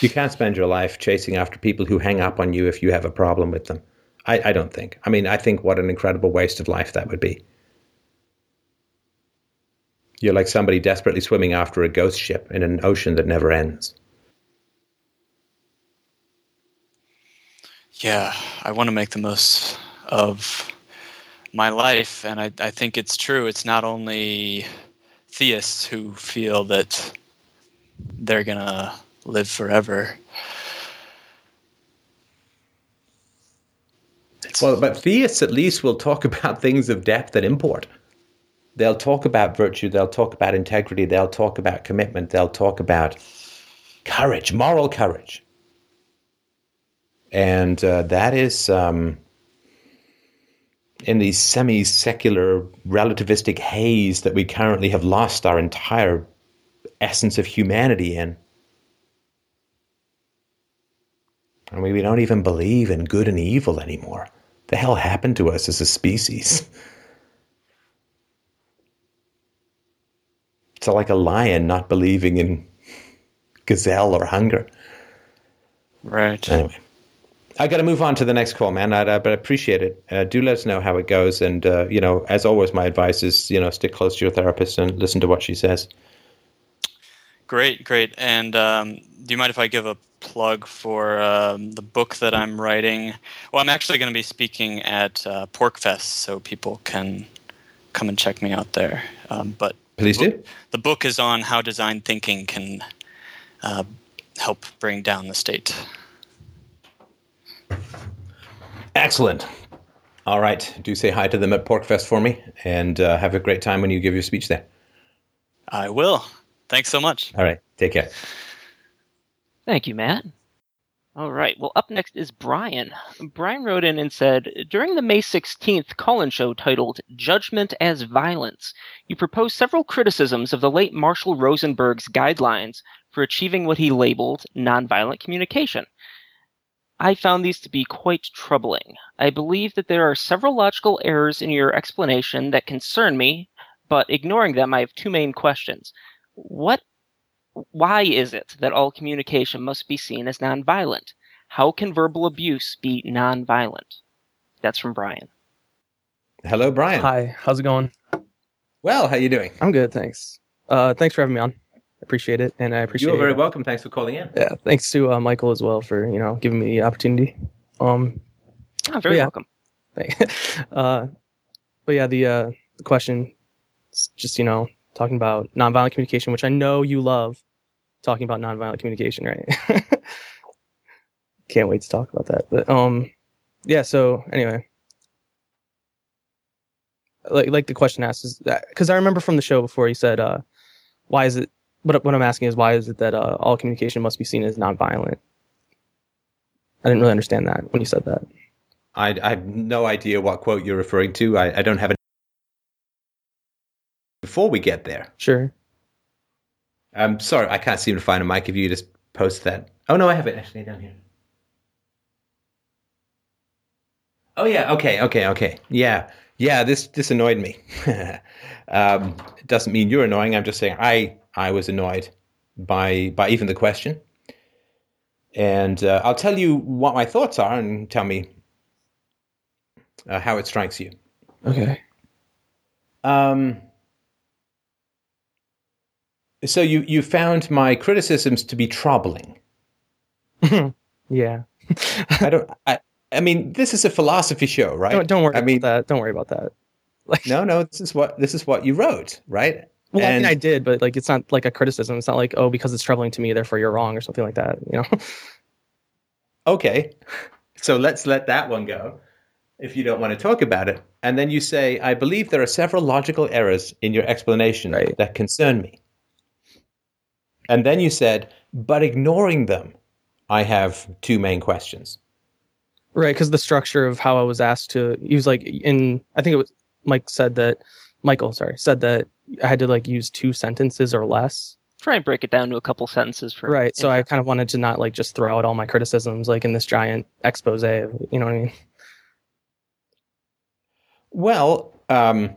You can't spend your life chasing after people who hang up on you if you have a problem with them. I, I don't think. I mean, I think what an incredible waste of life that would be. You're like somebody desperately swimming after a ghost ship in an ocean that never ends. Yeah, I want to make the most of my life, and I, I think it's true. It's not only theists who feel that they're going to live forever. It's, well, but theists at least will talk about things of depth and import they'll talk about virtue, they'll talk about integrity, they'll talk about commitment, they'll talk about courage, moral courage. And uh, that is um, in the semi secular relativistic haze that we currently have lost our entire essence of humanity in. I mean, we don't even believe in good and evil anymore. The hell happened to us as a species? It's like a lion not believing in gazelle or hunger. Right. Anyway, I got to move on to the next call, man. I, I but I appreciate it. Uh, do let us know how it goes, and uh, you know, as always, my advice is you know stick close to your therapist and listen to what she says. Great, great. And um, do you mind if I give a plug for um, the book that I'm writing? Well, I'm actually going to be speaking at uh, PorcFest, so people can come and check me out there. Um, but Please do. The book is on how design thinking can uh, help bring down the state. Excellent. All right. Do say hi to them at PorcFest for me and uh, have a great time when you give your speech there. I will. Thanks so much. All right. Take care. Thank you, Matt. All right. Well, up next is Brian. Brian wrote in and said During the May 16th call show titled Judgment as Violence, you proposed several criticisms of the late Marshall Rosenberg's guidelines for achieving what he labeled nonviolent communication. I found these to be quite troubling. I believe that there are several logical errors in your explanation that concern me, but ignoring them, I have two main questions. What why is it that all communication must be seen as nonviolent? How can verbal abuse be nonviolent? That's from Brian. Hello, Brian. Hi, how's it going? Well, how you doing? I'm good, thanks. Uh, thanks for having me on. I appreciate it, and I appreciate. It. You're very uh, welcome. Thanks for calling in. Yeah, thanks to uh, Michael as well for you know giving me the opportunity. Um, Oh, very Yeah. welcome. Thank- uh, but yeah, the uh, the question, is just you know, talking about nonviolent communication, which I know you love talking about nonviolent communication, right? Can't wait to talk about that. But um, yeah. So anyway, like like the question asked is that because I remember from the show before he said, uh, why is it? What what I'm asking is why is it that uh, all communication must be seen as nonviolent? I didn't really understand that when you said that. I, I have no idea what quote you're referring to. I, I don't have it. Before we get there, Sure. I'm sorry, I can't seem to find a mic. If you just post that. Oh no, I have it actually down here. Oh yeah, okay, okay, okay. Yeah, yeah. This this annoyed me. um, it doesn't mean you're annoying. I'm just saying I I was annoyed by by even the question. And uh, I'll tell you what my thoughts are, and tell me uh, how it strikes you. Okay. Um, so you you found my criticisms to be troubling. Yeah. I don't. I, I mean, this is a philosophy show, right? Don't, don't worry I mean, about that. Don't worry about that. Like, no, no. This is what this is what you wrote, right? well, I mean, I did, but like, it's not like a criticism. It's not like, oh, because it's troubling to me, therefore you're wrong or something like that. You know? Okay, so let's let that one go. If you don't want to talk about it, and then you say, "I believe there are several logical errors in your explanation Right. that concern me." And then you said, "But ignoring them, I have two main questions." right. Because the structure of how I was asked to use, like, in, I think it was Mike said that, Michael, sorry, said that I had to like use two sentences or less. Try and break it down to a couple sentences for Right. So I kind of wanted to not like just throw out all my criticisms like in this giant expose. You know what I mean? Well, um,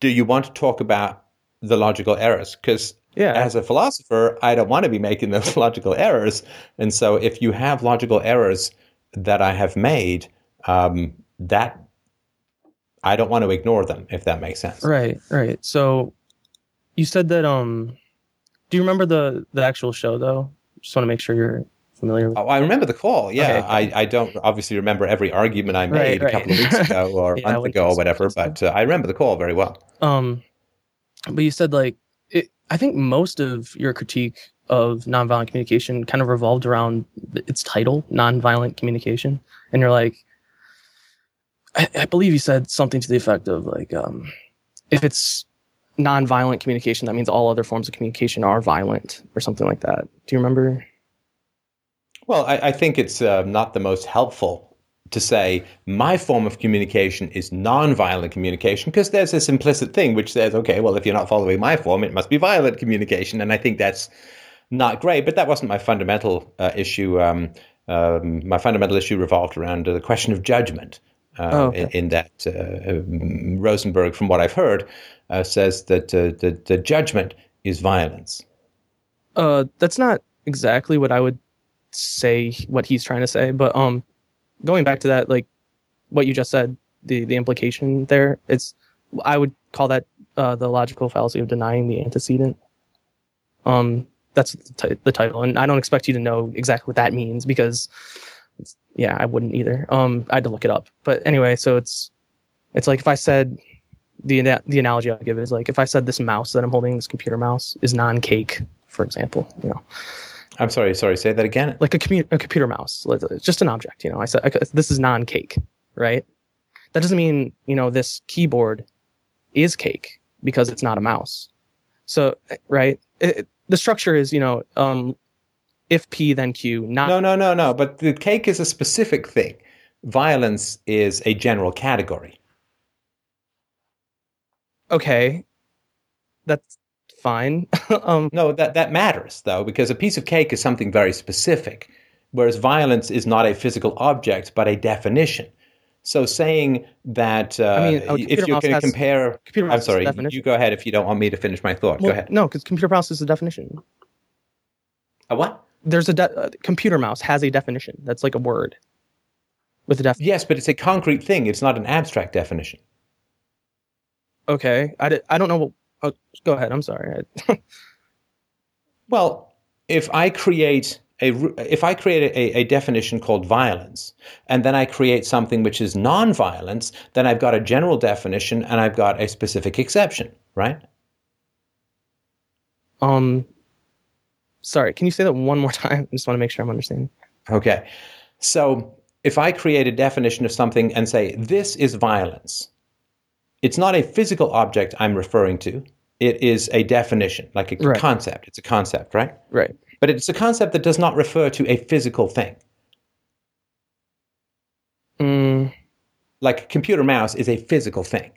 do you want to talk about the logical errors? Because Yeah. as a philosopher, I don't want to be making those logical errors. And so if you have logical errors that I have made, um, that I don't want to ignore them, if that makes sense. Right, right. So you said that um do you remember the the actual show though? Just want to make sure you're familiar with Oh, I remember the call. Yeah, Okay. I, I don't obviously remember every argument I Right, made a couple of weeks ago or a Yeah, month ago or whatever, but uh, I remember the call very well. um but you said like I think most of your critique of nonviolent communication kind of revolved around its title, nonviolent communication. And you're like I, I believe you said something to the effect of like um if it's nonviolent communication, that means all other forms of communication are violent or something like that. Do you remember? Well, I, I think it's uh, not the most helpful to say my form of communication is nonviolent communication because there's this implicit thing which says, okay, well, if you're not following my form, it must be violent communication. And I think that's not great, but that wasn't my fundamental uh, issue. Um, um, my fundamental issue revolved around uh, the question of judgment. Uh, Oh, okay. in, in that uh, um, Rosenberg, from what I've heard, uh, says that uh, the, the judgment is violence. Uh, that's not exactly what I would say. What he's trying to say, but um, going back to that, like what you just said, the the implication there, it's I would call that uh, the logical fallacy of denying the antecedent. Um, that's the, ti- the title, and I don't expect you to know exactly what that means because, yeah, I wouldn't either. Um, I had to look it up, but anyway, so it's it's like if I said the the analogy I give is like if I said this mouse that I'm holding, this computer mouse, is non-cake, for example, you know, I'm sorry, sorry, say that again. like a, commu- a computer mouse, just an object, you know. I said I, this is non-cake, right? That doesn't mean you know this keyboard is cake because it's not a mouse. So right, it, it- the structure is you know um, if P then Q, not No, no, no, no. But the cake is a specific thing. Violence is a general category. okay. That's fine. um, No, that that matters though, because a piece of cake is something very specific, whereas violence is not a physical object but a definition. So saying that uh, I mean, a if you're mouse going to has- compare, computer mouse I'm sorry, you go ahead if you don't want me to finish my thought. well, go ahead. No, because computer mouse is a definition. A what? There's a de- uh, computer mouse has a definition. That's like a word with a def. Yes, but it's a concrete thing. It's not an abstract definition. Okay, I, I don't know. Oh, go ahead. I'm sorry. Well, if I create a if I create a, a definition called violence, and then I create something which is non-violence, then I've got a general definition and I've got a specific exception, right? Um, sorry, can you say that one more time? I just want to make sure I'm understanding. Okay. So if I create a definition of something and say, this is violence, it's not a physical object I'm referring to. It is a definition, like a Right. concept. It's a concept, right? Right. But it's a concept that does not refer to a physical thing. Mm, Like computer mouse is a physical thing.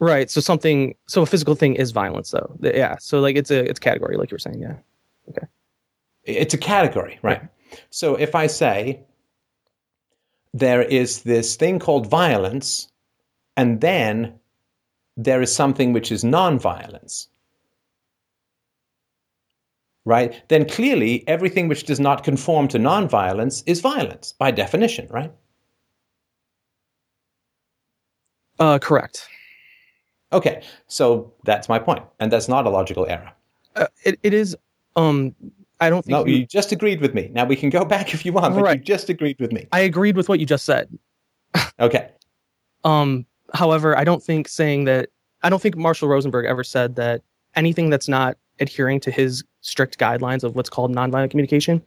right. So something. So a physical thing is violence, though. Yeah. So like it's a it's a category, like you were saying. Yeah. Okay. It's a category, right? So if I say there is this thing called violence, and then there is something which is non-violence, right? Then clearly everything which does not conform to non-violence is violence by definition, right? Uh, correct. Okay, so that's my point, and that's not a logical error. Uh, it it is. Um, I don't think No, you- you just agreed with me. Now we can go back if you want, but you just agreed with me. I agreed with what you just said. Okay. Um, however, I don't think saying that I don't think Marshall Rosenberg ever said that anything that's not adhering to his strict guidelines of what's called nonviolent communication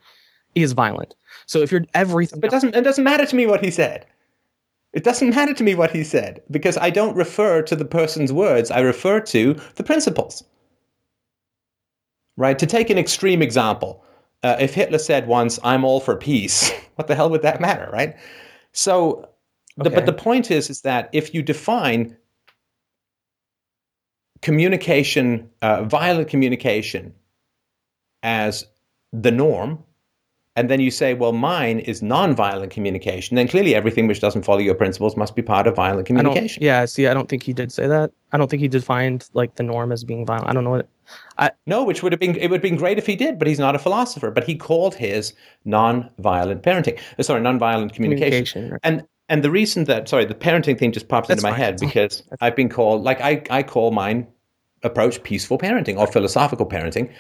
is violent. So if you're everything, But it doesn't it doesn't matter to me what he said. It doesn't matter to me what he said because I don't refer to the person's words. I refer to the principles. Right? To take an extreme example, uh, if Hitler said once, "I'm all for peace," what the hell would that matter, right? So, the, but the point is, is that if you define communication, uh, violent communication, as the norm, and then you say, well, mine is non-violent communication, then clearly everything which doesn't follow your principles must be part of violent I communication. Yeah, see, I don't think he did say that. I don't think he defined like the norm as being violent. I don't know what. No, which would have been it would have been great if he did, but he's not a philosopher. But he called his non-violent parenting, uh, sorry, non-violent communication. Communication, right. And and the reason that sorry, the parenting thing just pops That's into my fine. head because I've been called like I I call mine approach peaceful parenting or philosophical parenting.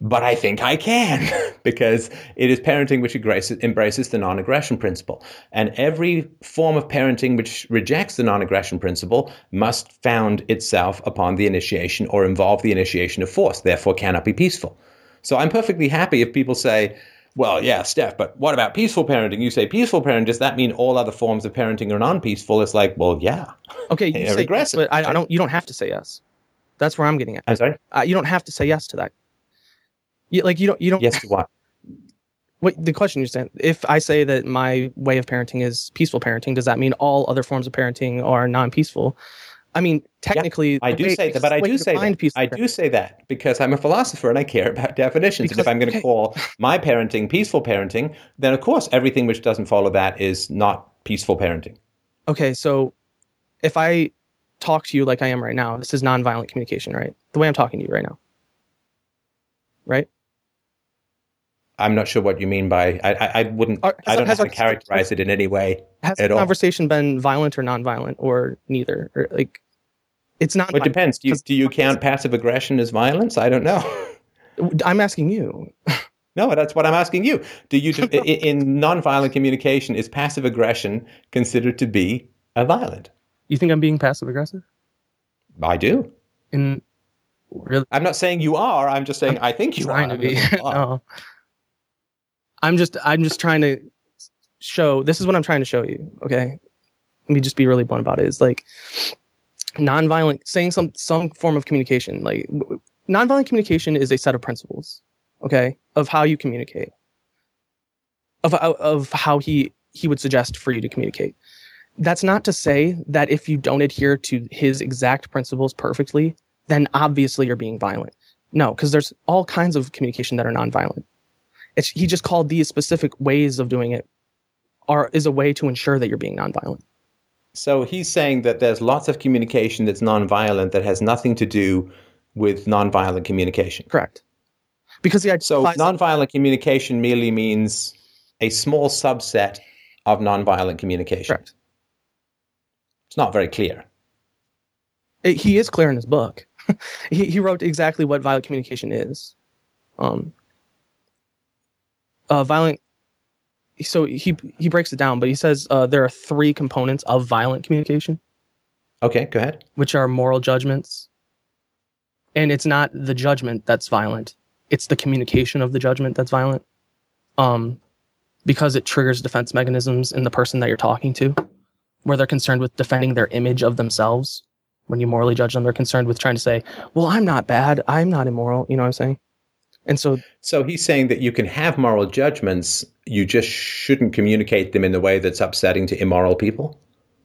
But I think I can because it is parenting which embraces, embraces the non aggression principle. And every form of parenting which rejects the non aggression principle must found itself upon the initiation or involve the initiation of force, therefore cannot be peaceful. So I'm perfectly happy if people say, well, yeah, Steph, but what about peaceful parenting? You say peaceful parenting, does that mean all other forms of parenting are non peaceful? It's like, well, yeah. Okay, you say yes, but I, I don't. You don't have to say yes. That's where I'm getting at. I'm sorry? Uh, you don't have to say yes to that. You, like you don't. You don't. Yes to what? What the question you said? If I say that my way of parenting is peaceful parenting, does that mean all other forms of parenting are non-peaceful? I mean, technically, I do way- say that, but I do say that. I do say that because I'm a philosopher and I care about definitions. and if I'm going to okay. call my parenting peaceful parenting, then of course everything which doesn't follow that is not peaceful parenting. Okay, so if I talk to you like I am right now, this is nonviolent communication, right? The way I'm talking to you right now, right? I'm not sure what you mean by I. I, I wouldn't. I don't have to our- characterize it in any way. Has At the all. conversation been violent or nonviolent or neither? Or like, it's not. It depends. Do you, 'Cause- do you count passive aggression as violence? I don't know. I'm asking you. No, that's what I'm asking you. Do you i- in nonviolent communication is passive aggression considered to be a violent? You think I'm being passive aggressive? I do. In really I'm not saying you are. I'm just saying I think you trying are. to be. I'm not saying you are. no. I'm just. I'm just trying to show. This is what I'm trying to show you. Okay. Let me just be really blunt about it. Is like nonviolent saying some some form of communication. Like nonviolent communication is a set of principles. Okay, of how you communicate. Of of- of how he he would suggest for you to communicate. That's not to say that if you don't adhere to his exact principles perfectly, then obviously you're being violent. No, because there's all kinds of communication that are nonviolent. It's, he just called these specific ways of doing it are is a way to ensure that you're being nonviolent. So he's saying that there's lots of communication that's nonviolent that has nothing to do with nonviolent communication. Correct. Because the So nonviolent communication merely means a small subset of nonviolent communication. Correct. It's not very clear. it- he is clear in his book. he he wrote exactly what violent communication is. Um, uh, violent. So he he breaks it down, but he says uh, there are three components of violent communication, Okay, go ahead. which are moral judgments, and it's not the judgment that's violent; it's the communication of the judgment that's violent. Um, because it triggers defense mechanisms in the person that you're talking to, where they're concerned with defending their image of themselves. When you morally judge them, they're concerned with trying to say, "Well, I'm not bad. I'm not immoral." You know what I'm saying? And so So he's saying that you can have moral judgments, you just shouldn't communicate them in the way that's upsetting to immoral people.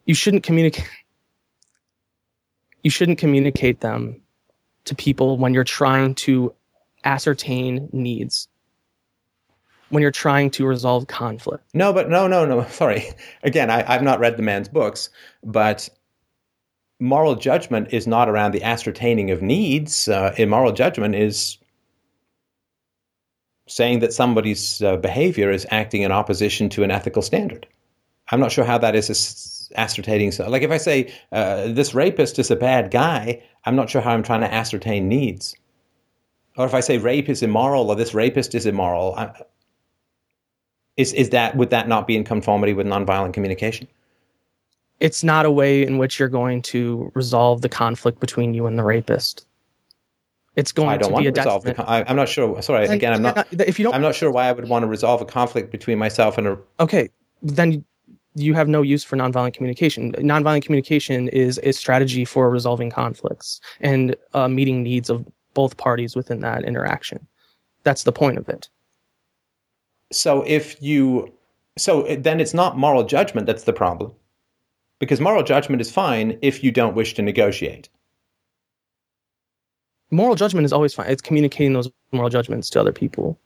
you shouldn't communicate you shouldn't communicate them to people when you're trying to ascertain needs when you're trying to resolve conflict No, but no, no, no. Sorry. Again, I, I've not read the man's books, but moral judgment is not around the ascertaining of needs. Uh, immoral judgment is saying that somebody's uh, behavior is acting in opposition to an ethical standard. I'm not sure how that is ascertaining. So, like if I say uh, this rapist is a bad guy, I'm not sure how I'm trying to ascertain needs. Or if I say rape is immoral or this rapist is immoral, I, is is that would that not be in conformity with nonviolent communication? it's not a way in which you're going to resolve the conflict between you and the rapist it's going I don't to want be to a resolve the. Con- I, I'm not sure. Sorry, Then again, I'm not. if you don't I'm not sure why I would want to resolve a conflict between myself and a. okay then you have no use for nonviolent communication nonviolent communication is a strategy for resolving conflicts and uh, meeting needs of both parties within that interaction that's the point of it So if you, so then it's not moral judgment that's the problem, because moral judgment is fine if you don't wish to negotiate. Moral judgment is always fine it's communicating those moral judgments to other people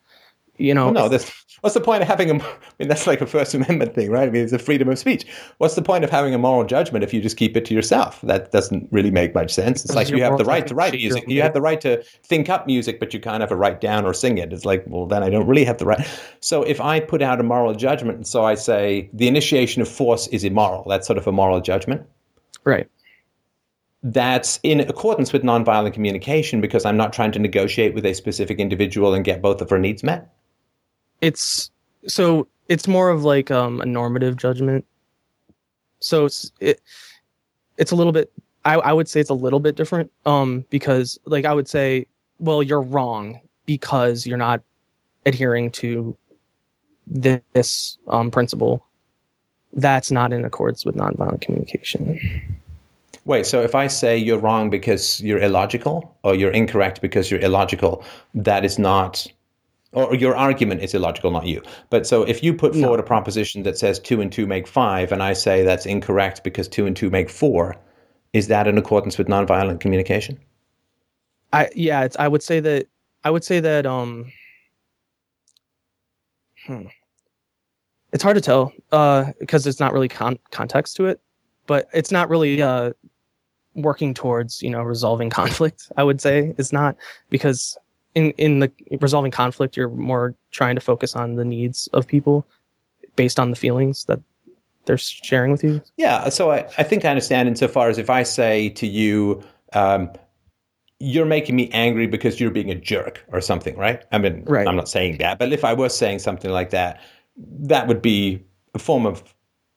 you know Well, no, that's, what's the point of having a? I mean, that's like a First Amendment thing, right? I mean, it's a freedom of speech. What's the point of having a moral judgment if you just keep it to yourself? That doesn't really make much sense. It's like you have the right to write music. You have the right to think up music, but you can't have a write down or sing it. It's like, well, then I don't really have the right. So if I put out a moral judgment, and so I say the initiation of force is immoral, that's sort of a moral judgment. right That's in accordance with nonviolent communication because I'm not trying to negotiate with a specific individual and get both of her needs met. it's so it's more of like um, a normative judgment. So it's it it's a little bit I, I would say it's a little bit different um because like i would say well you're wrong because you're not adhering to this um principle. That's not in accordance with nonviolent communication Wait, so if I say you're wrong because you're illogical, or you're incorrect because you're illogical, that is not, or your argument is illogical, not you. But so if you put No. forward a proposition that says two and two make five, and I say that's incorrect because two and two make four, is that in accordance with nonviolent communication? I yeah, it's I would say that I would say that um hmm. it's hard to tell uh because it's not really con- context to it, but it's not really uh working towards, you know, resolving conflict, I would say. is not because in in the resolving conflict you're more trying to focus on the needs of people based on the feelings that they're sharing with you. Yeah, so I, I think I understand insofar as if I say to you, um, you're making me angry because you're being a jerk or something, right? I mean, Right. I'm not saying that, but if I was saying something like that, that would be a form of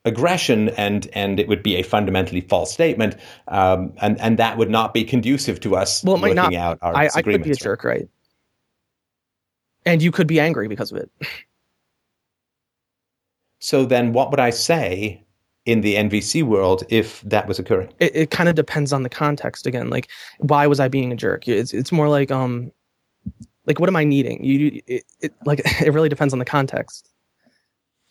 aggression and and it would be a fundamentally false statement um, and and that would not be conducive to us Well, working not. out our I, I could be a disagreements. jerk, right? And you could be angry because of it. so then what would I say in the NVC world if that was occurring? it, it kind of depends on the context again like why was i being a jerk it's, it's more like um like what am i needing you it, it like it really depends on the context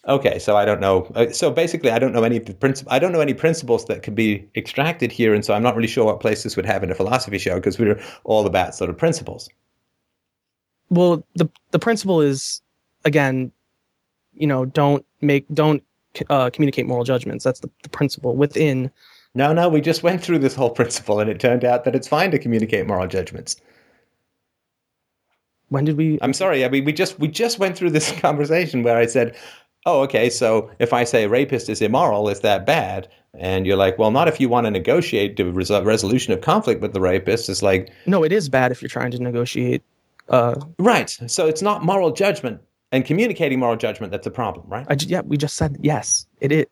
Okay, so I don't know. uh, So basically, I don't know any of the princip- I don't know any principles that could be extracted here, and so I'm not really sure what place this would have in a philosophy show because we're all about sort of principles. well the the principle is again you know don't make don't uh, communicate moral judgments that's the, the principle within No, no, we just went through this whole principle, and it turned out that it's fine to communicate moral judgments. when did we I'm sorry, I mean we just we just went through this conversation where I said, "Oh, okay, so if I say rapist is immoral, is that bad?" And you're like, "Well, not if you want to negotiate the res- resolution of conflict with the rapist." It's like, no it is bad if you're trying to negotiate Uh, Right. So it's not moral judgment and communicating moral judgment that's a problem, right? I yeah, we just said yes. It is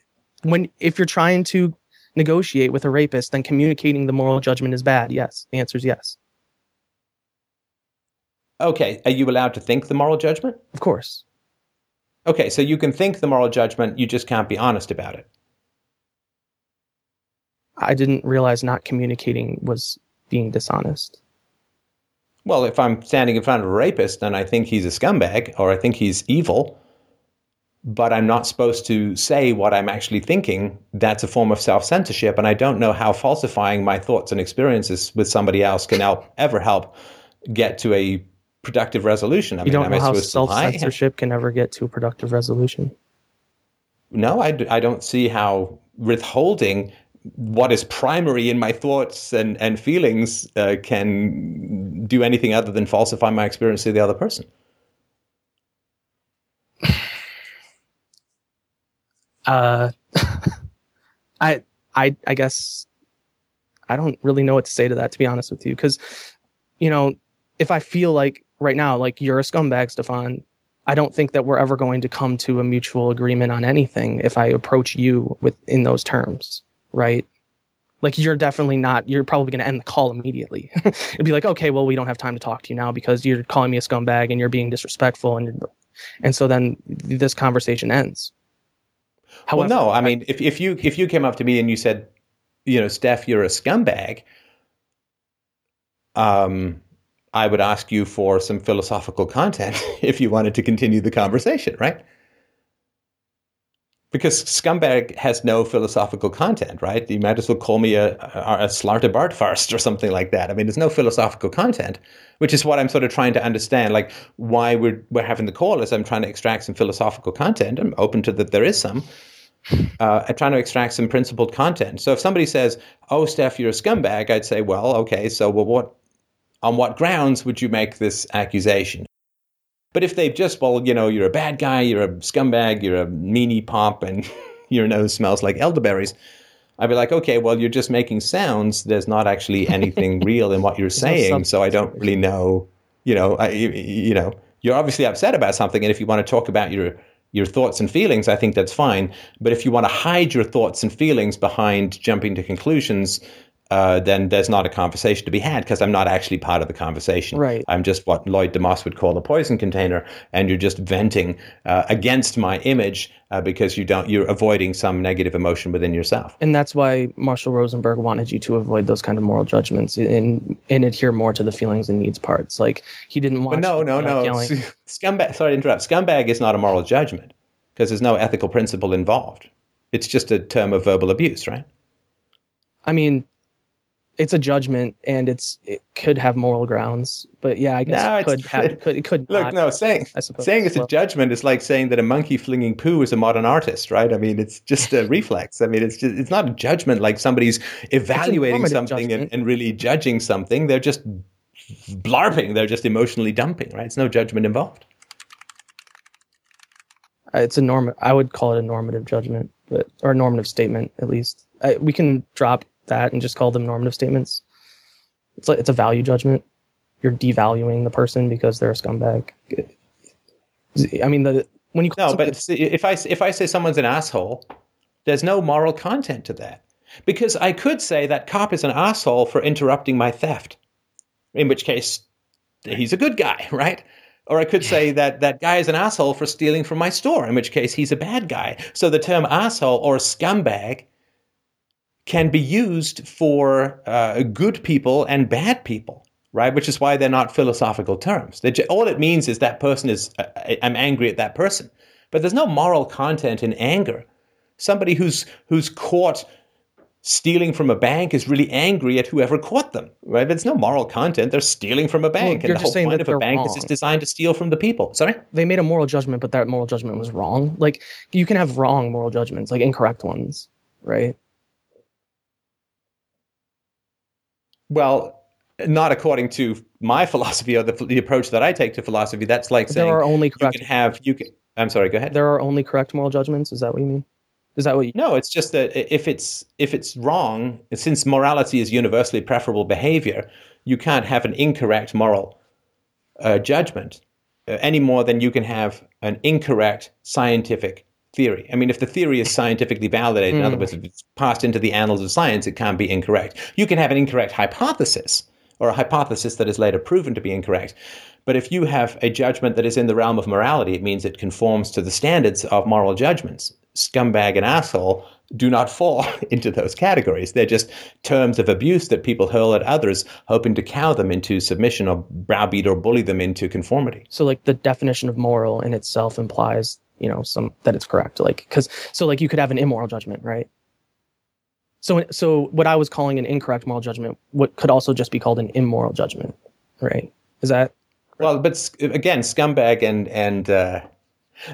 when if you're trying to negotiate with a rapist, then communicating the moral judgment is bad. Yes, the answer is yes. Okay. Are you allowed to think the moral judgment? Of course. Okay. So you can think the moral judgment, you just can't be honest about it. I didn't realize not communicating was being dishonest. Well, if I'm standing in front of a rapist and I think he's a scumbag or I think he's evil, but I'm not supposed to say what I'm actually thinking, that's a form of self censorship. And I don't know how falsifying my thoughts and experiences with somebody else can help, ever help get to a productive resolution. I You don't know how self censorship can ever get to a productive resolution. No, I, I don't see how withholding what is primary in my thoughts and, and feelings uh, can do anything other than falsify my experience to the other person. Uh, I I I guess I don't really know what to say to that to be honest with you because you know if I feel like right now like you're a scumbag, Stefan, I don't think that we're ever going to come to a mutual agreement on anything if I approach you with in those terms, right? Like you're definitely not. You're probably going to end the call immediately. It'd be like, okay, well, we don't have time to talk to you now because you're calling me a scumbag and you're being disrespectful, and you're, and so then this conversation ends. well, no, I mean, if, if you if you came up to me and you said, you know, Steph, you're a scumbag, um, I would ask you for some philosophical content if you wanted to continue the conversation, right? Because scumbag has no philosophical content, right? You might as well call me a, a, a or something like that. I mean, there's no philosophical content, which is what I'm sort of trying to understand. Like why we're we're having the call is I'm trying to extract some philosophical content. I'm open to that there is some. Uh, I'm trying to extract some principled content. So if somebody says, "Oh, Steph, you're a scumbag," I'd say, "Well, okay. So, well, what on what grounds would you make this accusation? But if they've just, well, you know, you're a bad guy, you're a scumbag, you're a meanie pop, and your nose smells like elderberries, I'd be like, okay, well, you're just making sounds. There's not actually anything real in what you're saying, so I don't really know. You know, I, you know, you're obviously upset about something, and if you want to talk about your your thoughts and feelings, I think that's fine. But if you want to hide your thoughts and feelings behind jumping to conclusions, uh, then there's not a conversation to be had because I'm not actually part of the conversation. Right. I'm just what Lloyd deMause would call a poison container, and you're just venting uh, against my image uh, because you don't you're avoiding some negative emotion within yourself. And that's why Marshall Rosenberg wanted you to avoid those kind of moral judgments and and adhere more to the feelings and needs parts. Like he didn't want. But no, no, no. Scumbag. Sorry to interrupt. Scumbag is not a moral judgment because there's no ethical principle involved. It's just a term of verbal abuse, right? I mean, it's a judgment and it's it could have moral grounds but yeah i guess no, it could have it could, it could look not, no saying saying it's Well- a judgment is like saying that a monkey flinging poo is a modern artist right? I mean it's just a reflex. I mean it's just it's not a judgment like somebody's evaluating something and, and really judging something. They're just blarping. They're just emotionally dumping right? It's no judgment involved. Uh, it's a norm i would call it a normative judgment but or a normative statement at least. I, we can drop that and just call them normative statements. It's like it's a value judgment. You're devaluing the person because they're a scumbag. I mean the when you call no but if i if i say someone's an asshole there's no moral content to that. Because i could say that cop is an asshole for interrupting my theft in which case he's a good guy right? Or I could say that that guy is an asshole for stealing from my store, in which case he's a bad guy. So the term asshole or scumbag can be used for uh, good people and bad people, right? Which is why they're not philosophical terms. All it means is that person is, uh, I'm angry at that person. But there's no moral content in anger. Somebody who's, who's caught stealing from a bank is really angry at whoever caught them, right? There's no moral content. They're stealing from a bank. you're and the just whole point of a bank is it's designed to steal from the people. Sorry? they made a moral judgment but that moral judgment was wrong like you can have wrong moral judgments like incorrect ones right Well, not according to my philosophy or the, the approach that I take to philosophy. That's like saying there are only correct. you can have you can. I'm sorry. Go ahead. there are only correct moral judgments is that what you mean is that what you No, it's just that if it's if it's wrong, since morality is universally preferable behavior, you can't have an incorrect moral uh, judgment uh, any more than you can have an incorrect scientific theory. I mean, if the theory is scientifically validated, in other hmm. words, if it's passed into the annals of science, it can't be incorrect. You can have an incorrect hypothesis or a hypothesis that is later proven to be incorrect. But if you have a judgment that is in the realm of morality, it means it conforms to the standards of moral judgments. Scumbag and asshole do not fall into those categories. They're just terms of abuse that people hurl at others, hoping to cow them into submission or browbeat or bully them into conformity. So like the definition of moral in itself implies, you know, some that it's correct. Like because so like you could have an immoral judgment, right? So so what I was calling an incorrect moral judgment, what could also just be called an immoral judgment, right? Is that well? But again, scumbag and and uh,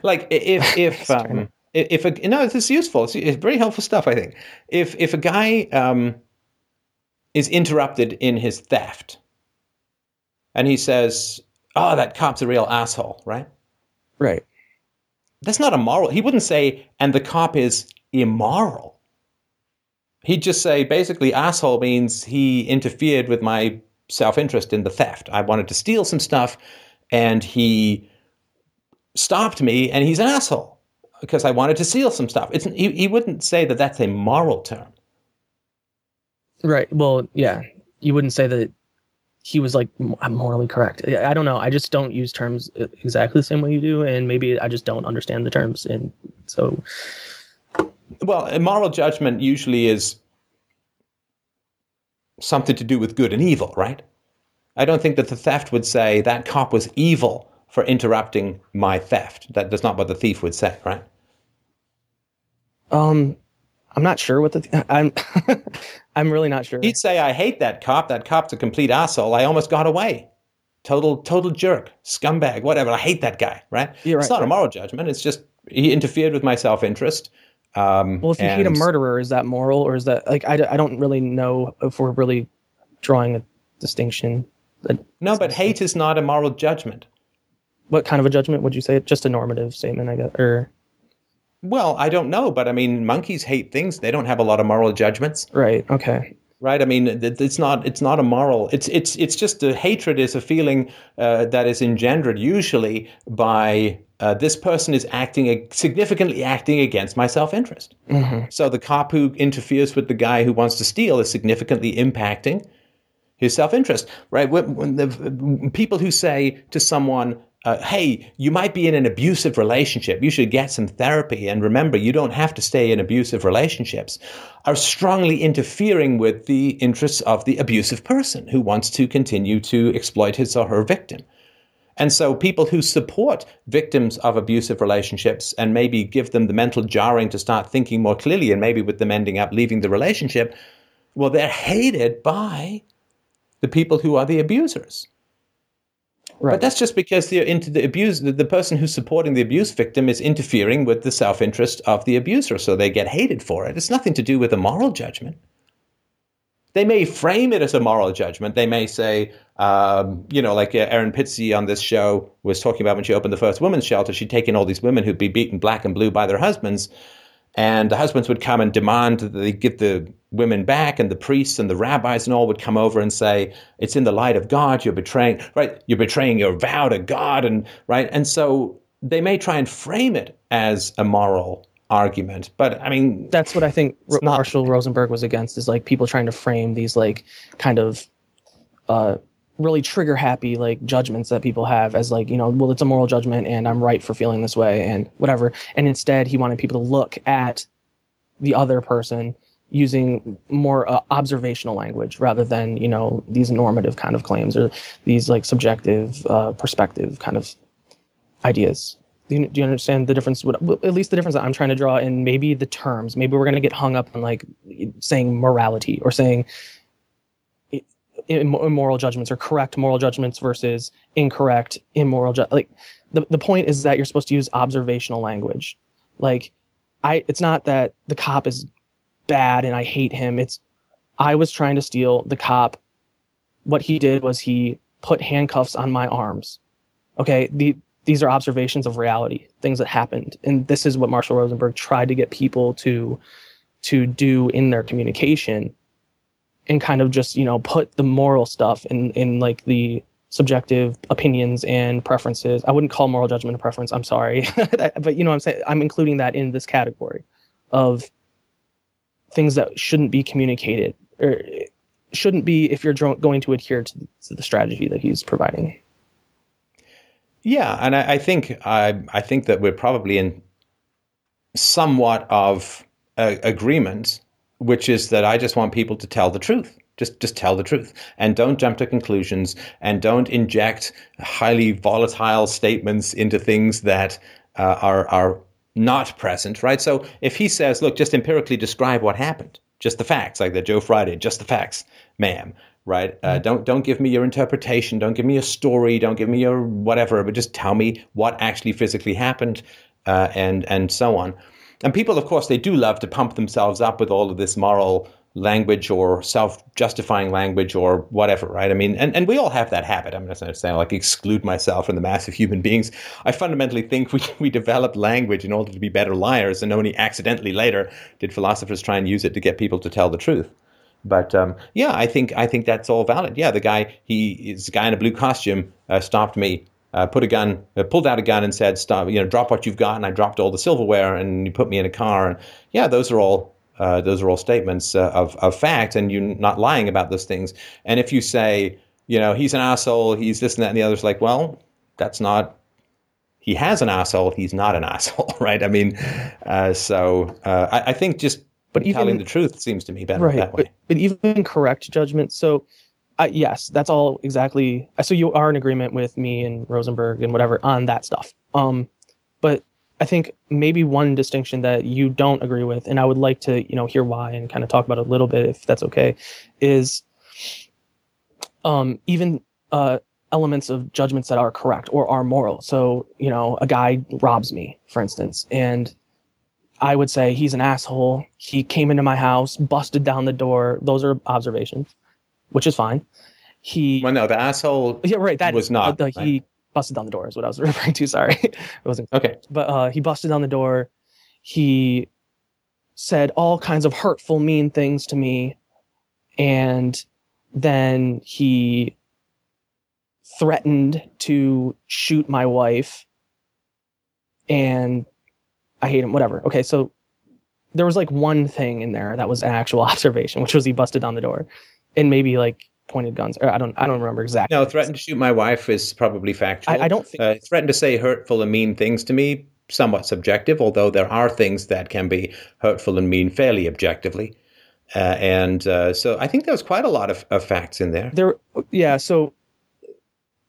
like if if um, if a no, this is useful. It's, it's very helpful stuff. I think if if a guy um, is interrupted in his theft, and he says, "Oh, that cop's a real asshole," right? right? That's not a moral. He wouldn't say, "And the cop is immoral." He'd just say, basically, asshole means he interfered with my self interest in the theft. I wanted to steal some stuff, and he stopped me, and he's an asshole because I wanted to steal some stuff. It's, he, he wouldn't say that that's a moral term. Right. Well, yeah. You wouldn't say that he was like m- morally correct. I don't know. I just don't use terms uh, exactly the same way you do, and maybe I just don't understand the terms. And so, Well, a moral judgment usually is something to do with good and evil, right? I don't think that the theft would say that cop was evil for interrupting my theft. That, that's not what the thief would say, right? um, I'm not sure what the I'm. I'm really not sure. He'd say, I hate that cop. That cop's a complete asshole. I almost got away. Total, total jerk, scumbag, whatever. I hate that guy, right? You're it's right, not a moral judgment. It's just he interfered with my self interest. Um, Well, if you hate a murderer, is that moral or is that like I, I don't really know if we're really drawing a distinction. That- No, but hate is not a moral judgment. What kind of a judgment would you say? Just a normative statement, I guess. Or Well, I don't know, but I mean, monkeys hate things. They don't have a lot of moral judgments, right? Okay. right? I mean, it's not it's not a moral. It's it's it's just a hatred is a feeling uh, that is engendered usually by uh, this person is acting significantly acting against my self interest. So the cop who interferes with the guy who wants to steal is significantly impacting his self interest, right? When, when the when people who say to someone, uh, "Hey, you might be in an abusive relationship. You should get some therapy." And remember, you don't have to stay in abusive relationships. Are strongly interfering with the interests of the abusive person who wants to continue to exploit his or her victim. And so, people who support victims of abusive relationships and maybe give them the mental jarring to start thinking more clearly, and maybe with them ending up leaving the relationship, well, they're hated by the people who are the abusers. Right. But that's just because into the abuse. The, the person who's supporting the abuse victim is interfering with the self interest of the abuser, so they get hated for it. It's nothing to do with a moral judgment. They may frame it as a moral judgment. They may say, um, you know, like uh, Erin Pizzey on this show was talking about when she opened the first women's shelter, she'd taken all these women who'd be beaten black and blue by their husbands, and the husbands would come and demand that they get the women back, and the priests and the rabbis and all would come over and say, "It's in the light of God. You're betraying, right? You're betraying your vow to God, and right." And so they may try and frame it as a moral argument, but I mean, that's what I think Ro- not- Marshall Rosenberg was against is like people trying to frame these like kind of uh really trigger happy like judgments that people have as like you know well it's a moral judgment and I'm right for feeling this way and whatever and instead he wanted people to look at the other person using more uh, observational language rather than you know these normative kind of claims or these like subjective uh, perspective kind of ideas. Do you, do you understand the difference? What, at least the difference that I'm trying to draw in maybe the terms. Maybe we're going to get hung up on like saying morality or saying immoral judgments or correct moral judgments versus incorrect immoral ju- like the, the point is that you're supposed to use observational language. Like i it's not that the cop is bad and i hate him. It's i was trying to steal the cop. What he did was he put handcuffs on my arms. Okay? The these are observations of reality things that happened. And this is what marshall rosenberg tried to get people to to do in their communication and kind of just you know put the moral stuff in in like the subjective opinions and preferences. I wouldn't call moral judgment a preference. I'm sorry, but you know I'm saying. I'm including that in this category of things that shouldn't be communicated or shouldn't be if you're going to adhere to, the strategy that he's providing. Yeah, and I, I think I I think that we're probably in somewhat of a, agreement, which is that I just want people to tell the truth. Just just tell the truth and don't jump to conclusions and don't inject highly volatile statements into things that uh, are are not present, right? So if he says, "Look, just empirically describe what happened," just the facts, like the Joe Friday, just the facts, ma'am, right? Uh, mm-hmm. don't don't give me your interpretation, don't give me a story, don't give me your whatever, but just tell me what actually physically happened, uh, and and so on. And people, of course, they do love to pump themselves up with all of this moral language or self-justifying language or whatever, right? I mean, and, and we all have that habit. I'm not saying like exclude myself from the mass of human beings. I fundamentally think we, we developed language in order to be better liars, and only accidentally later did philosophers try and use it to get people to tell the truth. But um, yeah, I think I think that's all valid. Yeah, the guy he is a guy in a blue costume uh, stopped me, uh, put a gun, uh, pulled out a gun, and said, "Stop! You know, drop what you've got." And I dropped all the silverware, and you put me in a car. And yeah, those are all uh, those are all statements uh, of of fact, and you're not lying about those things. And if you say, you know, he's an asshole, he's this and that and the other's like, well, that's not. He has an asshole. He's not an asshole, right? I mean, uh, so I, I think just but even, telling the truth seems to me better right, that way. But, but even correct judgment. So, uh, yes, that's all exactly. So you are in agreement with me and Rosenberg and whatever on that stuff. Um, but I think maybe one distinction that you don't agree with, and I would like to, you know, hear why and kind of talk about it a little bit, if that's okay, is um, even uh, elements of judgments that are correct or are moral. So, you know, a guy robs me, for instance, and I would say he's an asshole. He came into my house, busted down the door. Those are observations, which is fine. He well, no, the asshole. Yeah, right. That was not. Uh, right? He busted down the door is what I was referring to. Sorry, it wasn't okay. But uh, he busted down the door. He said all kinds of hurtful, mean things to me, and then he threatened to shoot my wife and I hate him, whatever. Okay, so there was like one thing in there that was an actual observation, which was he busted down the door and maybe like pointed guns. Or I don't, I don't remember exactly. No, threatened to shoot my wife is probably factual. I, I don't think uh, threatened to say hurtful and mean things to me. Somewhat subjective, although there are things that can be hurtful and mean fairly objectively. Uh, and uh, so I think there was quite a lot of, of facts in there. There, yeah. So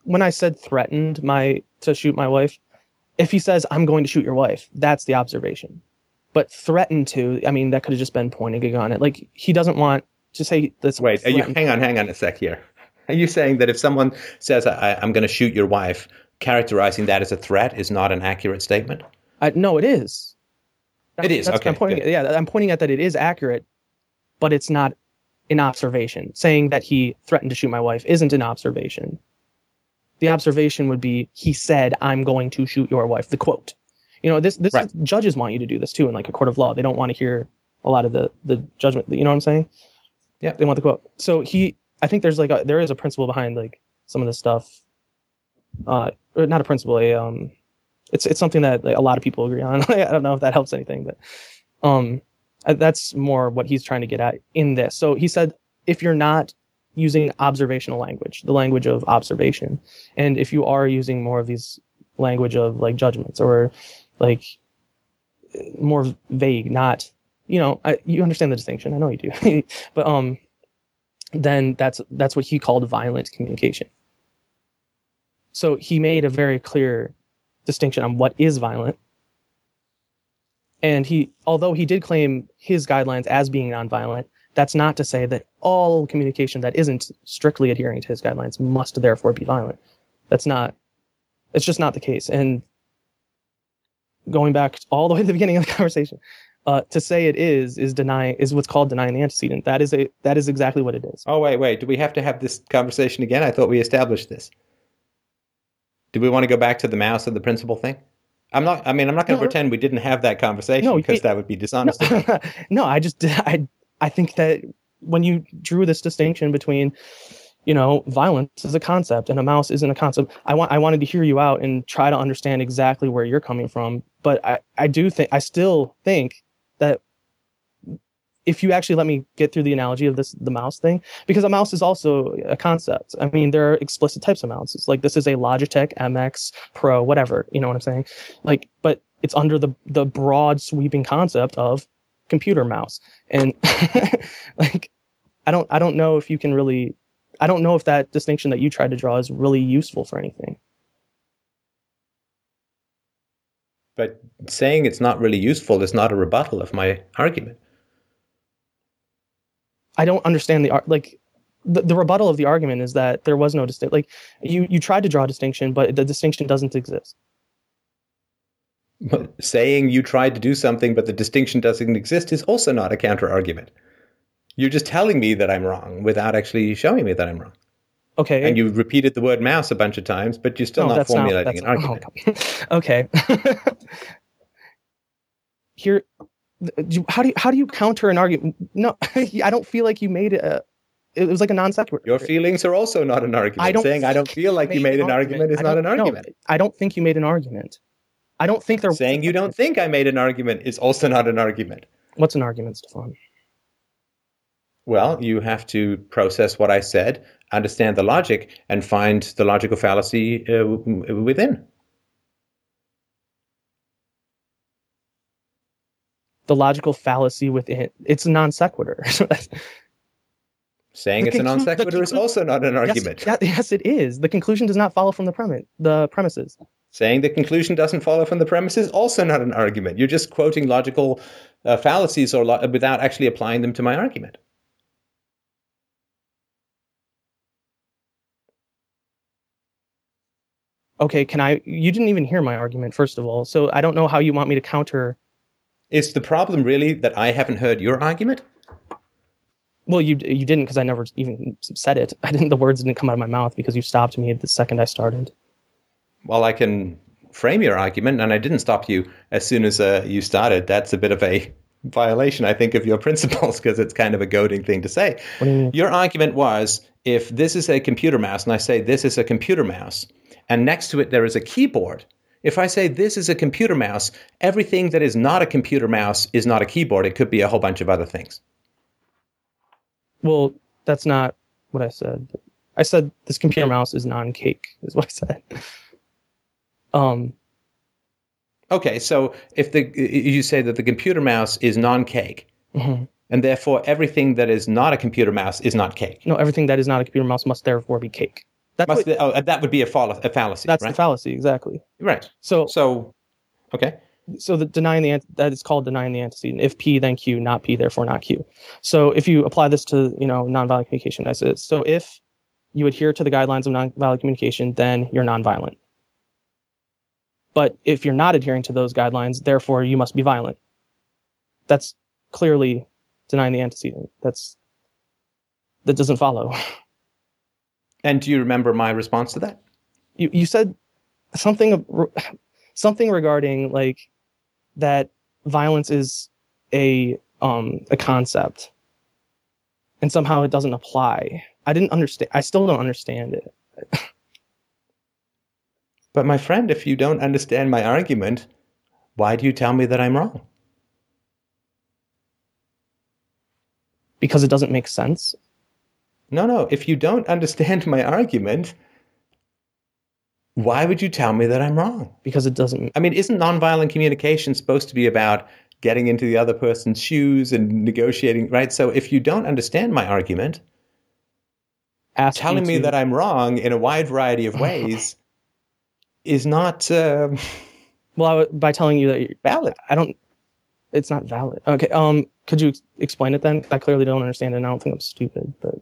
when I said threatened my to shoot my wife, if he says, I'm going to shoot your wife, that's the observation. But threatened to, I mean, that could have just been pointing a gun at. Like, he doesn't want to say this. Wait, you, hang on, hang on a sec here. Are you saying that if someone says, I, am going to shoot your wife, characterizing that as a threat is not an accurate statement? I, no, it is. It is. That's okay. I'm pointing yeah, I'm pointing at that it is accurate, but it's not an observation. Saying that he threatened to shoot my wife isn't an observation the observation would be he said i'm going to shoot your wife the quote you know this this right. judges want you to do this too in like a court of law they don't want to hear a lot of the the judgment you know what i'm saying yeah they want the quote. So he i think there's like a, there is a principle behind like some of this stuff. Uh not a principle a um it's it's something that like, a lot of people agree on. I don't know if that helps anything but um that's more what he's trying to get at in this. So he said if you're not using observational language, the language of observation. And if you are using more of these language of like judgments or like more vague, not, you know, I, you understand the distinction. I know you do, but, um, then that's, that's what he called violent communication. So he made a very clear distinction on what is violent. And he, although he did claim his guidelines as being nonviolent, that's not to say that all communication that isn't strictly adhering to his guidelines must therefore be violent. That's not, it's just not the case. And going back all the way to the beginning of the conversation, uh, to say it is is denying is what's called denying the antecedent. That is a that is exactly what it is. Oh wait, wait. Do we have to have this conversation again? I thought we established this. Do we want to go back to the mouse and the principle thing? I'm not. I mean, I'm not going to no, pretend we didn't have that conversation no, because that would be dishonest. No, no, I just I I think that when you drew this distinction between you know, violence is a concept and a mouse isn't a concept. I want I wanted to hear you out and try to understand exactly where you're coming from. But I, I do think I still think that if you actually let me get through the analogy of this the mouse thing, because a mouse is also a concept. I mean, there are explicit types of mouses. Like this is a Logitech MX Pro, whatever. You know what I'm saying? Like, but it's under the the broad sweeping concept of computer mouse. And like I don't I don't know if you can really I don't know if that distinction that you tried to draw is really useful for anything. But saying it's not really useful is not a rebuttal of my argument. I don't understand the. Like the, the rebuttal of the argument is that there was no distinction. Like you you tried to draw a distinction, but the distinction doesn't exist. But saying you tried to do something, but the distinction doesn't exist is also not a counter argument. You're just telling me that I'm wrong without actually showing me that I'm wrong. Okay. And you repeated the word mouse a bunch of times, but you're still No, not not- formulating that's- an argument. oh, okay. Here, how do you how do you counter an argument? No, I don't feel like you made it. A, it was like a non sequitur. Your feelings are also not an argument. I don't Saying I don't feel like you made an argument is not an don't- no, argument. I don't think you made an argument. I don't think they're Saying you don't think I made an argument is also not an argument. What's an argument, Stefan? Well, you have to process what I said, understand the logic, and find the logical fallacy uh, within. The logical fallacy within it's non sequitur. Saying The it's a non sequitur is also not an yes, argument. yeah, yes, it is. The conclusion does not follow from the premise. The premises. Saying the conclusion doesn't follow from the premise is also not an argument. You're just quoting logical uh, fallacies or lo- without actually applying them to my argument. Okay, can I? You didn't even hear my argument, first of all. So I don't know how you want me to counter. Is the problem really that I haven't heard your argument? Well, you you didn't because I never even said it. I didn't. The words didn't come out of my mouth because you stopped me the second I started. Well, I can frame your argument, and I didn't stop you as soon as uh, you started. That's a bit of a violation, I think, of your principles because it's kind of a goading thing to say. You? Your argument was if this is a computer mouse, and I say this is a computer mouse, and next to it there is a keyboard. If I say this is a computer mouse, everything that is not a computer mouse is not a keyboard. It could be a whole bunch of other things. Well, that's not what I said. I said this computer mouse is non-cake. Is what I said. Um. Okay, so if the you say that the computer mouse is non-cake, mhm. and therefore everything that is not a computer mouse is not cake. No, everything that is not a computer mouse must therefore be cake. That's Must what- oh, that would be a, fall- a fallacy, that's right? the fallacy exactly. right. So So, okay. so the denying the that is called denying the antecedent. If P then Q, not P therefore not Q. So if you apply this to you know nonviolent communication as is, so if you adhere to the guidelines of nonviolent communication, then you're nonviolent. But if you're not adhering to those guidelines, therefore you must be violent. That's clearly denying the antecedent. That's that doesn't follow. And do you remember my response to that? you you said something of- something regarding like that violence is a um a concept and somehow it doesn't apply i didn't understand i still don't understand it But my friend, if you don't understand my argument, why do you tell me that I'm wrong? because it doesn't make sense No, no. If you don't understand my argument, why would you tell me that I'm wrong? because it doesn't I mean, isn't nonviolent communication supposed to be about getting into the other person's shoes and negotiating, right? So if you don't understand my argument, ask telling me to- that I'm wrong in a wide variety of ways is not um well I by telling you that you're valid. i don't it's not valid okay um could you ex- explain it then i clearly don't understand it and i don't think i'm stupid but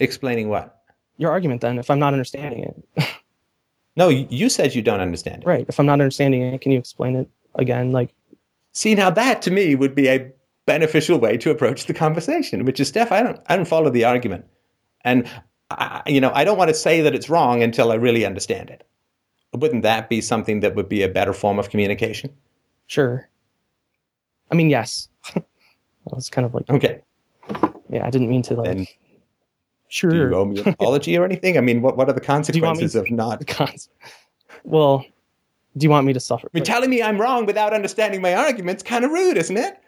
Explaining what? your argument then if i'm not understanding it No, you said you don't understand it. right if i'm not understanding it can you explain it again like See, now that to me would be a beneficial way to approach the conversation, which is, Steph, I don't, I don't follow the argument, and I, you know, I don't want to say that it's wrong until I really understand it. Wouldn't that be something that would be a better form of communication? Sure. I mean, yes. I was kind of like, Okay, yeah, I didn't mean to like. then Sure. Do you owe me an apology or anything? I mean, what, what are the you want me consequences of not Cons- well, do you want me to suffer? I mean, telling me I'm wrong without understanding my argument's kind of rude, isn't it?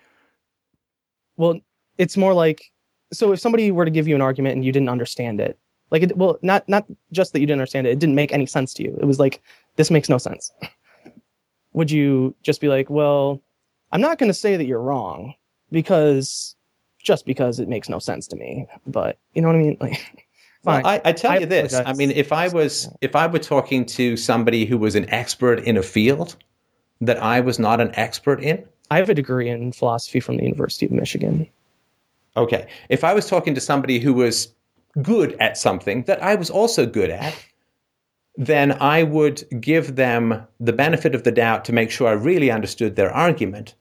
well, it's more like so if somebody were to give you an argument and you didn't understand it, like it, well, not not just that you didn't understand it, it didn't make any sense to you. It was like this makes no sense. Would you just be like, well, I'm not going to say that you're wrong because just because it makes no sense to me, but you know what I mean? Like, Well. I, I tell I you this. I mean, if I was if I were talking to somebody who was an expert in a field that I was not an expert in, I have a degree in philosophy from the University of Michigan. okay. If I was talking to somebody who was good at something that I was also good at, then I would give them the benefit of the doubt to make sure I really understood their argument,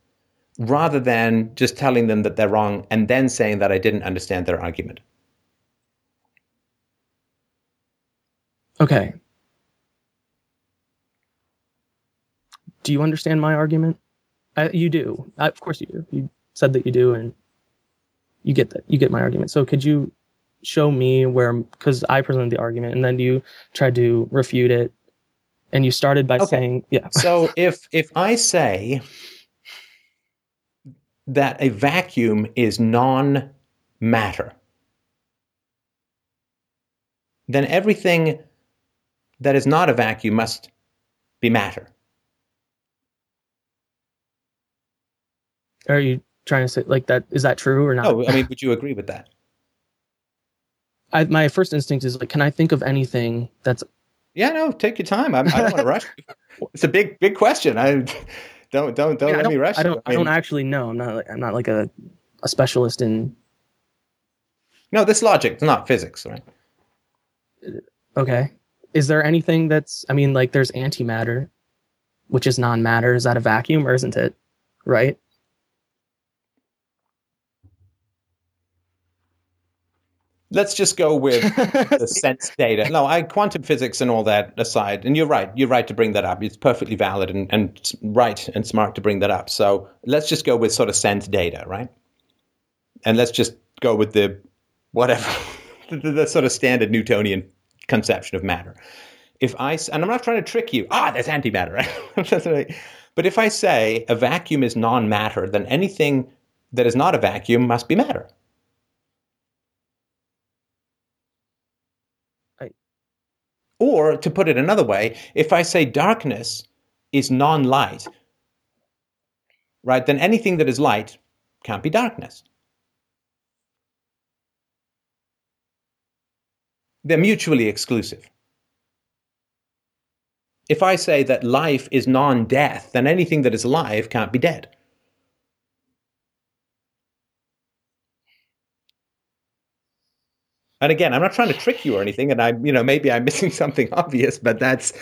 rather than just telling them that they're wrong and then saying that I didn't understand their argument. Okay. Do you understand my argument? I, you do. I, of course you do. You said that you do, and you get that. You get my argument. So could you show me where? Because I presented the argument, and then you tried to refute it, and you started by Okay. saying, "Yeah, So if if I say that a vacuum is non-matter, then everything that is not a vacuum must be matter. are you trying to say like that? Is that true or not?" Oh, I mean, would you agree with that? I, my first instinct is like, can I think of anything that's Yeah, no, take your time. I'm, I don't want to rush. It's a big, big question. I don't, don't, don't I, let don't, me rush. I don't. I, mean, don't actually know. I'm not. Like, I'm not like a, a specialist in. no, this logic, it's not physics, right? Okay. Is there anything that's? I mean, like, there's antimatter, which is non-matter. Is that a vacuum or isn't it? Right. Let's just go with the sense data. No, I quantum physics and all that aside, and you're right. You're right to bring that up. It's perfectly valid and, and right and smart to bring that up. So let's just go with sort of sense data, right? And let's just go with the whatever the, the, sort of standard Newtonian conception of matter. If I and I'm not trying to trick you. Ah, there's antimatter, right. but if I say a vacuum is non-matter, then anything that is not a vacuum must be matter. Or to put it another way, if I say darkness is non light, right, then anything that is light can't be darkness. They're mutually exclusive. If I say that life is non death, then anything that is alive can't be dead. And again, I'm not trying to trick you or anything, and I'm you know, maybe I'm missing something obvious, but that's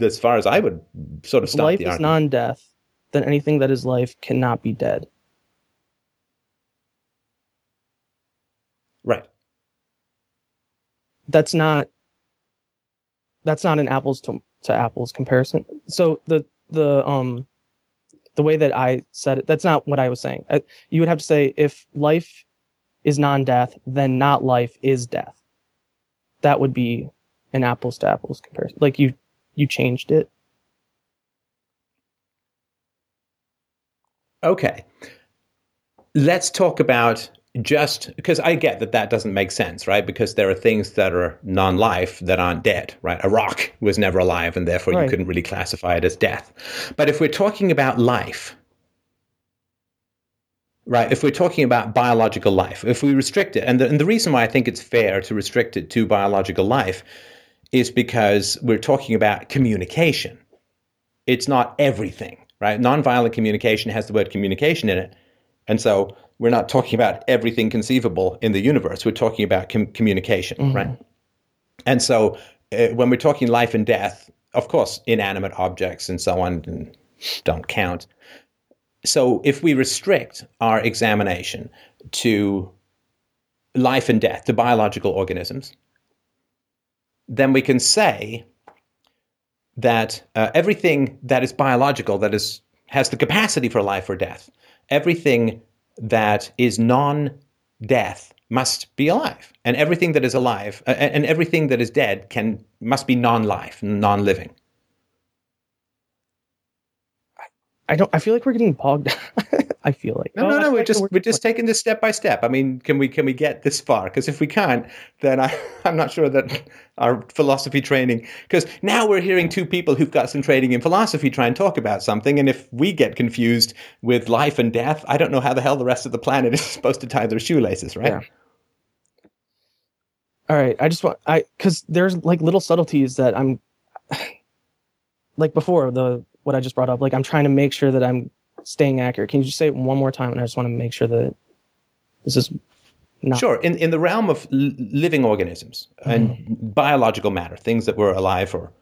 as far as I would sort of stop life is non-death. Then anything that is life cannot be dead. right. That's not. That's not an apples to, to apples comparison. So the the um, the way that I said it, that's not what I was saying. Uh, you would have to say if life is non-death, then not life is death. That would be an apples to apples comparison. Like you you changed it. Okay. Let's talk about just because I get that that doesn't make sense, right? Because there are things that are non life that aren't dead, right? A rock was never alive, and therefore you couldn't really classify it as death. But if we're talking about life, right, if we're talking about biological life, if we restrict it, and the, and the reason why I think it's fair to restrict it to biological life is because we're talking about communication. It's not everything, right? Nonviolent communication has the word communication in it. And so we're not talking about everything conceivable in the universe. We're talking about com- communication, right? And so uh, when we're talking life and death, of course, inanimate objects and so on don't count. So if we restrict our examination to life and death, to biological organisms, then we can say that uh, everything that is biological, that is has the capacity for life or death, everything that is non-death must be alive, and everything that is alive uh, and everything that is dead can must be non-life, non-living. I don't. I feel like we're getting bogged. Down. I feel like no, no, oh, no. We're just we're just taking this step by step. I mean, can we can we get this far? Because if we can't, then I, I'm not sure that our philosophy training. Because now we're hearing two people who've got some training in philosophy try and talk about something, and if we get confused with life and death, I don't know how the hell the rest of the planet is supposed to tie their shoelaces, right? Yeah. All right, I just want I because there's like little subtleties that I'm like before the what I just brought up. Like I'm trying to make sure that I'm staying accurate. Can you just say it one more time? And I just want to make sure that this is not Sure. In in the realm of l- living organisms and biological matter, things that were alive or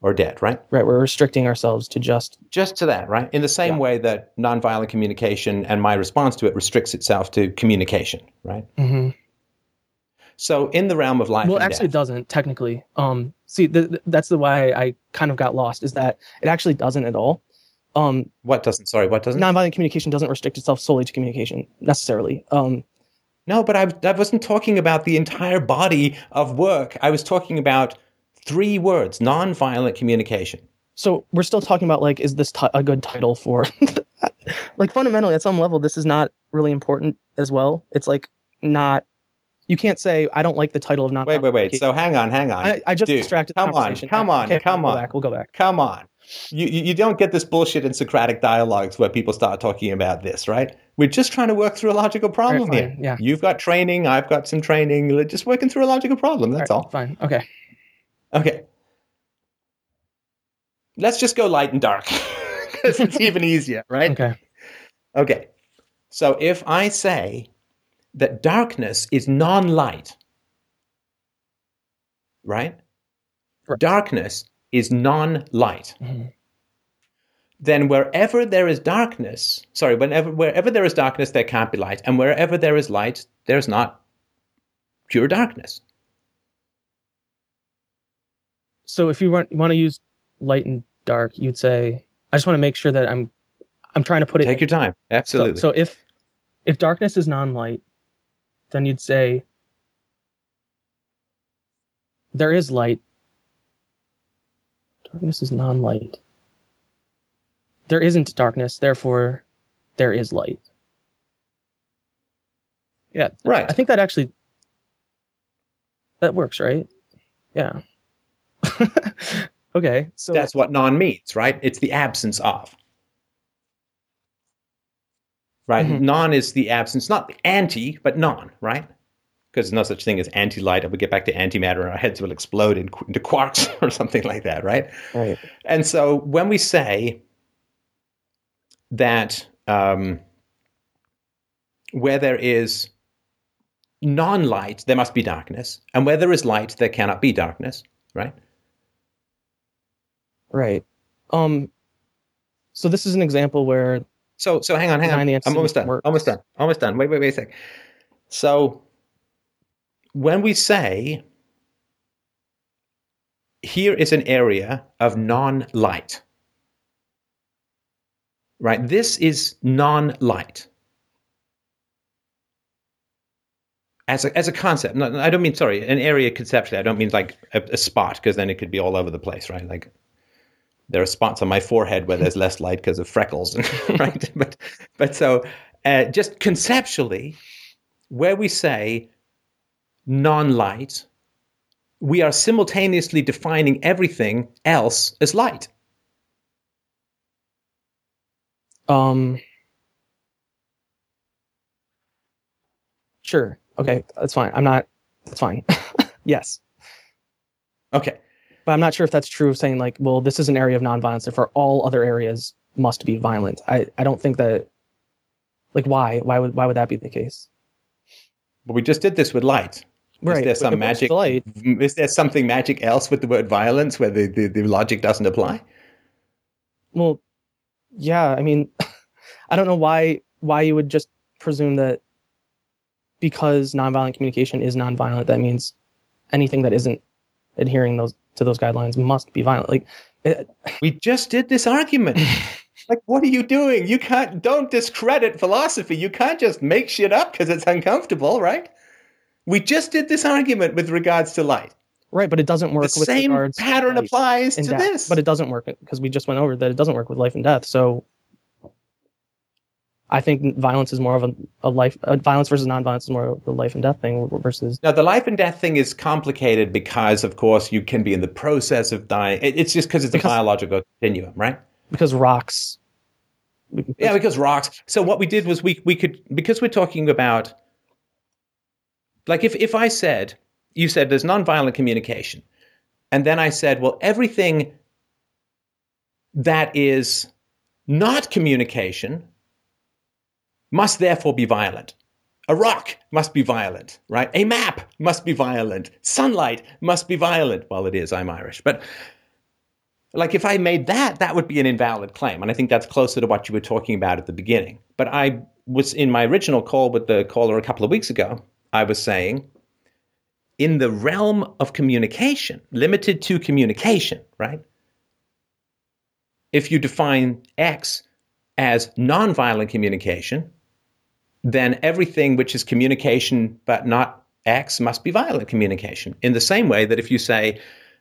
or dead, right? right. We're restricting ourselves to just just to that, right? In the same Yeah. way that nonviolent communication and my response to it restricts itself to communication, right? So in the realm of life, well, actually, it doesn't technically. Um, see, the, that's the why I kind of got lost. Is that it actually doesn't at all. Um, what doesn't? Sorry, what doesn't? nonviolent communication doesn't restrict itself solely to communication necessarily. Um, No, but I, I wasn't talking about the entire body of work. I was talking about three words: nonviolent communication. so we're still talking about like, is this ti- a good title for? like fundamentally, at some level, this is not really important as well. It's like not. You can't say I don't like the title of non. Wait, wait, wait. So hang on, hang on. I, I just Dude, distracted. Come on, come on, Okay, come we'll on. Go back. We'll go back. Come on. You, you don't get this bullshit in Socratic dialogues where people start talking about this, right? We're just trying to work through a logical problem Alright, here. yeah. You've got training, I've got some training. We're just working through a logical problem. That's All right, all. Fine. Okay. Okay. Let's just go light and dark. 'Cause it's even easier, right? Okay. Okay. So if I say that darkness is non light, right? Right. Darkness is non light. Mhm. Then wherever there is darkness, sorry, whenever wherever there is darkness, there can't be light. And wherever there is light, there's not pure darkness. So if you want want to use light and dark, you'd say I just want to make sure that I'm I'm trying to put it Take your time. So, Absolutely. so if if darkness is non-light, then you'd say there is light. Darkness is non-light. There isn't darkness, therefore there is light. Yeah, right. I think that actually that works, right? Yeah. okay, so That's what non means, right? It's the absence of. Right? Mhm. Non is the absence, not anti, but non, right? Because there's no such thing as anti light. If we get back to antimatter, and our heads will explode into quarks or something like that, right? right. And so when we say that um, where there is non light, there must be darkness, and where there is light, there cannot be darkness, right? Right. Um so this is an example where So so hang on, hang on. I'm almost done. works. Almost done. Almost done. Wait, wait, wait a sec. So when we say here is an area of non-light, right? This is non-light. As a, as a concept, no, I don't mean sorry, an area conceptually. I don't mean like a, a spot because then it could be all over the place, right? Like there are spots on my forehead where there's less light because of freckles, right? But but so uh, just conceptually, where we say non-light, we are simultaneously defining everything else as light. um Sure. Okay, that's fine. I'm not that's fine. yes. Okay. But I'm not sure if that's true of saying like, well, this is an area of nonviolence, therefore all other areas must be violent. I, I don't think that like why? Why would why would that be the case? But we just did this with light. Right. Is there some magic? light, Is there something magic else with the word violence where the, the, the logic doesn't apply? Well, yeah. I mean, I don't know why why you would just presume that because nonviolent communication is nonviolent, that means anything that isn't adhering those to those guidelines must be violent. Like, it, We just did this argument. like, what are you doing? You can't. Don't discredit philosophy. You can't just make shit up because it's uncomfortable, right? We just did this argument with regards to light. Right, but it doesn't work The with same regards to pattern applies to death. this. But it doesn't work because we just went over that it doesn't work with life and death. So I think violence is more of a, a life uh, violence versus nonviolence is more of a life and death thing versus Now, the life and death thing is complicated because, of course, you can be in the process of dying. It- It's just because it's a biological continuum, right? because rocks. Yeah, because rocks. So what we did was we we could because we're talking about like if if I said you said there's nonviolent communication, and then I said, well, everything that is not communication must therefore be violent. A rock must be violent, right? A map must be violent. Sunlight must be violent. Well, it is. I'm Irish, but like if I made that, that would be an invalid claim. And I think that's closer to what you were talking about at the beginning. But I was in my original call with the caller a couple of weeks ago, I was saying in the realm of communication, limited to communication, right? If you define X as nonviolent communication, then everything which is communication but not X must be violent communication. In the same way that if you say,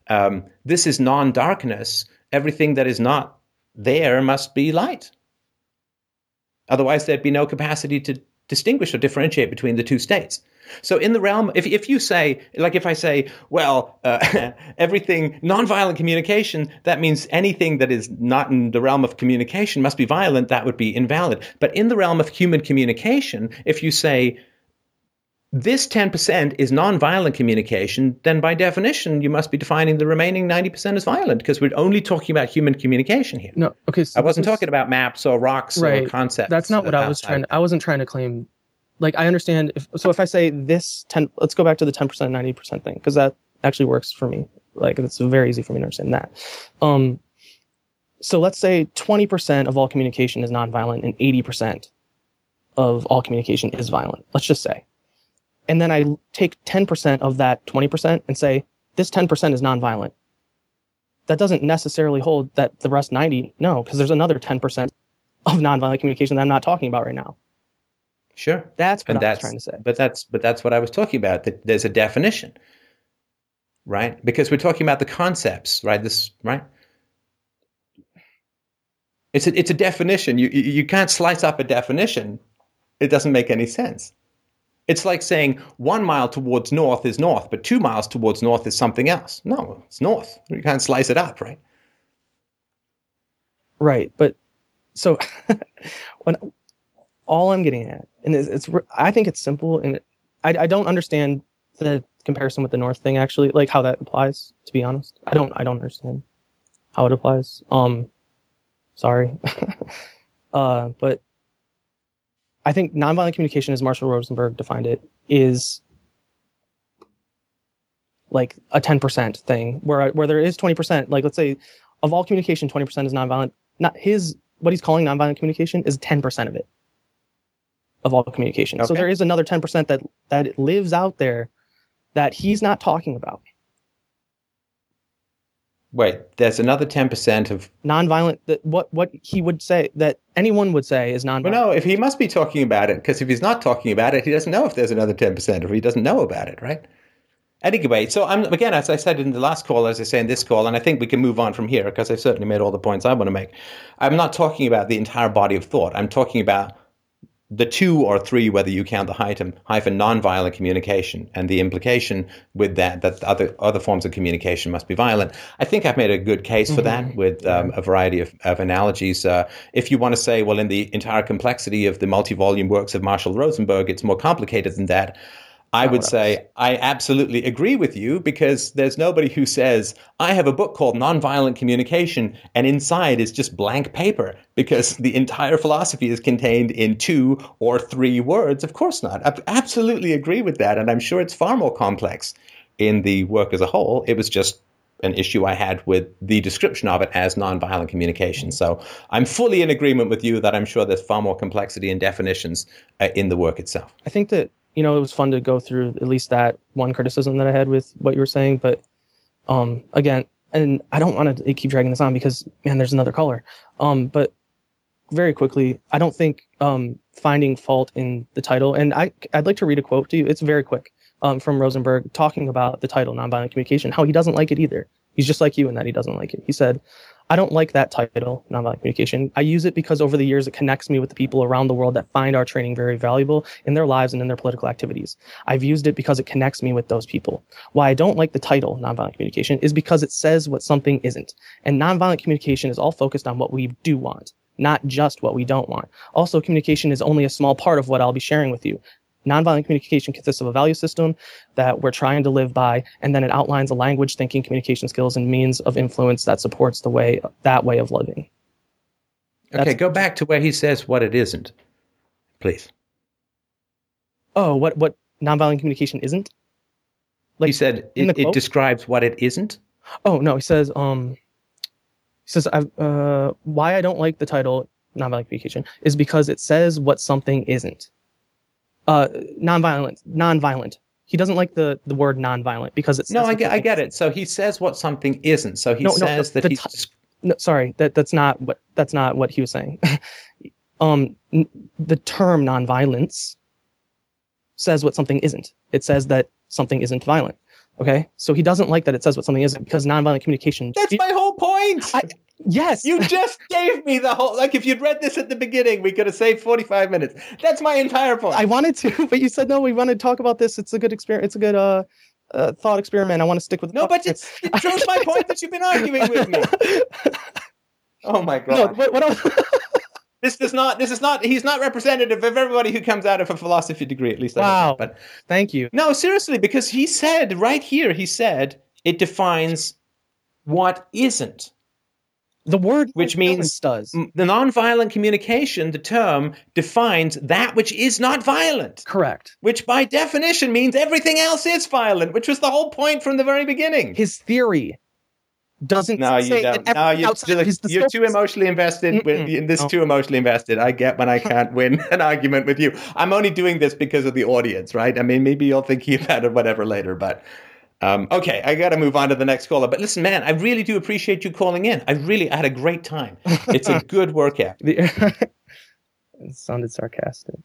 um, this is non darkness, everything that is not there must be light. Otherwise, there'd be no capacity to distinguish or differentiate between the two states. So, in the realm, if, if you say, like if I say, well, uh, everything nonviolent communication, that means anything that is not in the realm of communication must be violent, that would be invalid. But in the realm of human communication, if you say, this 10% is nonviolent communication, then by definition, you must be defining the remaining 90% as violent because we're only talking about human communication here. No, okay. So I wasn't is- talking about maps or rocks Right. or concepts. That's not what I was trying. To, I wasn't trying to claim. Like I understand. If, so if I say this ten, let's go back to the ten percent, ninety percent thing because that actually works for me. Like it's very easy for me to understand that. Um, so let's say twenty percent of all communication is nonviolent and eighty percent of all communication is violent. Let's just say, and then I take ten percent of that twenty percent and say this ten percent is nonviolent. That doesn't necessarily hold that the rest ninety. No, because there's another ten percent of nonviolent communication that I'm not talking about right now. Sure. That's what and I was trying to say. but that's but that's what I was talking about. That there's a definition, right? Because we're talking about the concepts, right? This right. It's a it's a definition. You you you can't slice up a definition. It doesn't make any sense. It's like saying one mile towards north is north, but two miles towards north is something else. No, it's north. You can't slice it up, right? Right, but so when all I'm getting at, and it's, it's I think it's simple, and I, I don't understand the comparison with the North thing actually, like how that applies. To be honest, I don't I don't understand how it applies. Um, sorry, uh, but I think nonviolent communication, as Marshall Rosenberg defined it, is like a 10% thing where where there is 20%. Like let's say of all communication, 20% is nonviolent. Not his what he's calling nonviolent communication is 10% of it of all communication. So there is another 10% that that lives out there that he's not talking about. Wait, there's another ten percent of Nonviolent that what what he would say that anyone would say is nonviolent. Well, no, if he must be talking about it, because if he's not talking about it, he doesn't know if there's another 10%, or he doesn't know about it, right? Anyway, so I'm again, as I said in the last call, as I say in this call, and I think we can move on from here because I've certainly made all the points I want to make. I'm not talking about the entire body of thought. I'm talking about the two or three, whether you count the hyphen, hyphen nonviolent communication and the implication with that that other other forms of communication must be violent. I think I've made a good case for that with um, a variety of, of analogies. Uh, if you want to say, well, in the entire complexity of the multi-volume works of Marshall Rosenberg, it's more complicated than that. I would say I absolutely agree with you because there's nobody who says, I have a book called Nonviolent Communication, and inside is just blank paper because the entire philosophy is contained in two or three words. Of course not. I absolutely agree with that. And I'm sure it's far more complex in the work as a whole. It was just an issue I had with the description of it as nonviolent communication. So I'm fully in agreement with you that I'm sure there's far more complexity and definitions uh, in the work itself. I think that you know it was fun to go through at least that one criticism that I had with what you were saying, but um, again, and I don't want to keep dragging this on because man, there's another color. Um, but very quickly, I don't think um, finding fault in the title, and I I'd like to read a quote to you. It's very quick. um, from Rosenberg talking about the title nonviolent communication, how he doesn't like it either. He's just like you in that he doesn't like it. He said, I don't like that title, nonviolent communication. I use it because over the years it connects me with the people around the world that find our training very valuable in their lives and in their political activities. I've used it because it connects me with those people. Why I don't like the title, nonviolent communication, is because it says what something isn't. And nonviolent communication is all focused on what we do want, not just what we don't want. Also, communication is only a small part of what I'll be sharing with you. Nonviolent communication consists of a value system that we're trying to live by, and then it outlines a language, thinking, communication skills, and means of influence that supports the way that way of living. Okay, That's- go back to where he says what it isn't, please. Oh, what what nonviolent communication isn't? Like, he said it, it describes what it isn't. Oh no, he says um he says I uh why I don't like the title nonviolent communication is because it says what something isn't. Uh nonviolent nonviolent. He doesn't like the the word nonviolent because it says No, I get, I get it. So he says what something isn't. So he No, no, says the- that the he's. ti- No, sorry, that that's not what that's not what he was saying. um n- the term nonviolence says what something isn't. It says that something isn't violent. Okay? So he doesn't like that it says what something isn't because nonviolent communication That's my whole point. I- Yes. you just gave me the whole. Like, if you'd read this at the beginning, we could have saved forty-five minutes. That's my entire point. I wanted to, but you said no. We want to talk about this. It's a good experience. It's a good uh, uh thought experiment. I want to stick with. no, but it's, it proves my point that you've been arguing with me. Oh my no. god! What, what else? This does not. This is not. He's not representative of everybody who comes out of a philosophy degree. At least, I Wow. think. But Thank you. no, seriously, because he said right here. He said it defines what isn't. The word Which means- does The nonviolent communication, the term defines that which is not violent, correct. which by definition means everything else is violent, which was the whole point from the very beginning. His theory doesn't No, say you that don't. No, you're, outside of his you're too emotionally invested. With, in this No. too emotionally invested. I get when I can't win an argument with you. I'm only doing this because of the audience, right? I mean, maybe you'll think about it, whatever, later. But um, okay, I got to move on to the next caller. But listen, man, I really do appreciate you calling in. I really I had a great time. It's a good workout. It sounded sarcastic.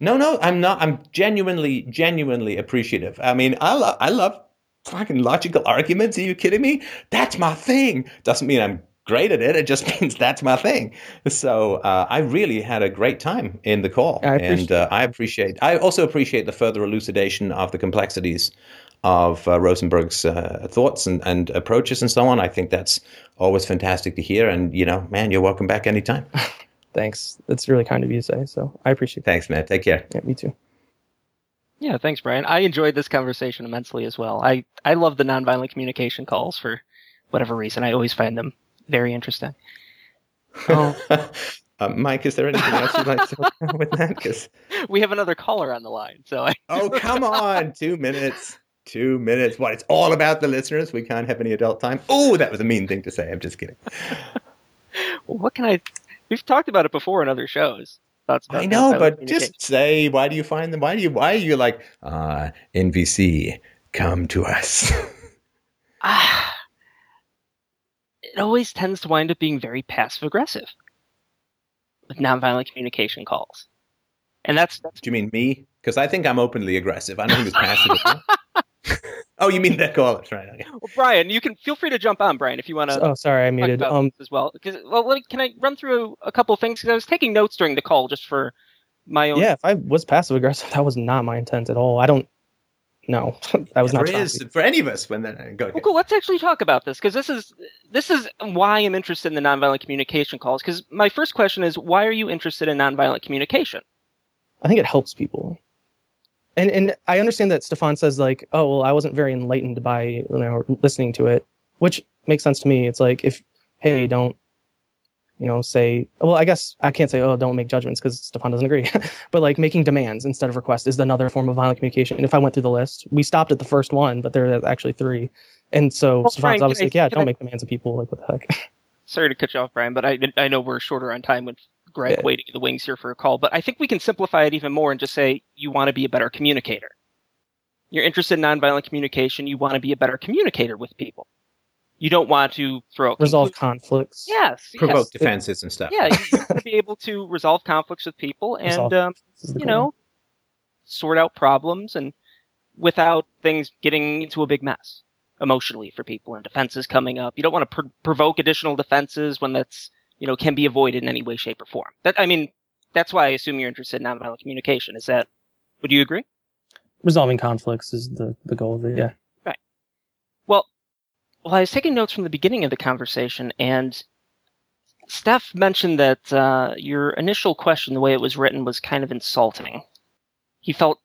No, no, I'm not. I'm genuinely, genuinely appreciative. I mean, I love, I love fucking logical arguments. Are you kidding me? That's my thing. Doesn't mean I'm great at it. It just means that's my thing. So uh, I really had a great time in the call, I and uh, I appreciate. I also appreciate the further elucidation of the complexities of uh, Rosenberg's uh, thoughts and, and approaches and so on. I think that's always fantastic to hear. And you know, man, you're welcome back anytime. Thanks. That's really kind of you to say. So I appreciate it. Thanks, man. Take care. Yeah, me too. Yeah, thanks, Brian. I enjoyed this conversation immensely as well. I, I love the nonviolent communication calls for whatever reason. I always find them very interesting. Oh. uh, Mike, is there anything else you'd like to talk about with that? 'Cause- We have another caller on the line, so I, oh, come on, two minutes. Two minutes. What? It's all about the listeners. We can't have any adult time. Oh, that was a mean thing to say. I'm just kidding. what can I? We've talked about it before in other shows. Thoughts I know, but just say why do you find them? Why do you? Why are you like uh, NVC? Come to us. ah, it always tends to wind up being very passive aggressive with nonviolent communication calls, and that's that's do you mean me? Because I think I'm openly aggressive. I don't think it's passive. At all. oh, you mean that call? That's right. Okay. well, Brian. You can feel free to jump on, Brian, if you want to. Oh, sorry, I muted. Um, this as well. 'Cause- well, let me, can I run through a couple of things? Because I was taking notes during the call just for my own. yeah, if I was passive aggressive, that was not my intent at all. I don't. No, that was not. There trying is to be- for any of us when then go. Well, cool. Let's actually talk about this because this is this is why I'm interested in the nonviolent communication calls. Because my first question is, why are you interested in nonviolent communication? I think it helps people. And and I understand that Stefan says like, oh well, I wasn't very enlightened by you know listening to it, which makes sense to me. It's like if hey, mm. don't you know say well, I guess I can't say oh don't make judgments because Stefan doesn't agree, but like making demands instead of requests is another form of violent communication. And if I went through the list, we stopped at the first one, but there are actually three. And so Well, Stefan's Brian, obviously I- like, yeah, don't I- make demands of people. Like what the heck? Sorry to cut you off, Brian, but I I know we're shorter on time with Greg Yeah. waiting in the wings here for a call. But I think we can simplify it even more and just say you want to be a better communicator. You're interested in nonviolent communication. You want to be a better communicator with people. You don't want to throw Resolve conclu- conflicts. Yes, provoke yes. defenses and stuff. Yeah, you want to be able to resolve conflicts with people and um, This is the you goal. know sort out problems and without things getting into a big mess emotionally for people and defenses coming up. You don't want to pr- provoke additional defenses when that's you know can be avoided in any way, shape, or form. That I mean, that's why I assume you're interested in nonviolent communication. Is that? Would you agree? Resolving conflicts is the the goal of it. Yeah. Right. Well, well, I was taking notes from the beginning of the conversation, and Steph mentioned that uh, your initial question, the way it was written, was kind of insulting. He felt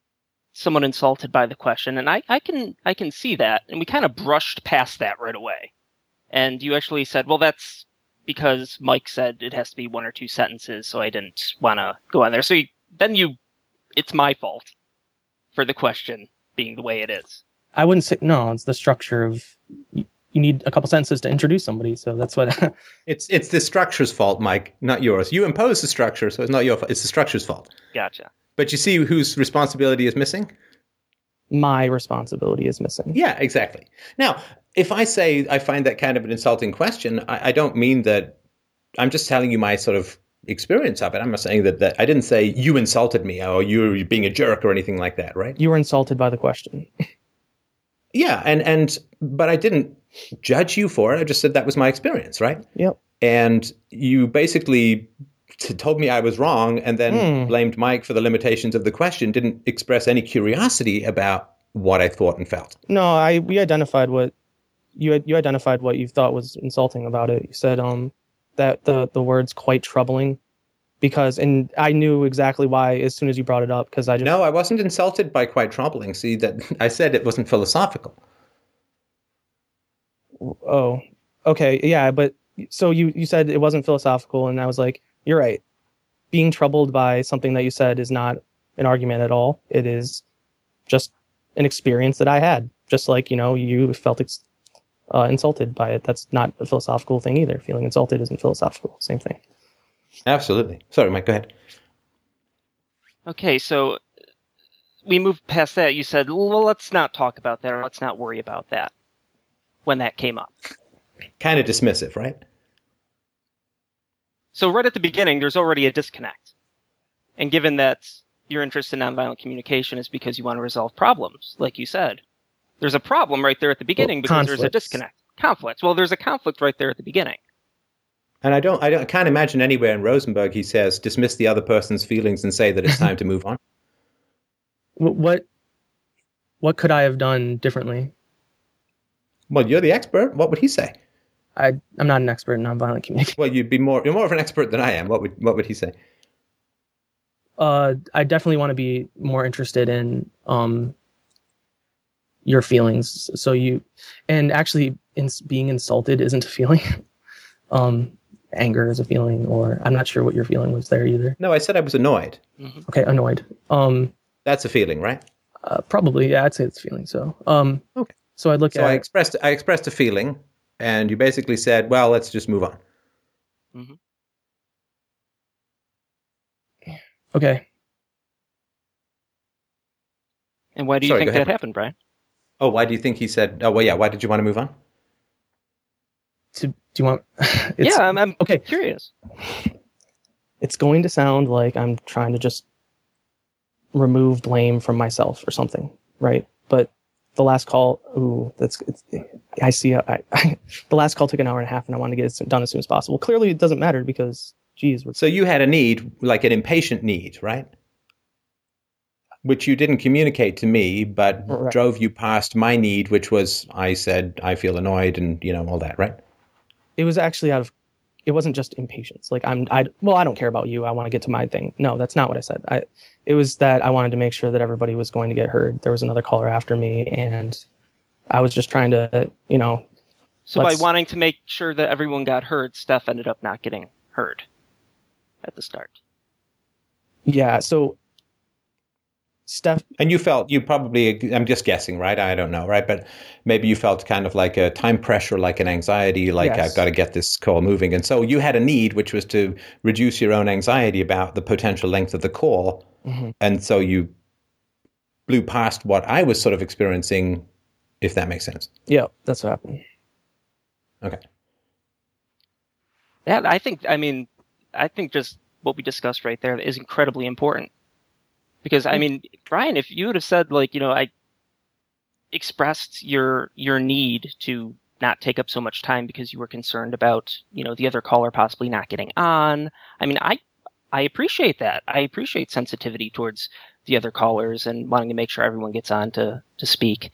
somewhat insulted by the question, and I, I can I can see that, and we kind of brushed past that right away. And you actually said, "Well, that's because Mike said it has to be one or two sentences, so I didn't want to go on there." So you, then you, it's my fault for the question being the way it is. I wouldn't say no. It's the structure of you, you need a couple sentences to introduce somebody. So that's what. It's it's the structure's fault, Mike, not yours. You impose the structure, so it's not your fault. It's the structure's fault. Gotcha. But you see whose responsibility is missing? my responsibility is missing. Yeah, exactly. Now, if I say I find that kind of an insulting question, I, I don't mean that. I'm just telling you my sort of experience of it. I'm not saying that, that I didn't say you insulted me or you're being a jerk or anything like that, right? You were insulted by the question. Yeah, and and but I didn't judge you for it. I just said that was my experience, right? Yep. And you basically t- told me I was wrong, and then Hmm. blamed Mike for the limitations of the question. Didn't express any curiosity about what I thought and felt. No, I we identified what you you identified what you thought was insulting about it. You said um that the the words quite troubling because and I knew exactly why as soon as you brought it up because I just No, I wasn't insulted by quite troubling. See that I said it wasn't philosophical. oh okay yeah but so you you said it wasn't philosophical and I was like you're right being troubled by something that you said is not an argument at all it is just an experience that I had just like you know you felt ex- uh, insulted by it that's not a philosophical thing either feeling insulted isn't philosophical same thing Absolutely. Sorry, Mike. Go ahead. Okay, so we moved past that. You said, well, let's not talk about that, or let's not worry about that when that came up. Kind of dismissive, right? So, right at the beginning, there's already a disconnect. And given that your interest in nonviolent communication is because you want to resolve problems, like you said, there's a problem right there at the beginning because there's a disconnect. Conflict. Well, there's a conflict right there at the beginning. And I don't, I don't, I can't imagine anywhere in Rosenberg he says dismiss the other person's feelings and say that it's time to move on. What what could I have done differently? Well, you're the expert. What would he say? I I'm not an expert in nonviolent communication. Well, you'd be more, you're more of an expert than I am. What would, what would he say? Uh, I definitely want to be more interested in um your feelings. So you, and actually, in being insulted isn't a feeling. um, anger is a feeling, or I'm not sure what your feeling was there either. No, I said I was annoyed. Okay, annoyed. Um, That's a feeling, right? uh, probably yeah, I'd say it's a feeling. So um, Okay. So I'd look So at I expressed, I expressed a feeling, and you basically said, well, let's just move on. Mm-hmm. okay. And why do you Sorry, think go ahead, that happened, Brian? Oh, why do you think he said, oh, well, yeah, why did you want to move on? To do you want? it's, yeah, I'm, I'm okay. curious. it's going to sound like I'm trying to just remove blame from myself or something, right? But the last call, ooh, that's it's, I see. I, I, the last call took an hour and a half, and I wanted to get it done as soon as possible. Clearly, it doesn't matter because, geez, we're, So you had a need, like an impatient need, right? Which you didn't communicate to me, but Right. drove you past my need, which was I said I feel annoyed and you know all that, right? it was actually out of. It wasn't just impatience. Like I'm, I well, I don't care about you. I want to get to my thing. No, that's not what I said. I, it was that I wanted to make sure that everybody was going to get heard. There was another caller after me, and I was just trying to, you know, So by wanting to make sure that everyone got heard, Steph ended up not getting heard at the start. yeah. So, Steph, And you felt you probably I'm just guessing, right? I don't know, right? But maybe you felt kind of like a time pressure, like an anxiety, like Yes. I've got to get this call moving. And so you had a need, which was to reduce your own anxiety about the potential length of the call. Mhm. And so you blew past what I was sort of experiencing, if that makes sense. yeah, that's what happened. Okay. Yeah, I think. I mean, I think just what we discussed right there is incredibly important. Because I mean, Brian, if you would have said like, you know, I, expressed your your need to not take up so much time because you were concerned about you know the other caller possibly not getting on. I mean, I I appreciate that. I appreciate sensitivity towards the other callers and wanting to make sure everyone gets on to to speak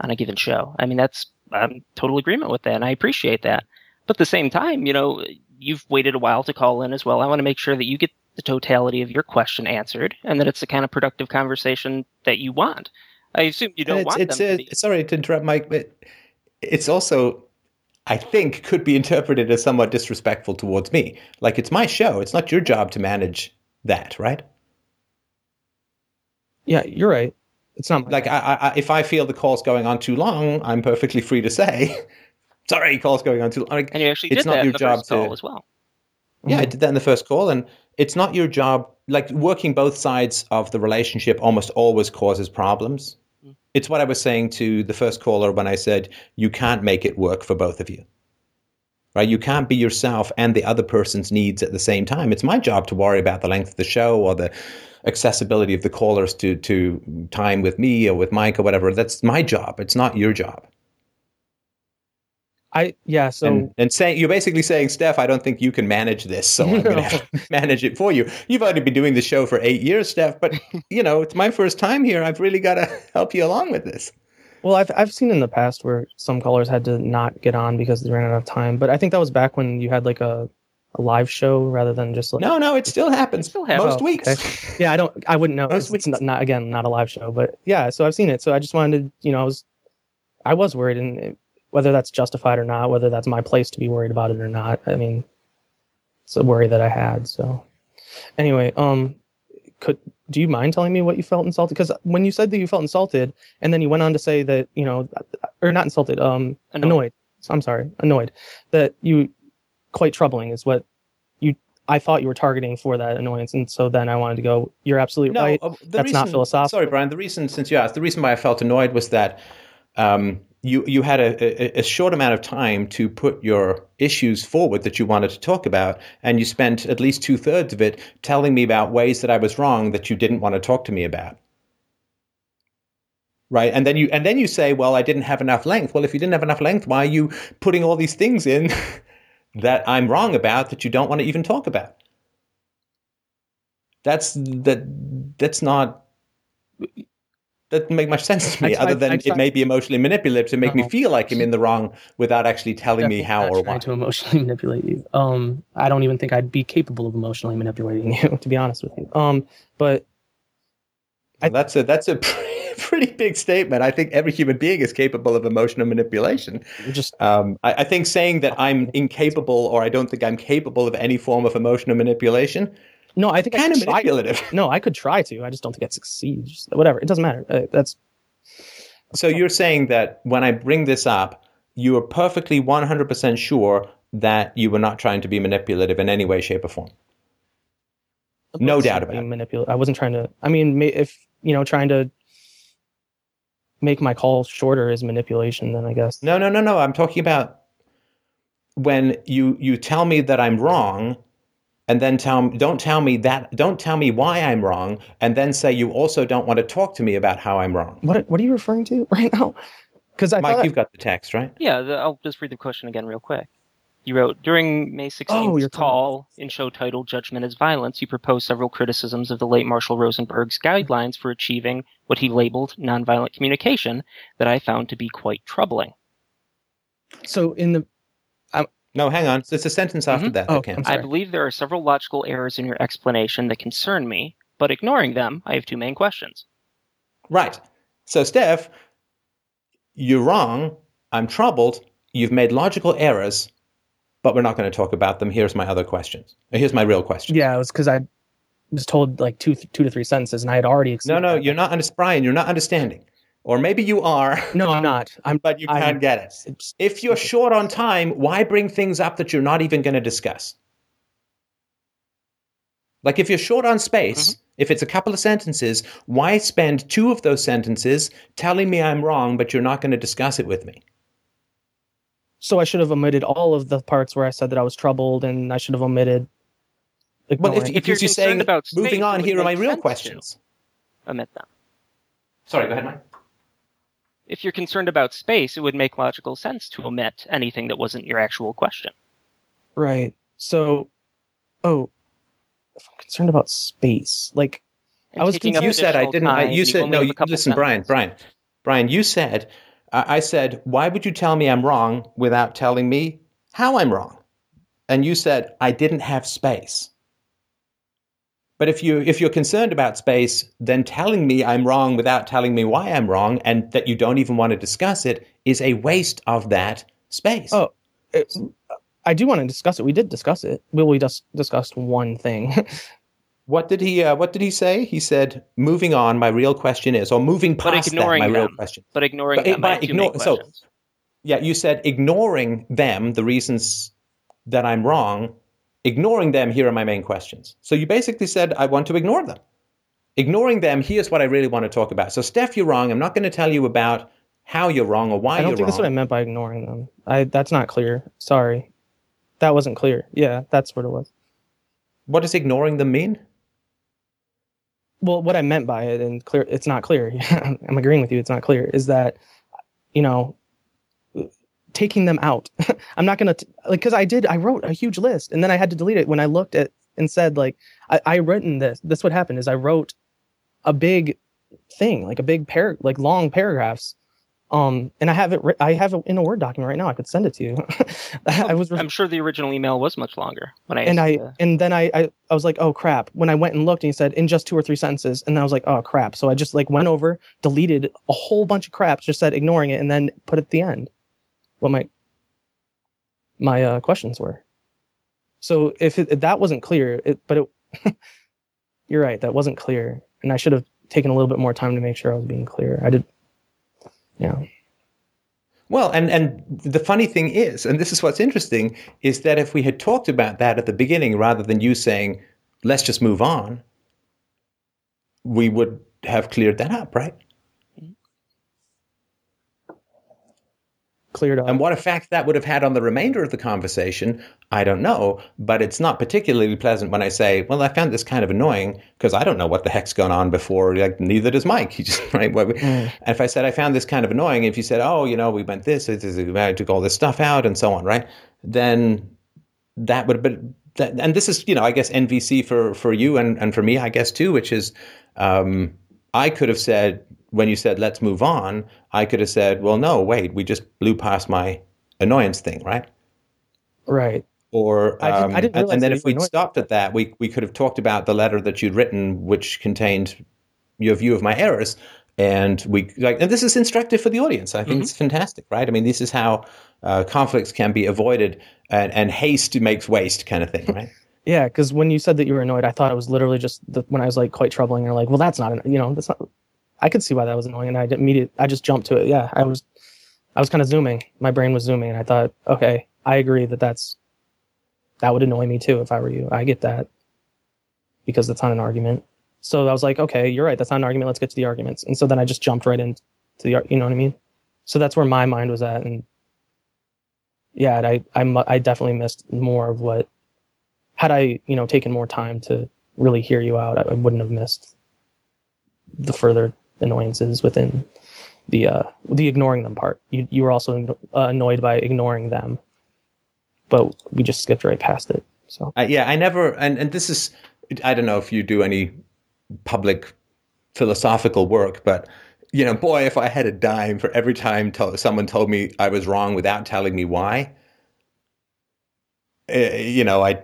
on a given show. I mean, that's I'm total agreement with that, and I appreciate that. But at the same time, you know, you've waited a while to call in as well. I want to make sure that you get the totality of your question answered, and that it's the kind of productive conversation that you want. I assume you don't And want it's, them. it's to be- sorry to interrupt, Mike, but it's also, I think, could be interpreted as somewhat disrespectful towards me. Like it's my show; it's not your job to manage that, right? Yeah, you're right. It's not my Like, I, I, if I feel the call's going on too long, I'm perfectly free to say, "Sorry, call's going on too long." Like, and you actually it's did not that in your the job first call to- as well. Yeah, I mm-hmm. did that in the first call, and it's not your job. Like working both sides of the relationship almost always causes problems. Mm. It's what I was saying to the first caller when I said you can't make it work for both of you. Right? You can't be yourself and the other person's needs at the same time. It's my job to worry about the length of the show or the accessibility of the callers to to time with me or with Mike or whatever. That's my job. It's not your job. I yeah. So and, and saying you're basically saying, Steph, I don't think you can manage this, so I'm going to have to manage it for you. You've already been doing the show for eight years, Steph, but you know it's my first time here. I've really got to help you along with this. Well, I've I've seen in the past where some callers had to not get on because they ran out of time, but I think that was back when you had like a, a live show rather than just like No, no, it still happens. It still happens. most Oh, weeks. okay. yeah. I don't I wouldn't know. Most weeks. it's not, not again not a live show, but yeah. So I've seen it. So I just wanted to you know I was I was worried and it- whether that's justified or not, whether that's my place to be worried about it or not. I mean, it's a worry that I had. So anyway, um, could do you mind telling me what you felt insulted? Because when you said that you felt insulted, and then you went on to say that you know, or not insulted, um, Annoyed. annoyed. So I'm sorry, annoyed. That you quite troubling is what you. I thought you were targeting for that annoyance, and so then I wanted to go. You're absolutely No, right. uh, That's not reason- philosophical. Sorry, Brian. The reason, since you asked, the reason why I felt annoyed was that um, you you had a, a, a short amount of time to put your issues forward that you wanted to talk about, and you spent at least two thirds of it telling me about ways that I was wrong that you didn't want to talk to me about. Right, and then you and then you say, "Well, I didn't have enough length." Well, if you didn't have enough length, why are you putting all these things in that I'm wrong about that you don't want to even talk about? That's that. That's not. That doesn't make much sense to me, tried- other than it may be emotionally manipulative to make me feel like I'm in the wrong without actually telling me how or why. to emotionally manipulate you. Um, I don't even think I'd be capable of emotionally manipulating you, to be honest with you. Um, but I- that's a that's a pretty big statement. I think every human being is capable of emotional manipulation. just Um, I, I think saying that I'm incapable or I don't think I'm capable of any form of emotional manipulation no. I think I kind of could try- manipulative. No, I could try to. I just don't think I'd succeed. Just, whatever. It doesn't matter. Uh, that's So you're saying that when I bring this up, you are perfectly 100% sure that you were not trying to be manipulative in any way, shape, or form. No doubt about it. Manipulate. I wasn't trying to. I mean, if you know, trying to make my call shorter is manipulation, then I guess. No, no, no, no. I'm talking about when you you tell me that I'm wrong, and then tell don't tell me that don't tell me why I'm wrong, and then say you also don't want to talk to me about how I'm wrong. What What are you referring to right now? Because I Mike, thought you've got the text, right? Yeah, the, I'll just read the question again real quick. You wrote during May 16th Oh, you're call in show titled "Judgment as Violence." You proposed several criticisms of the late Marshall Rosenberg's guidelines for achieving what he labeled nonviolent communication that I found to be quite troubling. so. In the No, hang on. It's a sentence after Mhm. that. Oh, that counts. I believe there are several logical errors in your explanation that concern me, but ignoring them, I have two main questions. Right. So, Steph, you're wrong. I'm troubled. You've made logical errors, but we're not going to talk about them. Here's my other questions. Here's my real question. yeah, it was because I was told like two two to three sentences, and I had already. No, no, that. you're not, under- Brian. You're not understanding, or maybe you are, No, I'm not. I'm. but you can't get it. If you're short on time, why bring things up that you're not even going to discuss? Like if you're short on space, mm-hmm. if it's a couple of sentences, why spend two of those sentences telling me I'm wrong, but you're not going to discuss it with me? So I should have omitted all of the parts where I said that I was troubled, and I should have omitted. Well, if, ignoring- if you're you're, saying about space, moving on, here are my real questions. Omit them. Sorry, go ahead, Mike. If you're concerned about space, it would make logical sense to omit anything that wasn't your actual question. Right. So, oh, if I'm concerned about space, like And I was taking you said I didn't. I, you said no. You, listen, Brian. Brian. Brian. You said. I I said, why would you tell me I'm wrong without telling me how I'm wrong? And you said I didn't have space. But if you if you're concerned about space, then telling me I'm wrong without telling me why I'm wrong and that you don't even want to discuss it is a waste of that space. Oh, it, I do want to discuss it. We did discuss it. Well, we just discussed one thing. What did he uh, What did he say? He said, "Moving on. My real question is, or moving But past that, ignoring my real question." But ignoring But it- them, I by ignore- so- questions. Yeah, you said ignoring them, the reasons that I'm wrong, ignoring them, here are my main questions. So you basically said, I want to ignore them. Ignoring them, here's what I really want to talk about. So, Steph, you're wrong. I'm not going to tell you about how you're wrong or why you're wrong. I don't think wrong. that's what I meant by ignoring them. I that's not clear. Sorry, that wasn't clear. Yeah, that's what it was. what does ignoring them mean? well what i meant by it and clear it's not clear i'm agreeing with you it's not clear is that you know taking them out i'm not gonna t- like because i did i wrote a huge list and then i had to delete it when i looked at and said like i, I written this This what happened is i wrote a big thing like a big pair like long paragraphs um and i have it i have it in a word document right now i could send it to you i was I'm sure the original email was much longer. When I and I uh, and then I, I I was like, oh crap. When I went and looked, and he said in just two or three sentences, and then I was like, oh crap. So I just like went over, deleted a whole bunch of crap, just said ignoring it, and then put it at the end what my my uh, questions were. So if, it, if that wasn't clear, it, but it, you're right, that wasn't clear, and I should have taken a little bit more time to make sure I was being clear. I did, yeah. Well, and, and the funny thing is, and this is what's interesting, is that if we had talked about that at the beginning rather than you saying, let's just move on, we would have cleared that up, right? Cleared up. And what effect that would have had on the remainder of the conversation, I don't know. But it's not particularly pleasant when I say, "Well, I found this kind of annoying because I don't know what the heck's going on before. Like neither does Mike. He just right. Mm. And if I said I found this kind of annoying, if you said, "Oh, you know, we went this, this, this, I took all this stuff out, and so on," right? Then that would have been. That, and this is, you know, I guess NVC for for you and and for me, I guess too, which is, um, I could have said when you said let's move on, I could have said, well, no, wait, we just blew past my annoyance thing, right? right. Or I didn't- I um, didn't and, then if we'd stopped at that, we we could have talked about the letter that you'd written, which contained your view of my errors. And we like, and this is instructive for the audience. I think it's fantastic, right? I mean, this is how uh, conflicts can be avoided, and, and haste makes waste, kind of thing, right? Yeah, because when you said that you were annoyed, I thought it was literally just the, when I was like quite troubling. You're like, well, that's not, an, you know, that's not. I could see why that was annoying, and I didn't immediate. I just jumped to it. Yeah, I was, I was kind of zooming. My brain was zooming, and I thought, okay, I agree that that's, that would annoy me too if I were you. I get that, because that's not an argument. So I was like, okay, you're right. That's not an argument. Let's get to the arguments. And so then I just jumped right into the, you know what I mean? So that's where my mind was at, and yeah, I, I, I definitely missed more of what had I, you know, taken more time to really hear you out, I, I wouldn't have missed the further annoyances within the uh, the ignoring them part. You you were also uh, annoyed by ignoring them, but we just skipped right past it. So Uh, yeah, I never, and, and this is, I don't know if you do any public philosophical work, but you know, boy, if I had a dime for every time to- someone told me I was wrong without telling me why, uh, you know, I,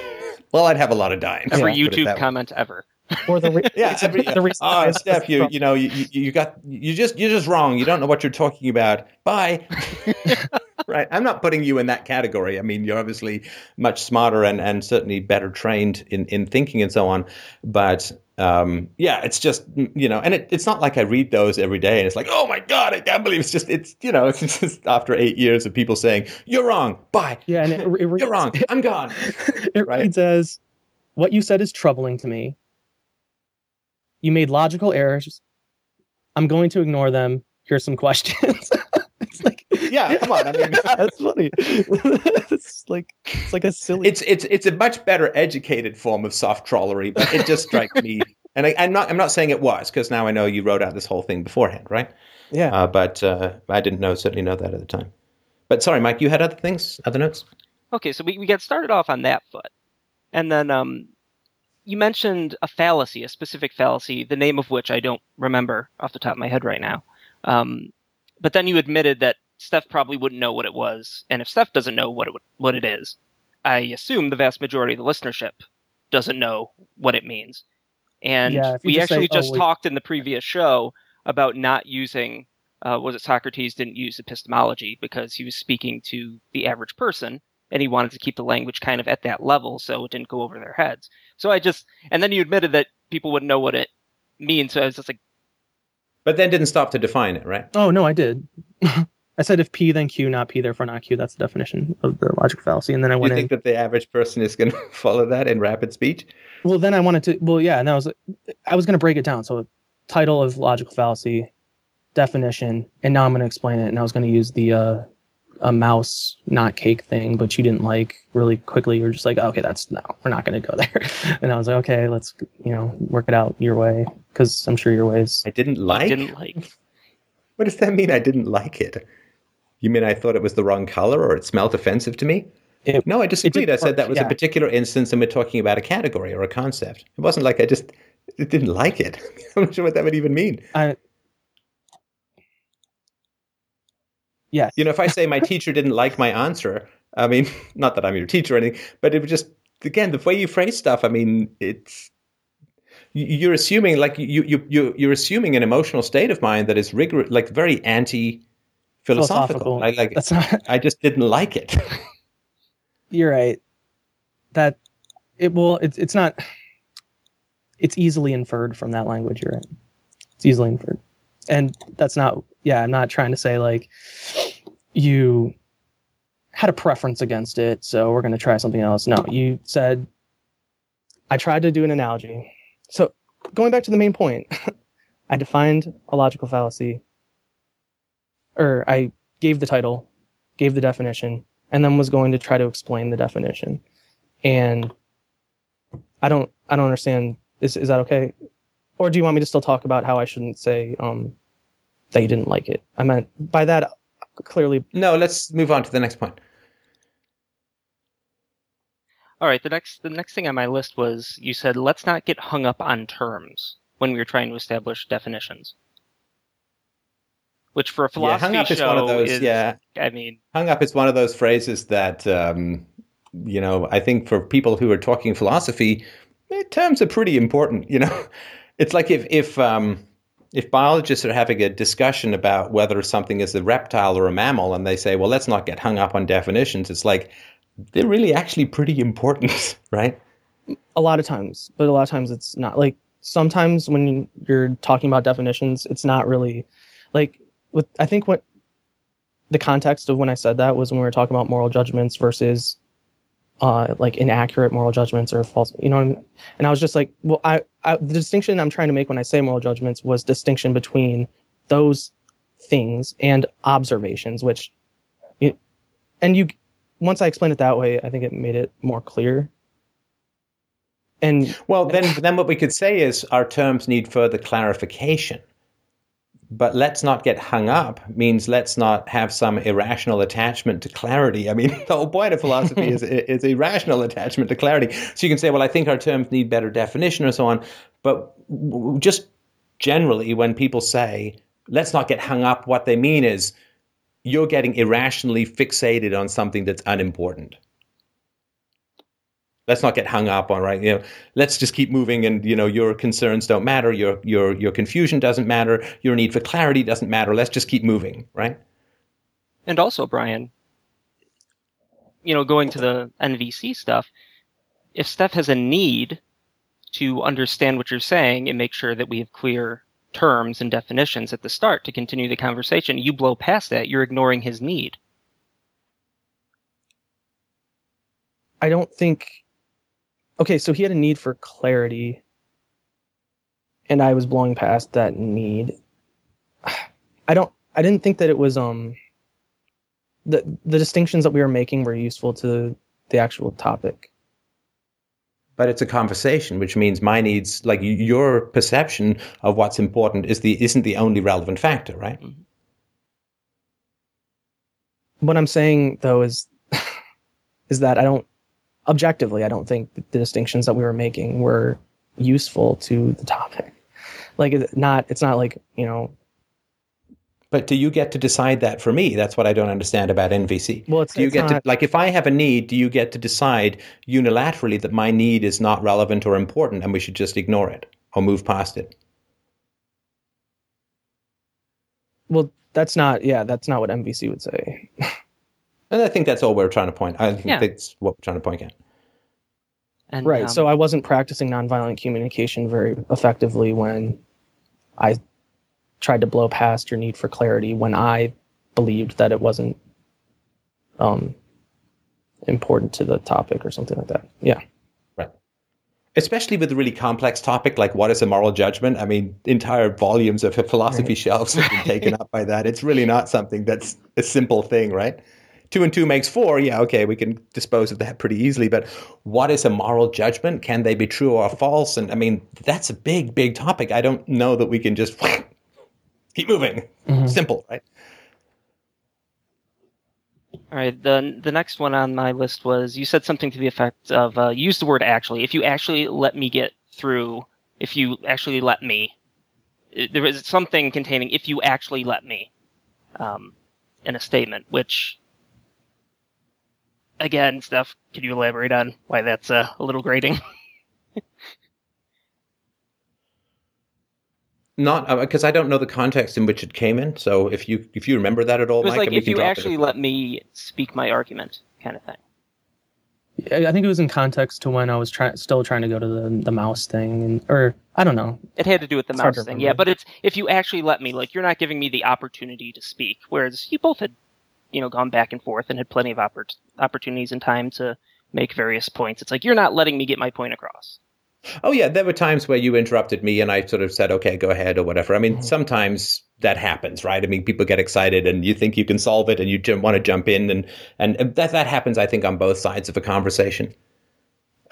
well, I'd have a lot of dimes. every put it YouTube comment ever. Or the re- Yeah, the reason oh, why- Steph, you you know you, you you got you just you're just wrong. You don't know what you're talking about. Bye. right. I'm not putting you in that category. I mean, you're obviously much smarter and and certainly better trained in in thinking and so on. But um, yeah, it's just you know, and it, it's not like I read those every day and it's like, oh my god, I can't believe it's just it's you know, it's just after eight years of people saying you're wrong. Bye. yeah, and it, it reads, You're wrong. I'm gone. It Right. reads as, "What you said is troubling to me. You made logical errors. I'm going to ignore them. Here's some questions." it's like, Yeah, come on. I mean, that's funny. it's like it's like a silly. it's it's it's a much better educated form of soft trollery, but it just strikes me. And I, I'm not I'm not saying it was because now I know you wrote out this whole thing beforehand, right? Yeah. Uh, but uh, I didn't know certainly know that at the time. But sorry, Mike, you had other things, other notes. Okay, so we, we got started off on that foot. And then um, you mentioned a fallacy, a specific fallacy, the name of which I don't remember off the top of my head right now. Um, but then you admitted that Steph probably wouldn't know what it was. And if Steph doesn't know what it, what it is, I assume the vast majority of the listenership doesn't know what it means. And Yeah, we just actually "Oh, just wait." talked in the previous show about not using, uh, was it Socrates didn't use epistemology because he was speaking to the average person and he wanted to keep the language kind of at that level so it didn't go over their heads. So I just, and then you admitted that people wouldn't know what it means. So I was just like, But then didn't stop to define it, right? Oh no, I did. I said if P then Q, not P, therefore not Q. That's the definition of the logical fallacy. And then I Do you went in. think that the average person is going to follow that in rapid speech? Well, then I wanted to. Well, yeah, and I was I was going to break it down. So, title of logical fallacy, definition, and now I'm going to explain it. And I was going to use the uh, a mouse not cake thing, but you didn't like really quickly. You were just like, okay, that's no, we're not going to go there. and I was like, okay, let's you know work it out your way because I'm sure your ways. I didn't like. I didn't like. What does that mean? I didn't like it. You mean I thought it was the wrong color or it smelled offensive to me? It- no, I disagreed. I said that work, was a particular instance and we're talking about a category or a concept. It wasn't like I just it didn't like it. I'm not sure what that would even mean. I, yes. You know, if I say my teacher didn't like my answer, I mean, not that I'm your teacher or anything, but it was just again the way you phrase stuff. I mean, it's you- you're assuming like you you you you're assuming an emotional state of mind that is rigorous, like very anti philosophical. Philosophical. I like That's not. I just didn't like it. You're right. That it will. It's it's not. It's easily inferred from that language. You're right. It's easily inferred, and that's not. Yeah, I'm not trying to say like you had a preference against it, so we're going to try something else. No, you said. I tried to do an analogy. So going back to the main point, I defined a logical fallacy, or I gave the title, gave the definition, and then was going to try to explain the definition. And I don't I don't understand is is that okay? Or do you want me to still talk about how I shouldn't say um that you didn't like it? I meant by that clearly no, let's move on to the next point. All right, the next the next thing on my list was you said let's not get hung up on terms when we were trying to establish definitions. Which for a Yeah, philosophy hung up is show one of those. is, yeah, I mean, hung up is one of those phrases that um, you know. I think for people who are talking philosophy, eh, terms are pretty important. You know, it's like if if um, if biologists are having a discussion about whether something is a reptile or a mammal, and they say, "Well, let's not get hung up on definitions," it's like they're really actually pretty important, right? a lot of times, but a lot of times it's not. Like sometimes when you're talking about definitions, it's not really like with I think what the context of when I said that was when we were talking about moral judgments versus uh like inaccurate moral judgments or false you know I mean? and I was just like well I, I the distinction I'm trying to make when I say moral judgments was distinction between those things and observations which you, and you once I explained it that way I think it made it more clear and Well, then, then what we could say is our terms need further clarification. But let's not get hung up means let's not have some irrational attachment to clarity. I mean, the whole point of philosophy is is irrational attachment to clarity. So you can say, well, I think our terms need better definition or so on. But just generally, when people say, let's not get hung up, what they mean is you're getting irrationally fixated on something that's unimportant let's not get hung up on right you know let's just keep moving and you know your concerns don't matter your your your confusion doesn't matter your need for clarity doesn't matter let's just keep moving right and also Brian, you know, going to the NVC stuff, if Steph has a need to understand what you're saying and make sure that we have clear terms and definitions at the start to continue the conversation, you blow past that, you're ignoring his need. I don't think. Okay, so he had a need for clarity, and I was blowing past that need. I don't. I didn't think that it was um. The the distinctions that we were making were useful to the actual topic. but it's a conversation, which means my needs, like your perception of what's important, is the isn't the only relevant factor, right? Mm-hmm. What I'm saying though is is that I don't objectively I don't think the distinctions that we were making were useful to the topic. Like it's not it's not like, you know, But do you get to decide that for me? That's what I don't understand about NVC. well it's, Do you it's get not, to like if I have a need, do you get to decide unilaterally that my need is not relevant or important and we should just ignore it or move past it? well that's not yeah, that's not what NVC would say. And I think that's all we're trying to point. I think Yeah. that's what we're trying to point at. And, right. um, so I wasn't practicing nonviolent communication very effectively when I tried to blow past your need for clarity when I believed that it wasn't um, important to the topic or something like that. Yeah. Right. Especially with a really complex topic like what is a moral judgment? I mean, entire volumes of philosophy Right. shelves have been taken up by that. It's really not something that's a simple thing, right? Two and two makes four. Yeah, okay, we can dispose of that pretty easily. But what is a moral judgment? Can they be true or false? And I mean, that's a big, big topic. I don't know that we can just keep moving. Mhm. Simple, right? All right. The the next one on my list was you said something to the effect of uh, use the word actually. If you actually let me get through, if you actually let me, It- there was something containing if you actually let me, um, in a statement. Which, again, Steph, can you elaborate on why that's uh, a little grating? Not because I don't know the context in which it came in. So if you if you remember that at all, It was Mike, like if you actually let me speak my argument, kind of thing. I I think it was in context to when I was trying, still trying to go to the the mouse thing, and or I don't know. It had to do with the It's mouse thing, yeah. But it's if you actually let me, like you're not giving me the opportunity to speak, whereas you both had, you know, gone back and forth and had plenty of oppor- opportunities and time to make various points. It's like you're not letting me get my point across. Oh yeah, there were times where you interrupted me and I sort of said, "Okay, go ahead" or whatever. I mean, sometimes that happens, right? I mean, people get excited and you think you can solve it and you want to jump in and and that that happens I think on both sides of a conversation.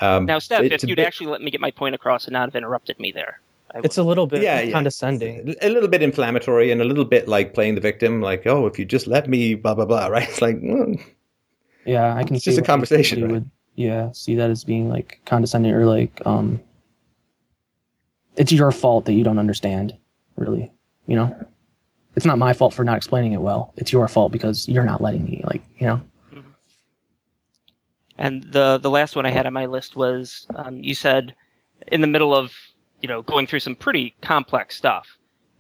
Um, Now, Steph, if you'd bit- actually let me get my point across and not have interrupted me there, It's a little bit Yeah, yeah. condescending. a little bit inflammatory and a little bit like playing the victim, like, "Oh, if you just let me, blah blah blah," right? It's like, mm, Yeah, I can. It's see just a conversation, somebody right? Would, yeah, see that as being like condescending or like um, it's your fault that you don't understand. Really, you know, it's not my fault for not explaining it well. It's your fault because you're not letting me. Like, you know, And the the last one I had on my list was um, you said in the middle of you know going through some pretty complex stuff.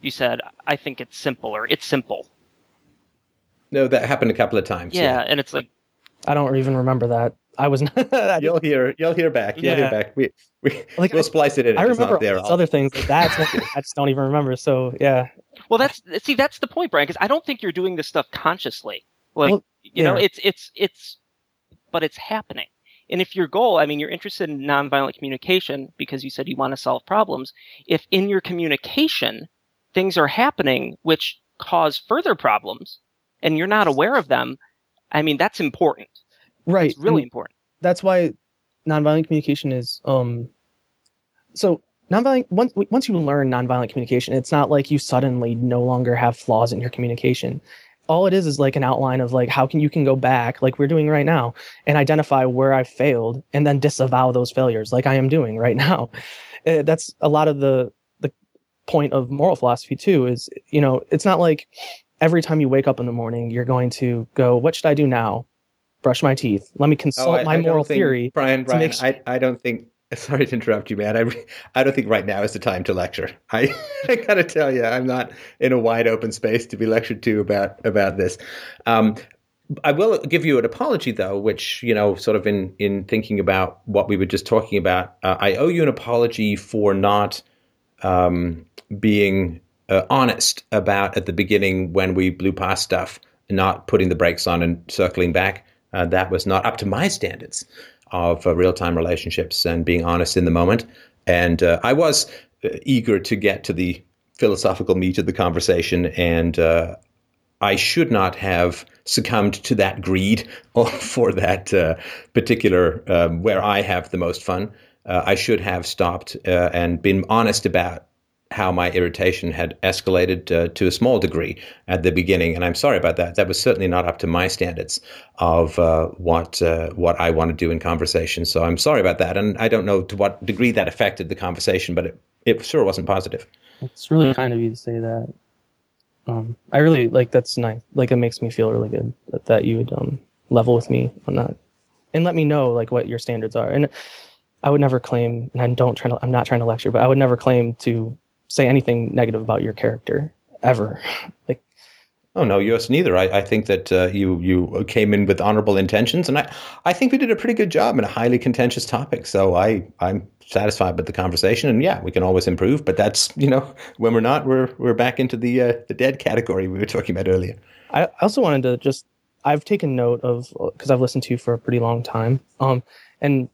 You said I think it's simple or it's simple. no, that happened a couple of times. Yeah, and it's like I don't even remember that. I was not. I, You'll hear, you'll hear back. You'll Yeah. hear back. We, we, Like, we'll splice it in. I it's remember not there. all these other things. Like that's I just don't even remember. So yeah, Well, that's see, that's the point, Brian. Because I don't think you're doing this stuff consciously. Like, Well, you know, it's it's it's, but it's happening. And if your goal, I mean, you're interested in nonviolent communication because you said you want to solve problems. If in your communication things are happening which cause further problems, and you're not aware of them, I mean, that's important. right. It's really and important. that's why nonviolent communication is um. So nonviolent once once you learn nonviolent communication, it's not like you suddenly no longer have flaws in your communication. All it is is like an outline of like how can you can go back like we're doing right now and identify where I failed and then disavow those failures like I am doing right now. Uh, that's a lot of the the point of moral philosophy too is you know it's not like every time you wake up in the morning you're going to go what should I do now brush my teeth let me consult Oh, I- my I moral theory Brian, Brian, make I, I don't think. Sorry to interrupt you, man. I, I don't think right now is the time to lecture. I, I gotta tell you, I'm not in a wide open space to be lectured to about about this. Um, I will give you an apology, though, which you know, sort of in in thinking about what we were just talking about, uh, I owe you an apology for not um, being uh, honest about at the beginning when we blew past stuff, not putting the brakes on and circling back. Uh, that was not up to my standards of uh, real time relationships and being honest in the moment. And uh, I was uh, eager to get to the philosophical meat of the conversation, and uh, I should not have succumbed to that greed or for that uh, particular um, where I have the most fun. uh, I should have stopped uh, and been honest about how my irritation had escalated uh, to a small degree at the beginning, and I'm sorry about that. That was certainly not up to my standards of uh, what uh, what I want to do in conversation. So I'm sorry about that, and I don't know to what degree that affected the conversation, but it, it sure wasn't positive. It's really kind of you to say that. Um, I really like that's nice. Like it makes me feel really good that, that you would um, level with me on that and let me know like what your standards are. And I would never claim, and I don't try to. I'm not trying to lecture, but I would never claim to say anything negative about your character ever. like, oh no, yours neither. I, I think that uh, you you came in with honorable intentions, and I I think we did a pretty good job in a highly contentious topic. So I I'm satisfied with the conversation, and yeah, we can always improve. But that's you know when we're not, we're we're back into the uh, the dead category we were talking about earlier. I also wanted to just I've taken note of because I've listened to you for a pretty long time. Um, and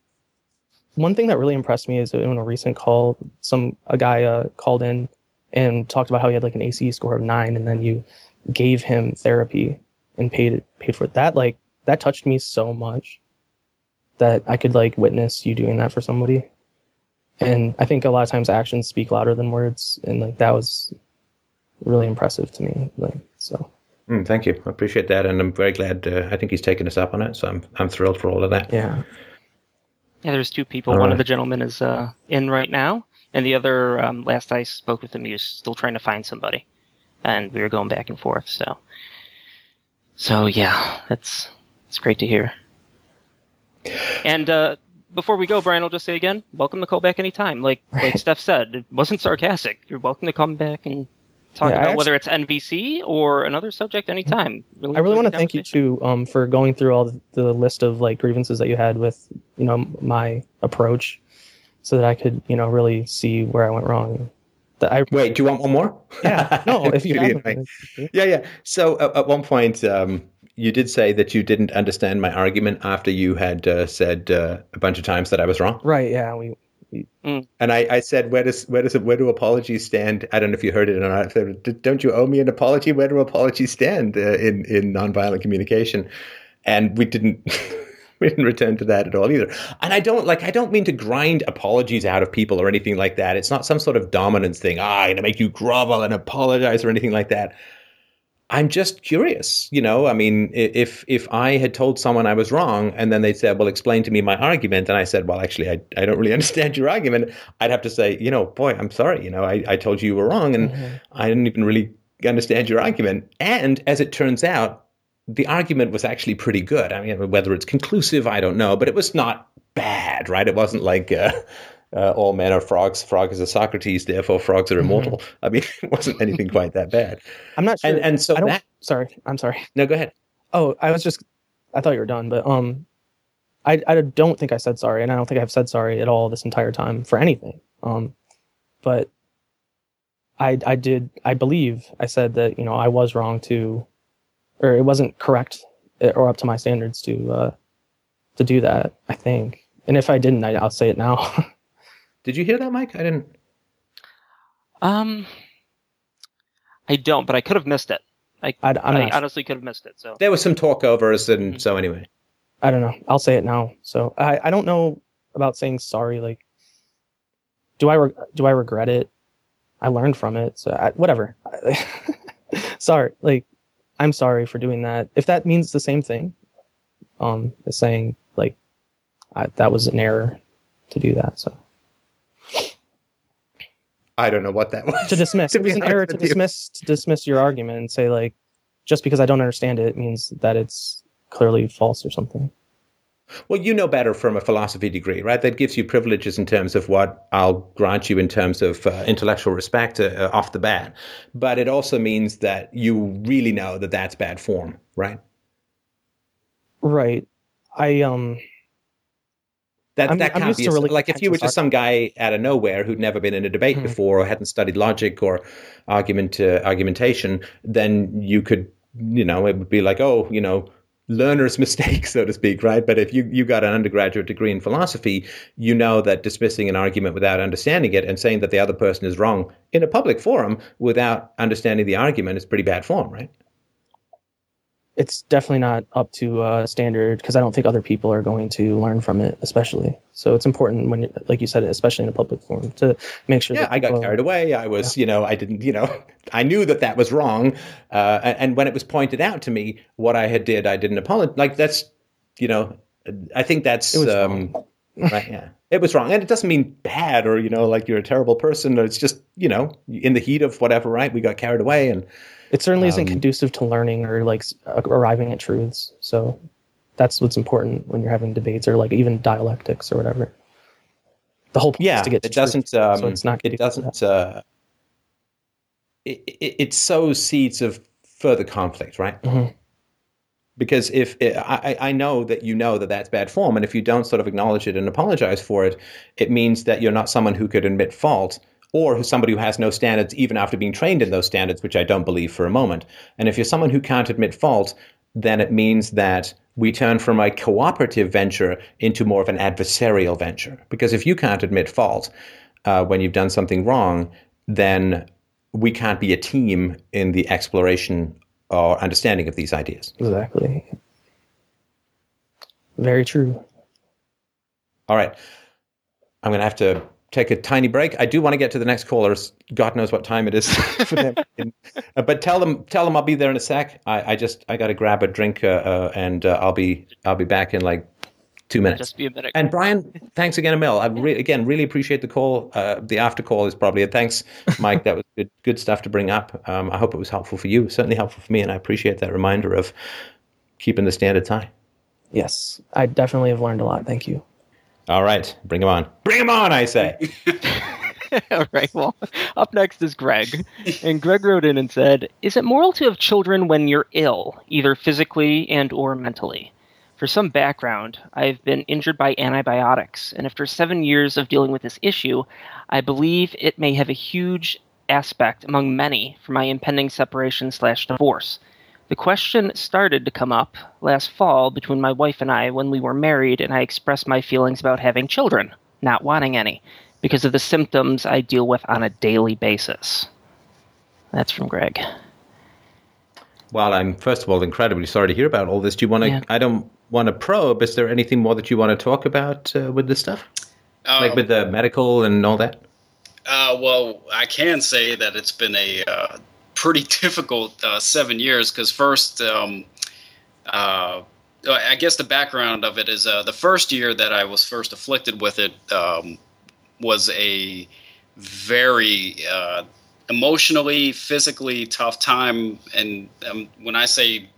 one thing that really impressed me is in a recent call, some a guy uh, called in and talked about how he had like an ACE score of nine, and then you gave him therapy and paid paid for it. That like that touched me so much that I could like witness you doing that for somebody. And I think a lot of times actions speak louder than words, and like that was really impressive to me. Like so. Mm, thank you. I appreciate that, and I'm very glad. Uh, I think he's taken us up on it, so I'm I'm thrilled for all of that. Yeah. Yeah, there's two people. All One right. of the gentlemen is uh, in right now, and the other, um, last I spoke with him, he was still trying to find somebody, and we were going back and forth. So, so yeah, that's it's great to hear. And uh, before we go, Brian, I'll just say again, welcome to call back anytime. Like like Steph said, it wasn't sarcastic. You're welcome to come back and talk Yeah, about actu- whether it's NVC or another subject anytime. I really want to thank you too um, for going through all the, the list of like grievances that you had with you know my approach, so that I could you know really see where I went wrong. That I Wait, do you want one more? yeah no if you have annoying. Yeah, yeah. So at, at one point, um, you did say that you didn't understand my argument after you had uh, said uh, a bunch of times that I was wrong. right yeah we And I, I said, where does where does where do apologies stand? I don't know if you heard it or not. Said, "D- Don't you owe me an apology? Where do apologies stand uh, in in nonviolent communication? And we didn't. We didn't return to that at all either. And I don't like. I don't mean to grind apologies out of people or anything like that. It's not some sort of dominance thing. Ah, I'm gonna make you grovel and apologize or anything like that. I'm just curious, you know. I mean, if if I had told someone I was wrong, and then they said, "Well, explain to me my argument," and I said, "Well, actually, I, I don't really understand your argument," I'd have to say, you know, boy, I'm sorry, you know, I, I told you you were wrong, and I didn't even really understand your argument. And as it turns out, the argument was actually pretty good. I mean, whether it's conclusive, I don't know, but it was not bad, right? It wasn't like. Uh, uh, all men are frogs. Frog is a Socrates, therefore frogs are immortal. I mean, it wasn't anything quite that bad. I'm not sure And and so that sorry I'm sorry no, go ahead. oh I was just I thought you were done but um I I don't think I said sorry and I don't think I've said sorry at all this entire time for anything um but I I did I believe I said that you know I was wrong to or it wasn't correct uh, or up to my standards to uh to do that I think and if I didn't I, I'll say it now Did you hear that, Mike? I didn't. Um, I don't, but I could have missed it. I, I, I'm I honestly could have missed it. So There was some talkovers, and Mhm. so anyway. I don't know. I'll say it now. So I, I don't know about saying sorry. Like, do I re- do I regret it? I learned from it. So I, whatever. sorry. Like, I'm sorry for doing that. If that means the same thing, um, as saying like I, that was an error to do that. So I don't know what that was. to dismiss To it was an error to with you. dismiss to dismiss your argument and say like just because I don't understand it means that it's clearly false or something. Well, you know better from a philosophy degree, right? That gives you privileges in terms of what I'll grant you in terms of uh, intellectual respect uh, uh, off the bat. But it also means that you really know that that's bad form, right? Right. I um That I'm- that I'm can't used be to really like if you were just some guy out of nowhere who'd never been in a debate Mhm. before or hadn't studied logic or argument uh, argumentation, then you could, you know, it would be like, oh, you know, learner's mistake, so to speak, right? But if you you got an undergraduate degree in philosophy, you know that dismissing an argument without understanding it and saying that the other person is wrong in a public forum without understanding the argument is pretty bad form, right? It's definitely not up to uh, standard because I don't think other people are going to learn from it, especially. So it's important when, like you said, especially in a public forum, to make sure. Yeah, that I got carried away. I was, you know, I didn't, you know, I knew that that was wrong. Uh, and, when it was pointed out to me what I had did, I didn't apologize. Like that's, you know, I think that's It was um, right. Yeah, it was wrong, and it doesn't mean bad or you know like you're a terrible person. It's just you know in the heat of whatever. Right, we got carried away, and It certainly isn't Um, conducive to learning or like uh, arriving at truths. So that's what's important when you're having debates or like even dialectics or whatever. The whole point yeah, is to get to it truth. doesn't. Um, so it's not It doesn't. Uh, it, it, it sows seeds of further conflict, right? Mhm. Because if I, I I know that you know that that's bad form, and if you don't sort of acknowledge it and apologize for it, it means that you're not someone who could admit fault, or who's somebody who has no standards even after being trained in those standards, which I don't believe for a moment. And if you're someone who can't admit fault, then it means that we turn from a cooperative venture into more of an adversarial venture. Because if you can't admit fault uh, when you've done something wrong, then we can't be a team in the exploration or understanding of these ideas. exactly. Very true. All right. I'm going to have to take a tiny break. I do want to get to the next callers. God knows what time it is for them. Uh, but tell them, tell them I'll be there in a sec. I, I just, I got to grab a drink, uh, uh, and uh, I'll be, I'll be back in like two minutes. Just be a minute. And Brian, thanks again, Emil. I re- again really appreciate the call. Uh, the after call is probably a thanks, Mike. That was good, good stuff to bring up. Um, I hope it was helpful for you. Certainly helpful for me, and I appreciate that reminder of keeping the standards high. Yes, I definitely have learned a lot. Thank you. All right, bring him on. Bring him on, I say. All right. Well, up next is Greg. And Greg wrote in and said, "Is it moral to have children when you're ill, either physically and or mentally?" For some background, I've been injured by antibiotics, and after 7 years of dealing with this issue, I believe it may have a huge aspect among many for my impending separation/divorce. The question started to come up last fall between my wife and I when we were married, and I expressed my feelings about having children, not wanting any, because of the symptoms I deal with on a daily basis. That's from Greg. Well, I'm first of all incredibly sorry to hear about all this. Do you want to? Yeah. I don't want to probe. Is there anything more that you want to talk about uh, with this stuff, like Um, with the medical and all that? Uh, well, I can say that it's been a uh, pretty difficult uh, seven years because first, um, uh, I guess the background of it is uh, the first year that I was first afflicted with it um, was a very uh, emotionally, physically tough time. And um, when I say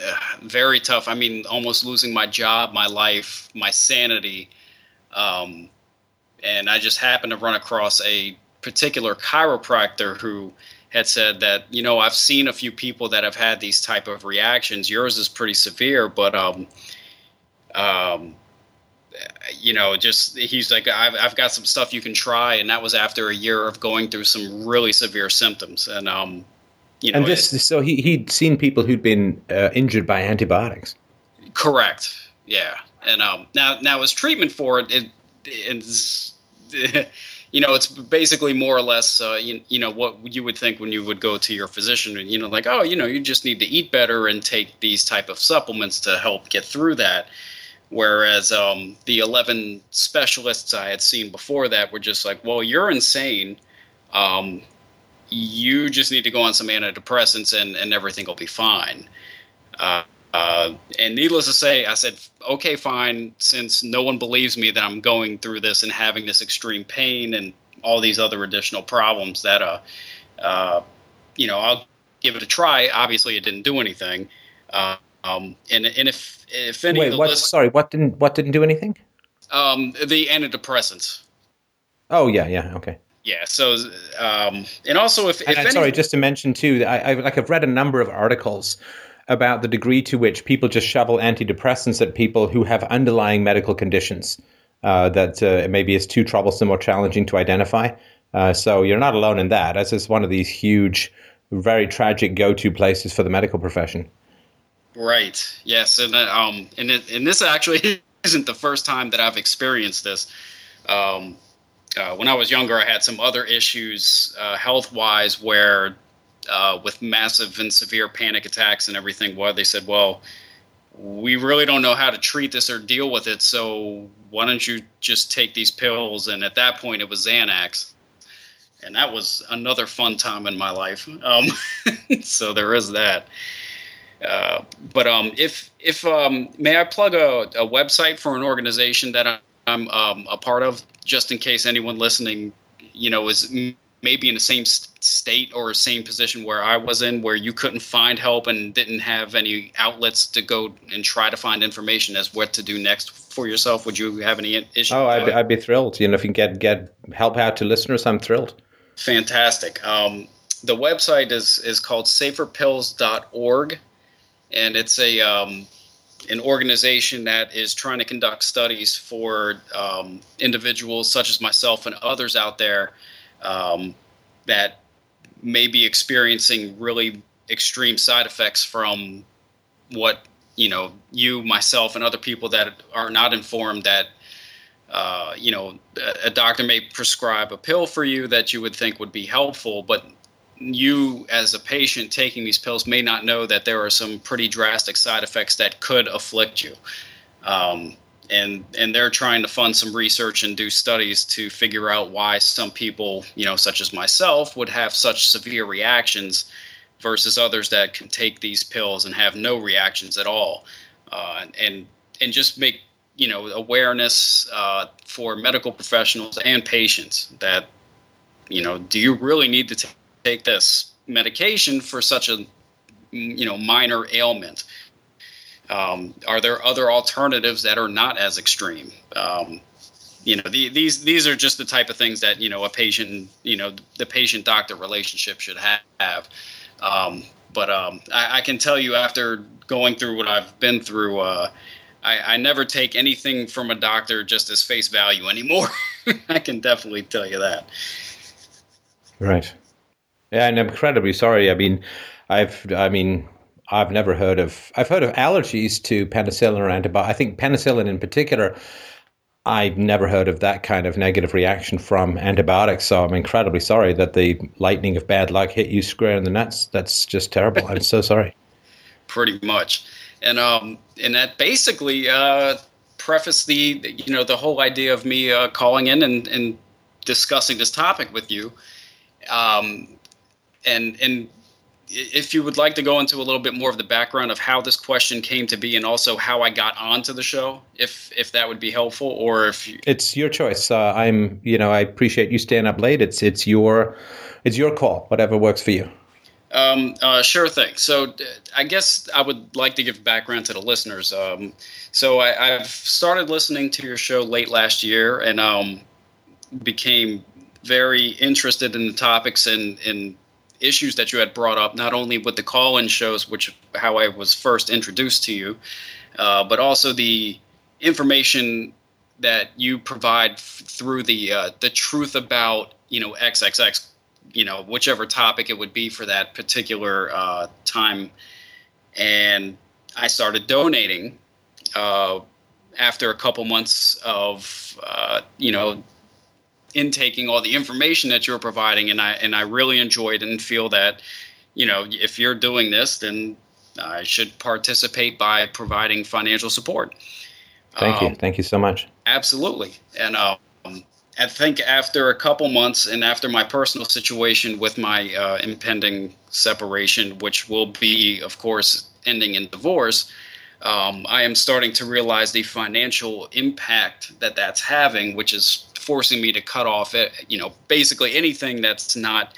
uh, very tough, I mean almost losing my job, my life, my sanity. Um, and I just happened to run across a particular chiropractor who had said that you know I've seen a few people that have had these type of reactions. Yours is pretty severe, but um, um, you know, just he's like I've I've got some stuff you can try, and that was after a year of going through some really severe symptoms, and um, you know, And this, so he he'd seen people who'd been uh, injured by antibiotics. Correct. Yeah. And um, now, now as treatment for it, it it's you know it's basically more or less uh, you, you know what you would think when you would go to your physician and you know like oh you know you just need to eat better and take these type of supplements to help get through that. Whereas um, the 11 specialists i had seen before that were just like well you're insane. Um, you just need to go on some antidepressants and, and everything will be fine. Uh, uh, and needless to say, I said, okay, fine, since no one believes me that I'm going through this and having this extreme pain and all these other additional problems, that, uh, uh, you know, I'll give it a try. Obviously, it didn't do anything. Uh, um, and, and if, if any Wait, what? list, Sorry, what didn't what didn't do anything? um, the antidepressants. Oh yeah, yeah, okay. Yeah. So, um, and also if, if And, sorry, just to mention too, I, I like I've read a number of articles about the degree to which people just shovel antidepressants at people who have underlying medical conditions uh, that uh, maybe is too troublesome or challenging to identify. Uh, so you're not alone in that. This is one of these huge, very tragic go-to places for the medical profession. Right. Yes, and uh, um, and it, and this actually isn't the first time that I've experienced this. Um, uh, when I was younger, I had some other issues uh, health wise where uh, with massive and severe panic attacks and everything. Well, they said, well, we really don't know how to treat this or deal with it. So why don't you just take these pills? And at that point, it was Xanax. And that was another fun time in my life. Um, so there is that. Uh, but um, if if um, may I plug a, a, website for an organization that I'm um, a part of, just in case anyone listening, you know, is maybe in the same state or same position where I was in, where you couldn't find help and didn't have any outlets to go and try to find information as what to do next for yourself. Would you have any issues? Oh, I'd be, I'd be, thrilled. You know, if you can get get help out to listeners, I'm thrilled. Fantastic. Um, the website is is called saferpills.org and it's a um, an organization that is trying to conduct studies for um, individuals such as myself and others out there um, that may be experiencing really extreme side effects from what you know you myself and other people that are not informed that uh, you know a doctor may prescribe a pill for you that you would think would be helpful but you as a patient taking these pills may not know that there are some pretty drastic side effects that could afflict you. Um, and and they're trying to fund some research and do studies to figure out why some people, you know, such as myself, would have such severe reactions versus others that can take these pills and have no reactions at all, uh, and and just make you know awareness uh, for medical professionals and patients that you know do you really need to take take this medication for such a you know minor ailment? Um, are there other alternatives that are not as extreme? Um, you know, the, these these are just the type of things that you know a patient, you know, the patient doctor relationship should have. Um, but um, I, I, can tell you after going through what I've been through, uh, I, I, never take anything from a doctor just as face value anymore. I can definitely tell you that. Right. Yeah, and I'm incredibly sorry. I mean, I've, I mean, I've never heard of. I've heard of allergies to penicillin or antibiotics. I think penicillin in particular. I've never heard of that kind of negative reaction from antibiotics. So I'm incredibly sorry that the lightning of bad luck hit you square in the nuts. That's just terrible. I'm so sorry. Pretty much, and um, and that basically uh, preface the you know the whole idea of me uh, calling in and and discussing this topic with you. Um, and and if you would like to go into a little bit more of the background of how this question came to be and also how I got onto the show, if if that would be helpful, or if you... it's your choice. Uh, I'm, you know, I appreciate you staying up late. It's it's your it's your call. Whatever works for you. Um, uh, sure thing. So I guess I would like to give background to the listeners. Um, so I, have started listening to your show late last year and um, became very interested in the topics and in issues that you had brought up, not only with the call-in shows, which how I was first introduced to you, uh, but also the information that you provide f- through the uh, the truth about you know XXX, you know whichever topic it would be for that particular uh, time, and I started donating uh, after a couple months of uh, you know intaking all the information that you're providing, and I and I really enjoyed and feel that, you know, if you're doing this, then I should participate by providing financial support. Thank um, you, thank you so much. Absolutely, and um, I think after a couple months, and after my personal situation with my uh, impending separation, which will be, of course, ending in divorce. Um, I am starting to realize the financial impact that that's having, which is forcing me to cut off it, you know, basically anything that's not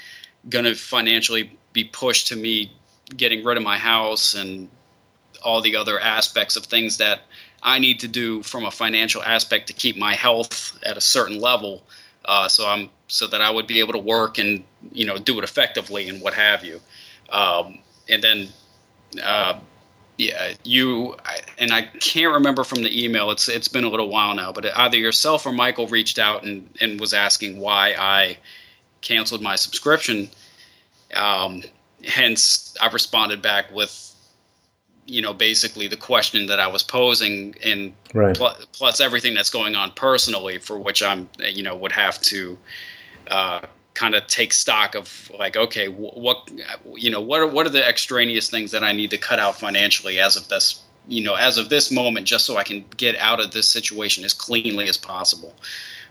going to financially be pushed to me getting rid of my house and all the other aspects of things that I need to do from a financial aspect to keep my health at a certain level. Uh, so I'm so that I would be able to work and you know do it effectively and what have you. Um, and then uh, yeah, you and I can't remember from the email. It's it's been a little while now, but either yourself or Michael reached out and and was asking why I canceled my subscription. Um, hence, I responded back with, you know, basically the question that I was posing, and right. pl- plus everything that's going on personally, for which I'm, you know, would have to uh, kind of take stock of like, okay, what you know, what are, what are the extraneous things that I need to cut out financially as of this you know as of this moment, just so I can get out of this situation as cleanly as possible.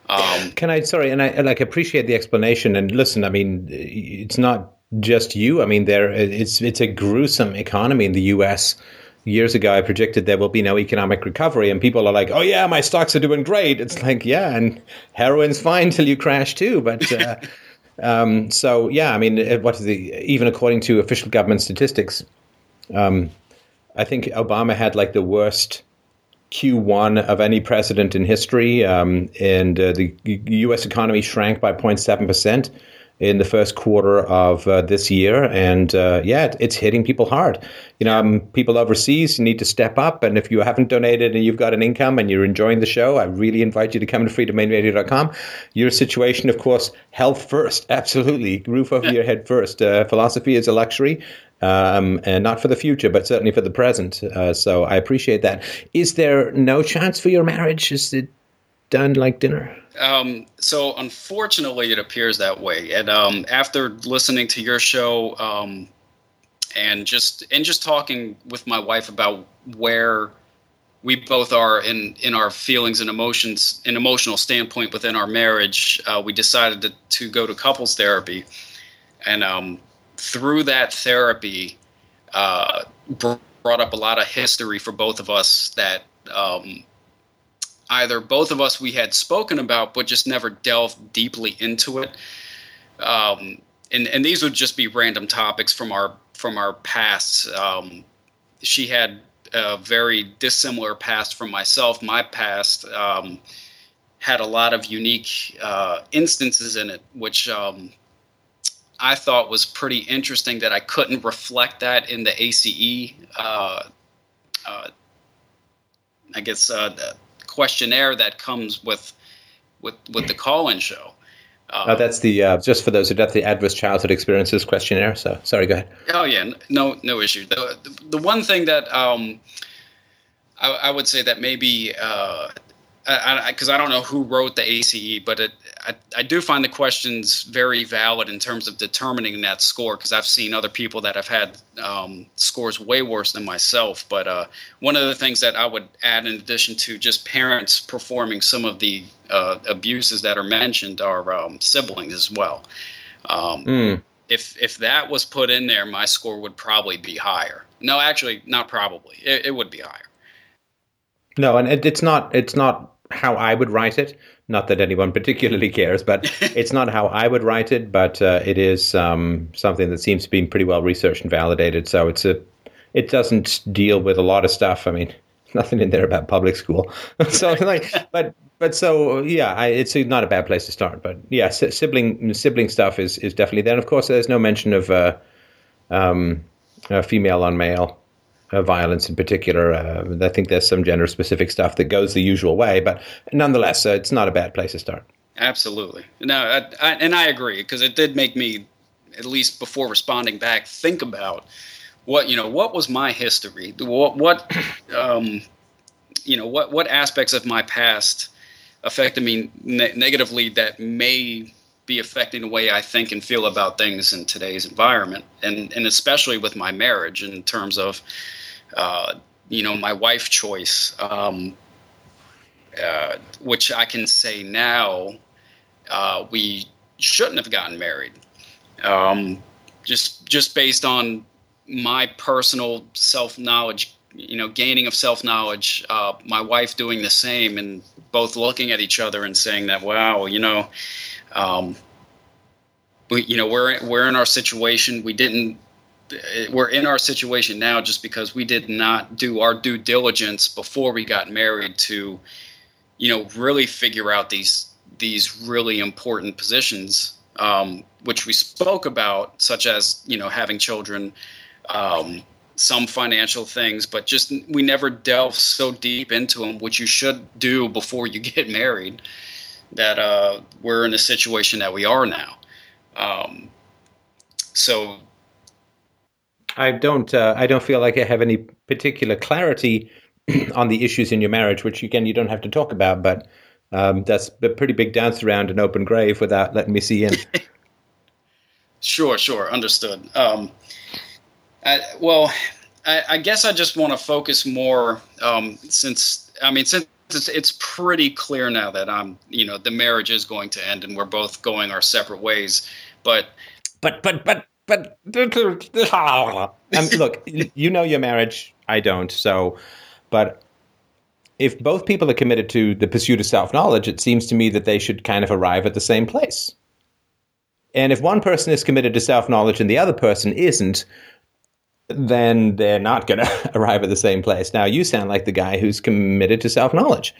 Um, Can I? Sorry, and I like appreciate the explanation. And listen, I mean, it's not just you. I mean, there it's it's a gruesome economy in the U.S. Years ago, I predicted there will be no economic recovery, and people are like, "Oh yeah, my stocks are doing great." It's like, yeah, and heroin's fine till you crash too. But uh, um, so yeah, I mean, what is the even according to official government statistics, um, I think Obama had like the worst Q1 of any president in history, um, and uh, the U.S. economy shrank by 0.7 percent in the first quarter of uh, this year, and uh, yeah, it's hitting people hard. You know, um, people overseas need to step up, and if you haven't donated and you've got an income and you're enjoying the show, I really invite you to come to freedomainradio.com. Your situation, of course, health first, absolutely, roof over your head first. Uh, philosophy is a luxury um, and not for the future, but certainly for the present. Uh, so I appreciate that. Is there no chance for your marriage? Is it done like dinner? Um, so unfortunately, it appears that way. And um, after listening to your show um, and just and just talking with my wife about where we both are in in our feelings and emotions, an emotional standpoint within our marriage, uh, we decided to, to go to couples therapy. And um, through that therapy, uh, brought up a lot of history for both of us that um, either both of us we had spoken about, but just never delved deeply into it. Um, and and these would just be random topics from our from our past. Um, she had a very dissimilar past from myself. My past um, had a lot of unique uh, instances in it, which um, I thought was pretty interesting that I couldn't reflect that in the ACE, uh, uh, I guess, uh, questionnaire that comes with with with the call-in show. oh, that's the uh, just for those who don't the adverse childhood experiences questionnaire. So sorry, go ahead. Oh yeah, no no issue. The the one thing that um, I, I would say that maybe uh, because I, I, I, don't know who wrote the ACE, but it, I, I do find the questions very valid in terms of determining that score because I've seen other people that have had um, scores way worse than myself. But uh, one of the things that I would add, in addition to just parents performing some of the uh, abuses that are mentioned, are um, siblings as well. Um, mm. If if that was put in there, my score would probably be higher. No, actually, not probably. It, it would be higher. No, and it, it's not. It's not how I would write it. Not that anyone particularly cares, but it's not how I would write it. But uh, it is um, something that seems to be pretty well researched and validated. So it's a. It doesn't deal with a lot of stuff. I mean, nothing in there about public school. so like, but but so yeah, I, it's not a bad place to start. But yeah, sibling sibling stuff is is definitely there. And of course, there's no mention of uh, um, uh, female on male uh, violence in particular. Uh, I think there's some gender specific stuff that goes the usual way, but nonetheless, uh, it's not a bad place to start. Absolutely. No, I, I, and I agree because it did make me, at least before responding back, think about what you know. What was my history? What what um, you know what what aspects of my past affected me ne- negatively that may be affecting the way I think and feel about things in today's environment, and and especially with my marriage in terms of uh, you know, my wife choice, um, uh, which I can say now, uh, we shouldn't have gotten married. Um, just just based on my personal self knowledge, you know, gaining of self knowledge, uh, my wife doing the same, and both looking at each other and saying that, wow, you know, um, we, you know, we're we're in our situation. We didn't we're in our situation now just because we did not do our due diligence before we got married to you know really figure out these these really important positions um, which we spoke about such as you know having children um, some financial things but just we never delve so deep into them which you should do before you get married that uh, we're in the situation that we are now. Um, so I don't. Uh, I don't feel like I have any particular clarity on the issues in your marriage, which again you don't have to talk about. But um, that's a pretty big dance around an open grave without letting me see in. Sure, sure, understood. Um, I, well, I, I, guess I just want to focus more um, since I mean since it's, it's pretty clear now that I'm you know the marriage is going to end and we're both going our separate ways. But but but but but um, look, you know your marriage. I don't. So, but if both people are committed to the pursuit of self knowledge, it seems to me that they should kind of arrive at the same place. And if one person is committed to self knowledge and the other person isn't, then they're not going to arrive at the same place. Now, you sound like the guy who's committed to self knowledge.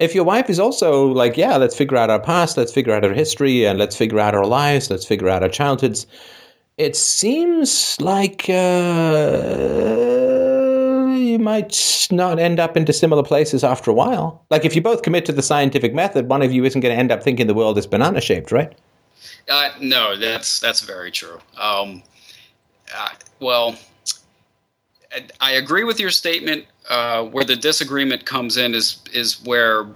If your wife is also like, yeah, let's figure out our past, let's figure out our history, and let's figure out our lives, let's figure out our childhoods, it seems like uh, you might not end up into similar places after a while. Like, if you both commit to the scientific method, one of you isn't going to end up thinking the world is banana shaped, right? Uh, no, that's that's very true. Um, uh, well, I agree with your statement. Uh, where the disagreement comes in is is where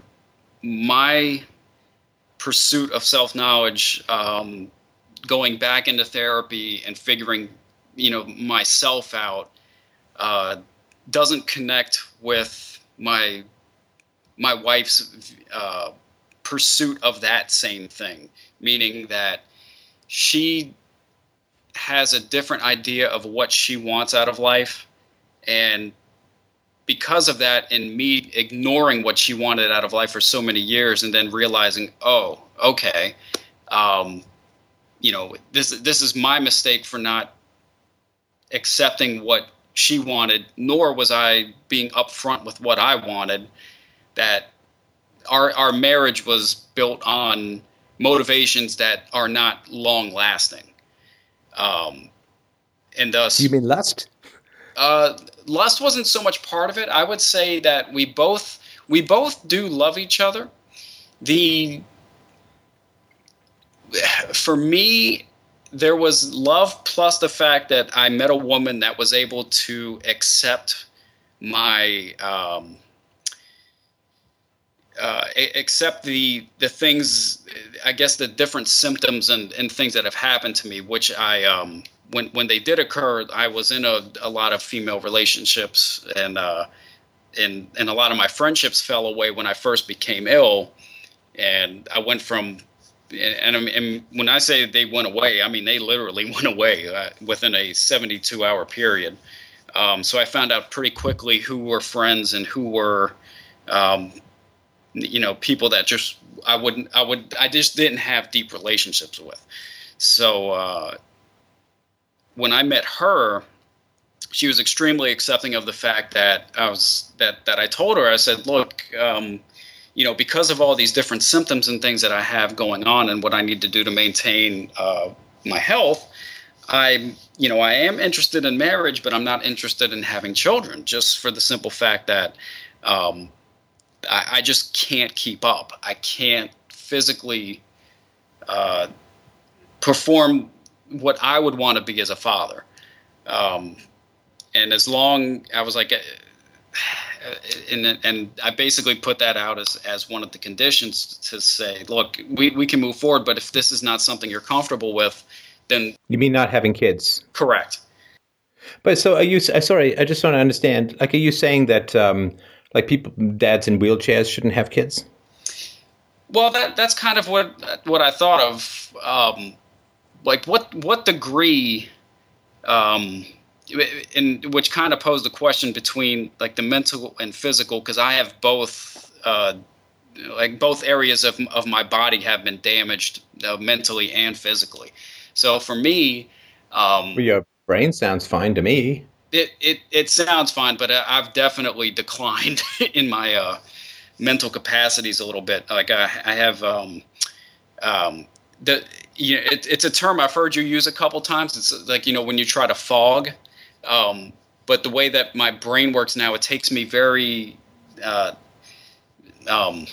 my pursuit of self knowledge, um, going back into therapy and figuring, you know, myself out, uh, doesn't connect with my my wife's uh, pursuit of that same thing. Meaning that she has a different idea of what she wants out of life. And because of that and me ignoring what she wanted out of life for so many years and then realizing oh okay um, you know this this is my mistake for not accepting what she wanted nor was i being upfront with what i wanted that our our marriage was built on motivations that are not long lasting. Um, and thus, you mean lust? Uh, lust wasn't so much part of it. I would say that we both we both do love each other. The for me, there was love plus the fact that I met a woman that was able to accept my um, uh, accept the the things, I guess the different symptoms and, and things that have happened to me, which I um, when when they did occur, I was in a, a lot of female relationships and uh, and and a lot of my friendships fell away when I first became ill, and I went from and, and when I say they went away, I mean they literally went away uh, within a 72 hour period. Um, so I found out pretty quickly who were friends and who were um, you know people that just I wouldn't I would I just didn't have deep relationships with. So uh, when I met her, she was extremely accepting of the fact that I was that that I told her I said, look, um, you know, because of all these different symptoms and things that I have going on and what I need to do to maintain uh, my health. I'm, you know, I am interested in marriage, but I'm not interested in having children, just for the simple fact that um, I, I just can't keep up. I can't physically uh, perform what I would want to be as a father. Um, and as long I was like, and and I basically put that out as as one of the conditions to say, look, we we can move forward, but if this is not something you're comfortable with, then you mean not having kids? Correct. But so are you? Uh, sorry, I just want to understand. Like, are you saying that um, like people dads in wheelchairs shouldn't have kids well that that's kind of what what i thought of um, like what what degree um, in which kind of posed the question between like the mental and physical because i have both uh, like both areas of, of my body have been damaged uh, mentally and physically so for me um, well, your brain sounds fine to me it, it it sounds fine, but I've definitely declined in my uh, mental capacities a little bit. Like I, I have um, um, the you know, it, it's a term I've heard you use a couple times. It's like you know when you try to fog, um, but the way that my brain works now, it takes me very. Uh, um,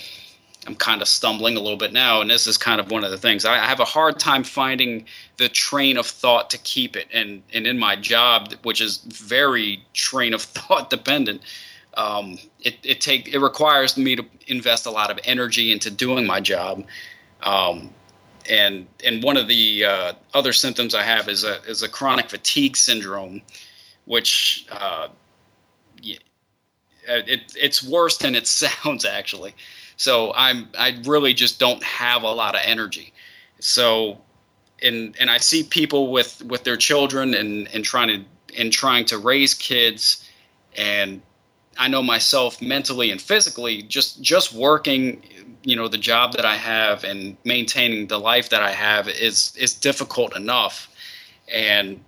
I'm kind of stumbling a little bit now, and this is kind of one of the things. I, I have a hard time finding the train of thought to keep it, and and in my job, which is very train of thought dependent, um, it it take it requires me to invest a lot of energy into doing my job. Um, and and one of the uh, other symptoms I have is a is a chronic fatigue syndrome, which uh, it, it's worse than it sounds actually. So I'm I really just don't have a lot of energy. So and and I see people with with their children and and trying to and trying to raise kids and I know myself mentally and physically just just working you know the job that I have and maintaining the life that I have is is difficult enough and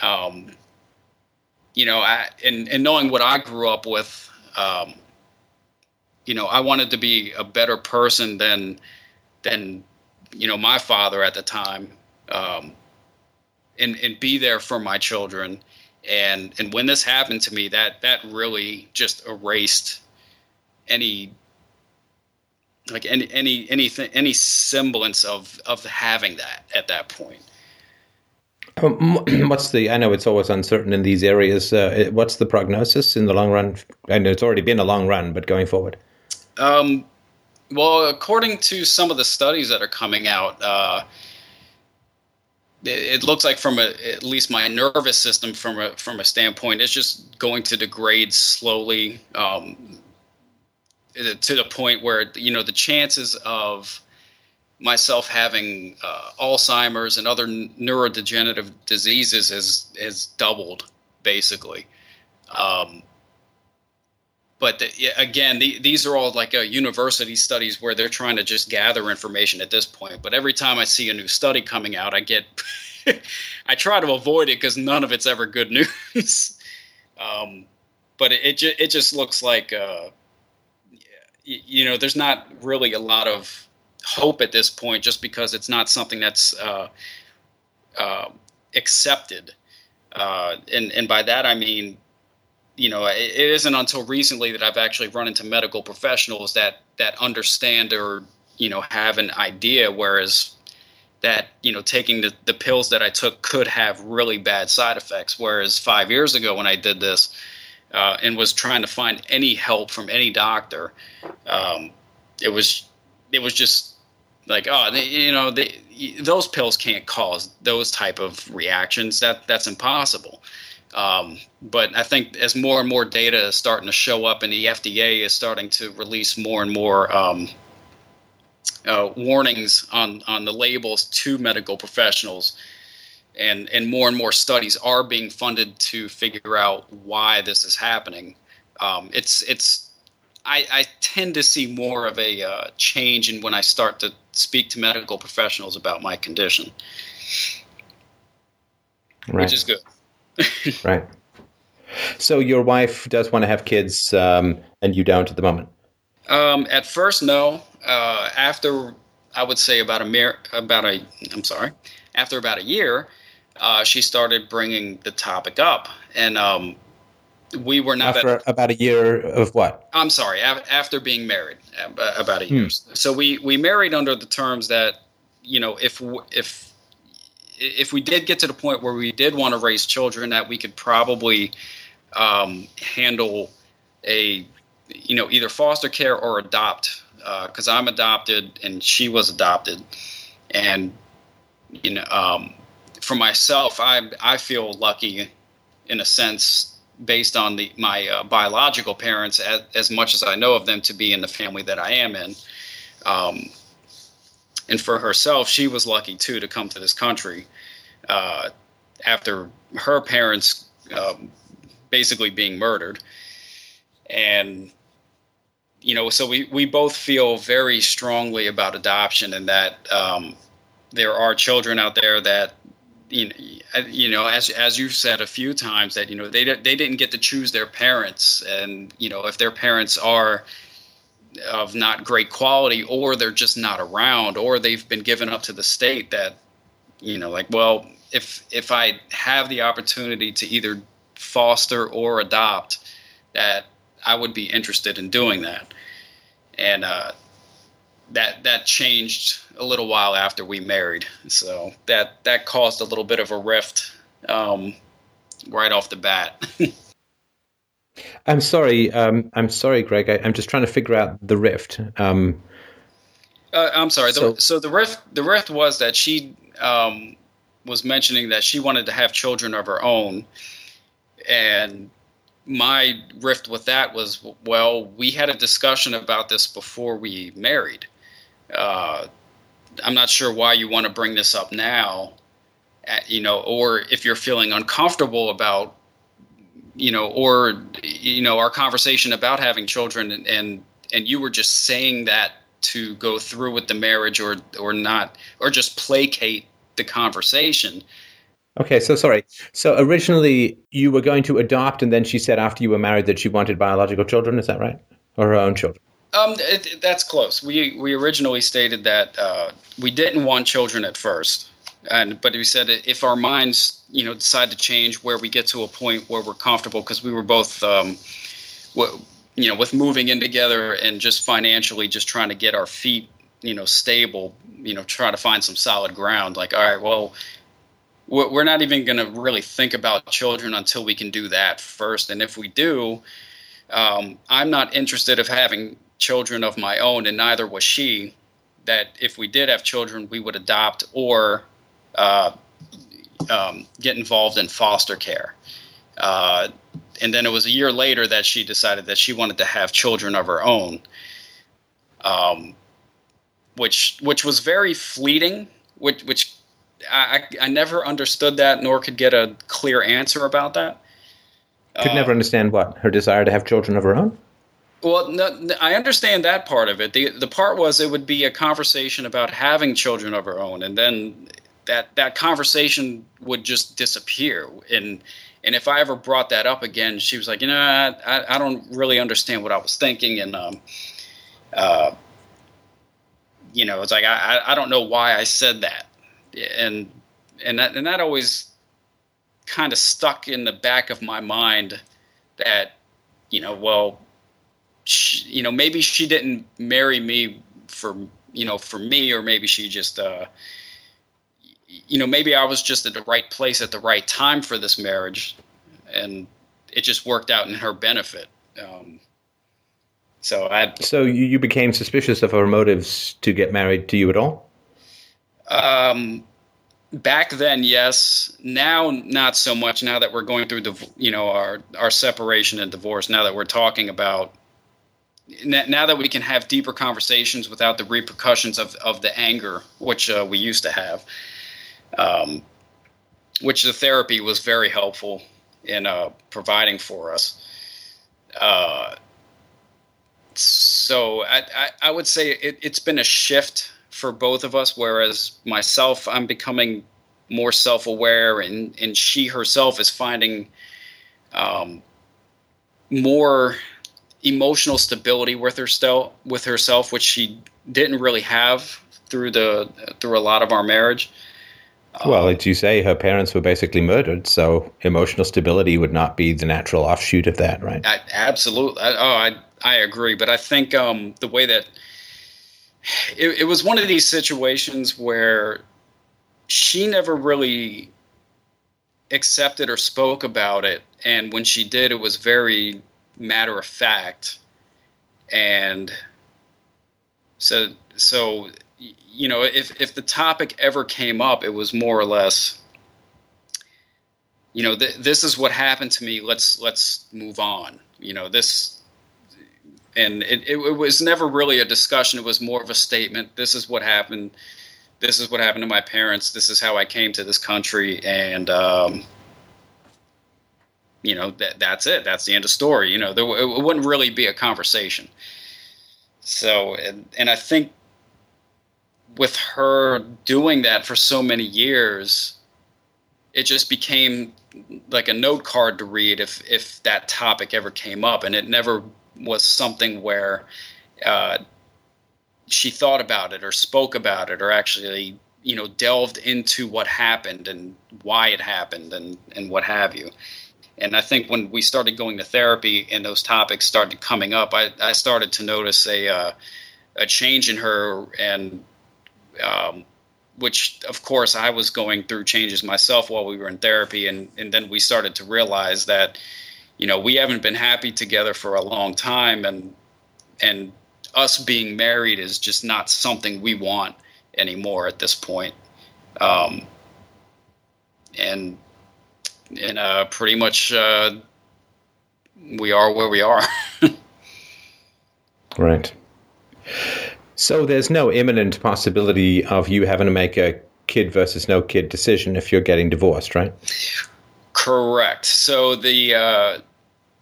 um you know I and and knowing what I grew up with um you know I wanted to be a better person than than you know my father at the time um and and be there for my children. And and when this happened to me that that really just erased any like any any anything any semblance of of having that at that point what's the i know it's always uncertain in these areas uh, what's the prognosis in the long run? I know it's already been a long run but going forward. Um well according to some of the studies that are coming out uh it looks like from a, at least my nervous system from a from a standpoint it's just going to degrade slowly um, to the point where you know the chances of myself having uh, Alzheimer's and other neurodegenerative diseases has has doubled basically. Um, but the, again, the, these are all like uh, university studies where they're trying to just gather information at this point. But every time I see a new study coming out, I get, I try to avoid it because none of it's ever good news. um, but it it, ju- it, just looks like, uh, you know, there's not really a lot of hope at this point, just because it's not something that's uh, uh accepted. Uh, and and by that I mean you know, it, it isn't until recently that I've actually run into medical professionals that that understand or you know have an idea. Whereas that you know taking the, the pills that I took could have really bad side effects. Whereas five years ago when I did this uh, and was trying to find any help from any doctor, um, it was it was just like oh they, you know they, those pills can't cause those type of reactions. That that's impossible. Um, but I think as more and more data is starting to show up, and the FDA is starting to release more and more um, uh, warnings on on the labels to medical professionals, and and more and more studies are being funded to figure out why this is happening. Um, it's it's I, I, tend to see more of a uh, change in when I start to speak to medical professionals about my condition, right. which is good. right. So your wife does want to have kids, um, and you don't at the moment. Um, at first, no. Uh, after I would say about a mer- about a I'm sorry, after about a year, uh, she started bringing the topic up, and um, we were not after at, about a year of what? I'm sorry, after being married about a year. Hmm. So we we married under the terms that you know if if if we did get to the point where we did want to raise children, that we could probably um, handle a you know either foster care or adopt because uh, I'm adopted and she was adopted, and you know um, for myself, I I feel lucky in a sense based on the my uh, biological parents as, as, much as I know of them to be in the family that I am in. Um, and for herself, she was lucky too to come to this country uh, after her parents um, basically being murdered, and you know, so we we both feel very strongly about adoption and that um, there are children out there that you know, you know, as as you've said a few times that you know they they didn't get to choose their parents, and you know if their parents are of not great quality or they're just not around or they've been given up to the state that you know like well if if i have the opportunity to either foster or adopt that i would be interested in doing that. And uh, that that changed a little while after we married so that that caused a little bit of a rift um, right off the bat I'm sorry. Um, I'm sorry, Greg. I, am just trying to figure out the rift. Um, Uh, I'm sorry. The, So- so, the rift the rift was that she um, was mentioning that she wanted to have children of her own, and my rift with that was well, we had a discussion about this before we married. Uh, I'm not sure why you want to bring this up now, at, you know, or if you're feeling uncomfortable about, you know, or you know, our conversation about having children, and and, and you were just saying that to go through with the marriage, or or not, or just placate the conversation. Okay, so sorry. So originally you were going to adopt, and then she said after you were married that she wanted biological children. Is that right? Or her own children? Um, it, that's close. We we originally stated that uh, we didn't want children at first, and but we said if our minds, you know, decide to change, where we get to a point where we're comfortable, because we were both, um, you know, with moving in together and just financially, just trying to get our feet, you know, stable, you know, try to find some solid ground. Like, all right, well, we're we're not even going to really think about children until we can do that first, and if we do, um, I'm not interested of having children of my own, and neither was she. That if we did have children, we would adopt or uh, um, get involved in foster care. Uh, and then it was a year later that she decided that she wanted to have children of her own, um, which which was very fleeting. Which which I, I never understood that, nor could get a clear answer about that. Could Uh, never understand what her desire to have children of her own. Well, no, I understand that part of it. The the part was it would be a conversation about having children of her own, and then that that conversation would just disappear. And and if I ever brought that up again, she was like, you know, I I, don't really understand what I was thinking, and um, uh, you know, it's like I I- I don't know why I said that, and and that and that always kind of stuck in the back of my mind that you know well she, you know maybe she didn't marry me for you know for me or maybe she just uh you know maybe I was just at the right place at the right time for this marriage and it just worked out in her benefit um so I So you, you became suspicious of her motives to get married to you at all? Um, back then, yes. Now, not so much. Now that we're going through the, you know, our our separation and divorce. Now that we're talking about, now that we can have deeper conversations without the repercussions of of the anger, which uh, we used to have. Um, which the therapy was very helpful in uh, providing for us. Uh, so I, I, I would say it, it's been a shift for both of us. Whereas myself, I'm becoming more self-aware, and and she herself is finding um, more emotional stability with herself, with herself, which she didn't really have through the through a lot of our marriage. Well, as you say, her parents were basically murdered, so emotional stability would not be the natural offshoot of that, right? I, absolutely. I, oh, I I agree, but I think um, the way that it, it was one of these situations where she never really accepted or spoke about it, and when she did, it was very matter of fact, and so so you know if if the topic ever came up, it was more or less you know th- this is what happened to me. Let's let's move on. You know this and it, it, it was never really a discussion. It was more of a statement. This is what happened. This is what happened to my parents. This is how i came to this country. And um, you know that that's it. That's the end of story you know. There, it wouldn't really be a conversation. So and, and i think with her doing that for so many years it just became like a note card to read if if that topic ever came up, and it never was something where uh, she thought about it or spoke about it or actually you know delved into what happened and why it happened and and what have you. And I think when we started going to therapy and those topics started coming up, I, I started to notice a uh, a change in her and um, which of course I was going through changes myself while we were in therapy and and then we started to realize that you know we haven't been happy together for a long time and and us being married is just not something we want anymore at this point. Um, and and uh, pretty much uh, we are where we are. right. So there's no imminent possibility of you having to make a kid versus no kid decision if you're getting divorced, right? Correct. So the uh,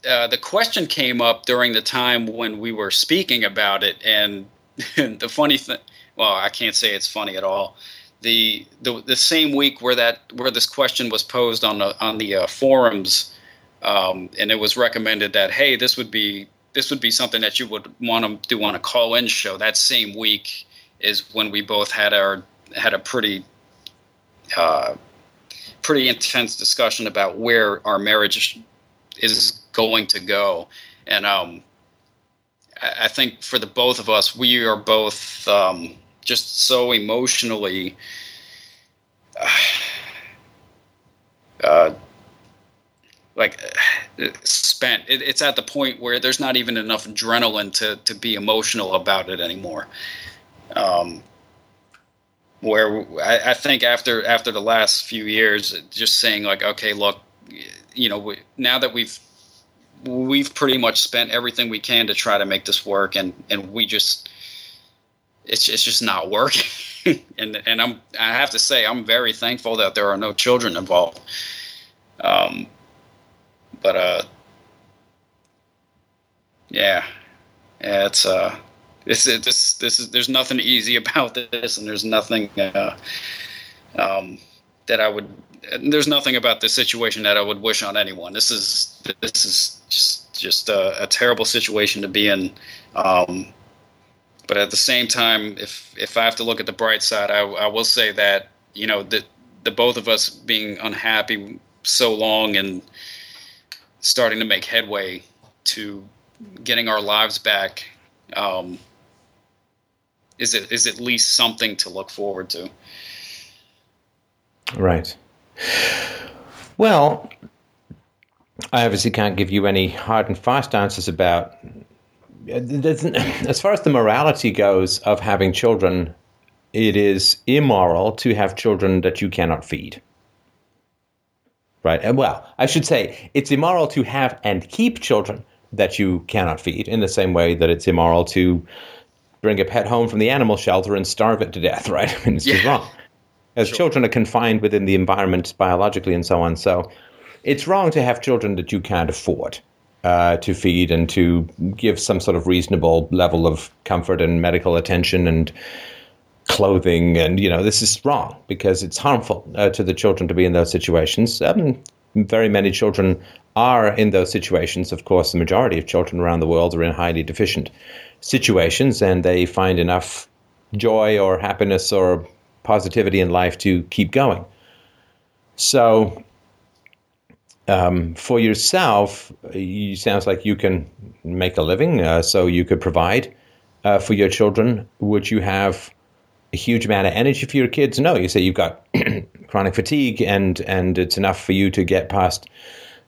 uh, the question came up during the time when we were speaking about it, and the funny thing, well, I can't say it's funny at all. The, the the same week where that where this question was posed on the on the uh, forums, um, and it was recommended that hey, this would be this would be something that you would want to do on a call-in show. That same week is when we both had our had a pretty uh, pretty intense discussion about where our marriage is going to go, and um, I, I think for the both of us, we are both um, just so emotionally. Uh, like spent. It, it's at the point where there's not even enough adrenaline to to be emotional about it anymore. Um, where I, I, think after after the last few years, just saying like, okay, look, you know, we, now that we've we've pretty much spent everything we can to try to make this work, and and we just it's it's just not working. and and I'm I have to say I'm very thankful that there are no children involved. Um, but uh, yeah, yeah, it's uh, this this this is there's nothing easy about this, and there's nothing uh, um, that I would. There's nothing about this situation that I would wish on anyone. This is this is just just a, a terrible situation to be in. Um, but at the same time, if if I have to look at the bright side, I, I will say that you know the the both of us being unhappy so long and starting to make headway to getting our lives back um, is it is at least something to look forward to. Right. Well, I obviously can't give you any hard and fast answers about. As far as the morality goes of having children, it is immoral to have children that you cannot feed right? And well, I should say it's immoral to have and keep children that you cannot feed in the same way that it's immoral to bring a pet home from the animal shelter and starve it to death, right? I mean, it's yeah. just wrong. As sure. children are confined within the environment biologically and so on. So it's wrong to have children that you can't afford uh, to feed and to give some sort of reasonable level of comfort and medical attention and clothing, and you know this is wrong because it's harmful uh, to the children to be in those situations. Um, very many children are in those situations. Of course, the majority of children around the world are in highly deficient situations, and they find enough joy or happiness or positivity in life to keep going. So, um, for yourself, it sounds like you can make a living, uh, so you could provide uh, for your children. Would you have a huge amount of energy for your kids. No, you say you've got chronic fatigue, and and it's enough for you to get past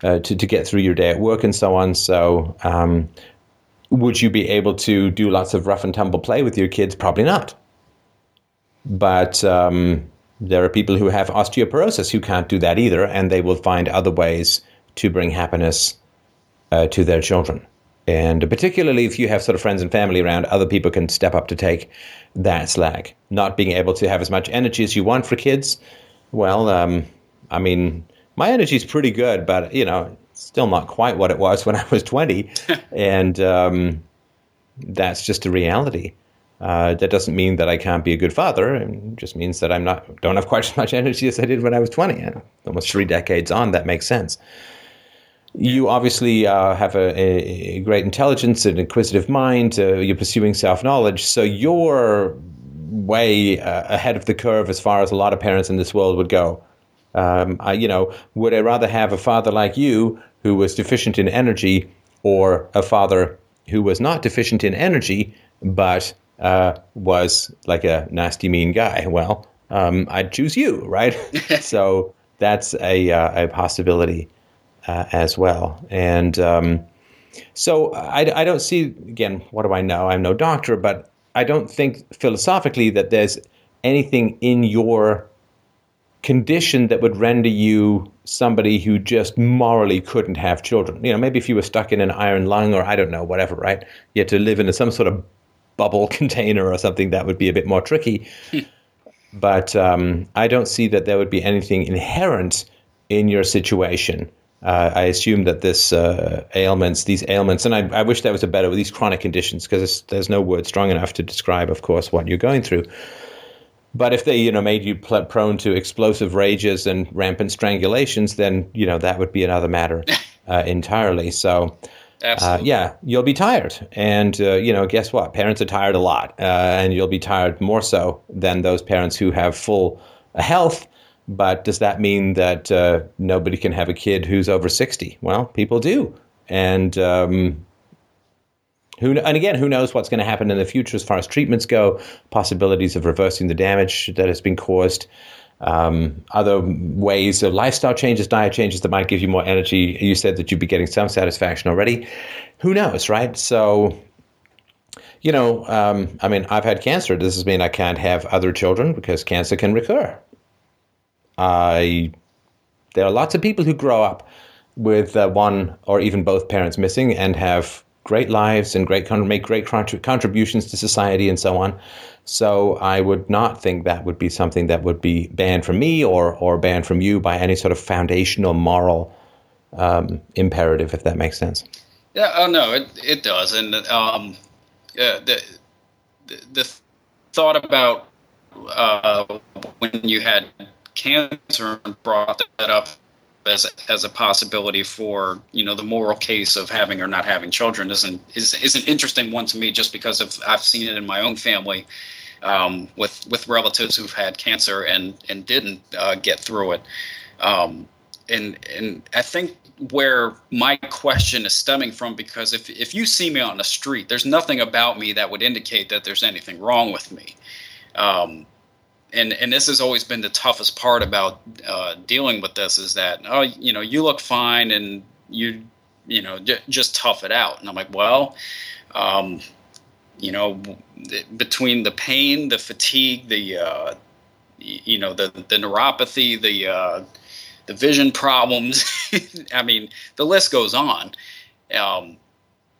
uh, to to get through your day at work and so on. So, um, would you be able to do lots of rough and tumble play with your kids? Probably not. But um, there are people who have osteoporosis who can't do that either, and they will find other ways to bring happiness uh, to their children. And particularly if you have sort of friends and family around, other people can step up to take that slack. Not being able to have as much energy as you want for kids, well, um, I mean, my energy is pretty good, but you know, still not quite what it was when I was 20. and um, that's just a reality. Uh, that doesn't mean that I can't be a good father. It just means that I'm not don't have quite as much energy as I did when I was 20. And Almost three decades on, that makes sense you obviously uh, have a, a, great intelligence, an inquisitive mind. Uh, you're pursuing self knowledge, so you're way uh, ahead of the curve as far as a lot of parents in this world would go. Um, I, you know, would I rather have a father like you who was deficient in energy, or a father who was not deficient in energy but uh, was like a nasty, mean guy? Well, um, I'd choose you, right? so that's a uh, a possibility uh, as well. And um, so I, I don't see again. What do I know? I'm no doctor, but I don't think philosophically that there's anything in your condition that would render you somebody who just morally couldn't have children. You know, maybe if you were stuck in an iron lung or I don't know, whatever, right? You had to live in some sort of bubble container or something that would be a bit more tricky. but um, I don't see that there would be anything inherent in your situation. Uh, I assume that this uh, ailments, these ailments, and I, I, wish there was a better these chronic conditions because there's no word strong enough to describe, of course, what you're going through. But if they, you know, made you pl- prone to explosive rages and rampant strangulations, then you know that would be another matter uh, entirely. So, uh, yeah, you'll be tired, and uh, you know, guess what? Parents are tired a lot, uh, and you'll be tired more so than those parents who have full health. But does that mean that uh, nobody can have a kid who's over sixty? Well, people do, and um, who, and again, who knows what's going to happen in the future as far as treatments go, possibilities of reversing the damage that has been caused, um, other ways of lifestyle changes, diet changes that might give you more energy. You said that you'd be getting some satisfaction already. Who knows, right? So, you know, um, I mean, I've had cancer. Does this mean I can't have other children because cancer can recur? I there are lots of people who grow up with uh, one or even both parents missing and have great lives and great make great contributions to society and so on. So I would not think that would be something that would be banned from me or or banned from you by any sort of foundational moral um, imperative, if that makes sense. Yeah, oh no, it it does, and um, yeah, the, the thought about uh, when you had cancer and brought that up as as a possibility for you know the moral case of having or not having children is an is, is an interesting one to me just because of I've seen it in my own family um, with with relatives who've had cancer and and didn't uh, get through it. Um, and and I think where my question is stemming from because if if you see me on the street there's nothing about me that would indicate that there's anything wrong with me. Um, and and this has always been the toughest part about uh, dealing with this is that oh you know you look fine and you you know j- just tough it out. And I'm like well um, you know between the pain the fatigue the uh, you know the the neuropathy the uh, the vision problems I mean the list goes on. Um,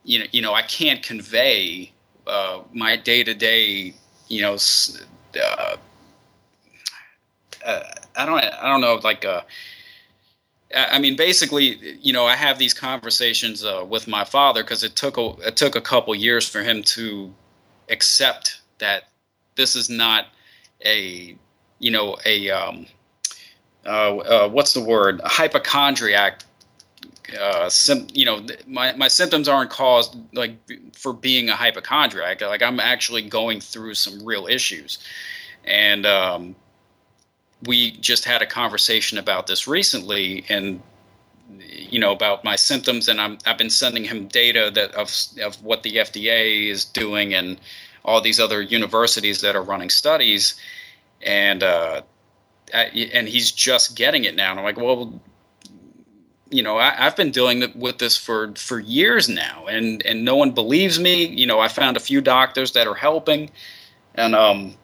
you know you know I can't convey uh, my day to day you know uh, uh, I don't I don't know like uh, I mean basically you know I have these conversations uh, with my father because it took a it took a couple years for him to accept that this is not a you know a um, uh, uh, what's the word a hypochondriac uh, sim, you know, my, my symptoms aren't caused like for being a hypochondriac. Like I'm actually going through some real issues, and um, we just had a conversation about this recently, and you know about my symptoms, and I'm I've been sending him data that of of what the FDA is doing and all these other universities that are running studies, and uh, and he's just getting it now. And I'm like, well, you know, I, have been dealing with this for for years now, and and no one believes me. You know, I found a few doctors that are helping, and um,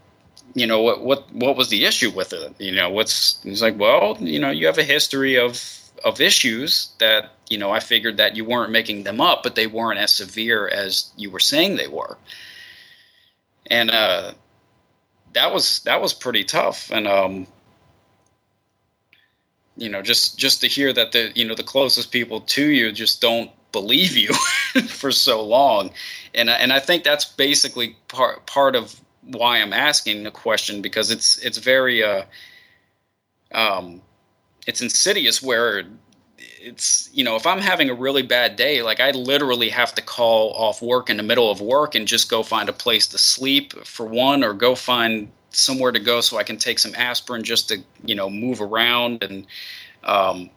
you know what what what was the issue with it? You know what's he's like well you know you have a history of of issues that you know i figured that you weren't making them up but they weren't as severe as you were saying they were. And uh that was that was pretty tough. And um you know just just to hear that the you know the closest people to you just don't believe you for so long. And and I think that's basically part part of why I'm asking the question because it's it's very uh, um, it's insidious where it's you know if I'm having a really bad day, like I literally have to call off work in the middle of work and just go find a place to sleep for one, or go find somewhere to go so I can take some aspirin just to you know move around and um,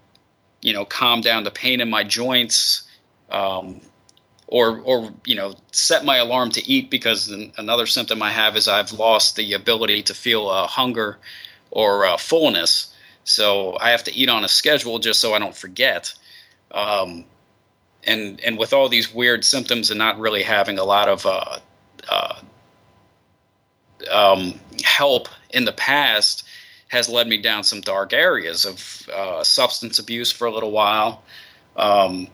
you know calm down the pain in my joints. Um, or or you know set my alarm to eat because another symptom I have is I've lost the ability to feel uh, hunger or uh, fullness. So I have to eat on a schedule just so I don't forget. Um, and and with all these weird symptoms and not really having a lot of uh, uh, um, help in the past has led me down some dark areas of uh, substance abuse for a little while. Um,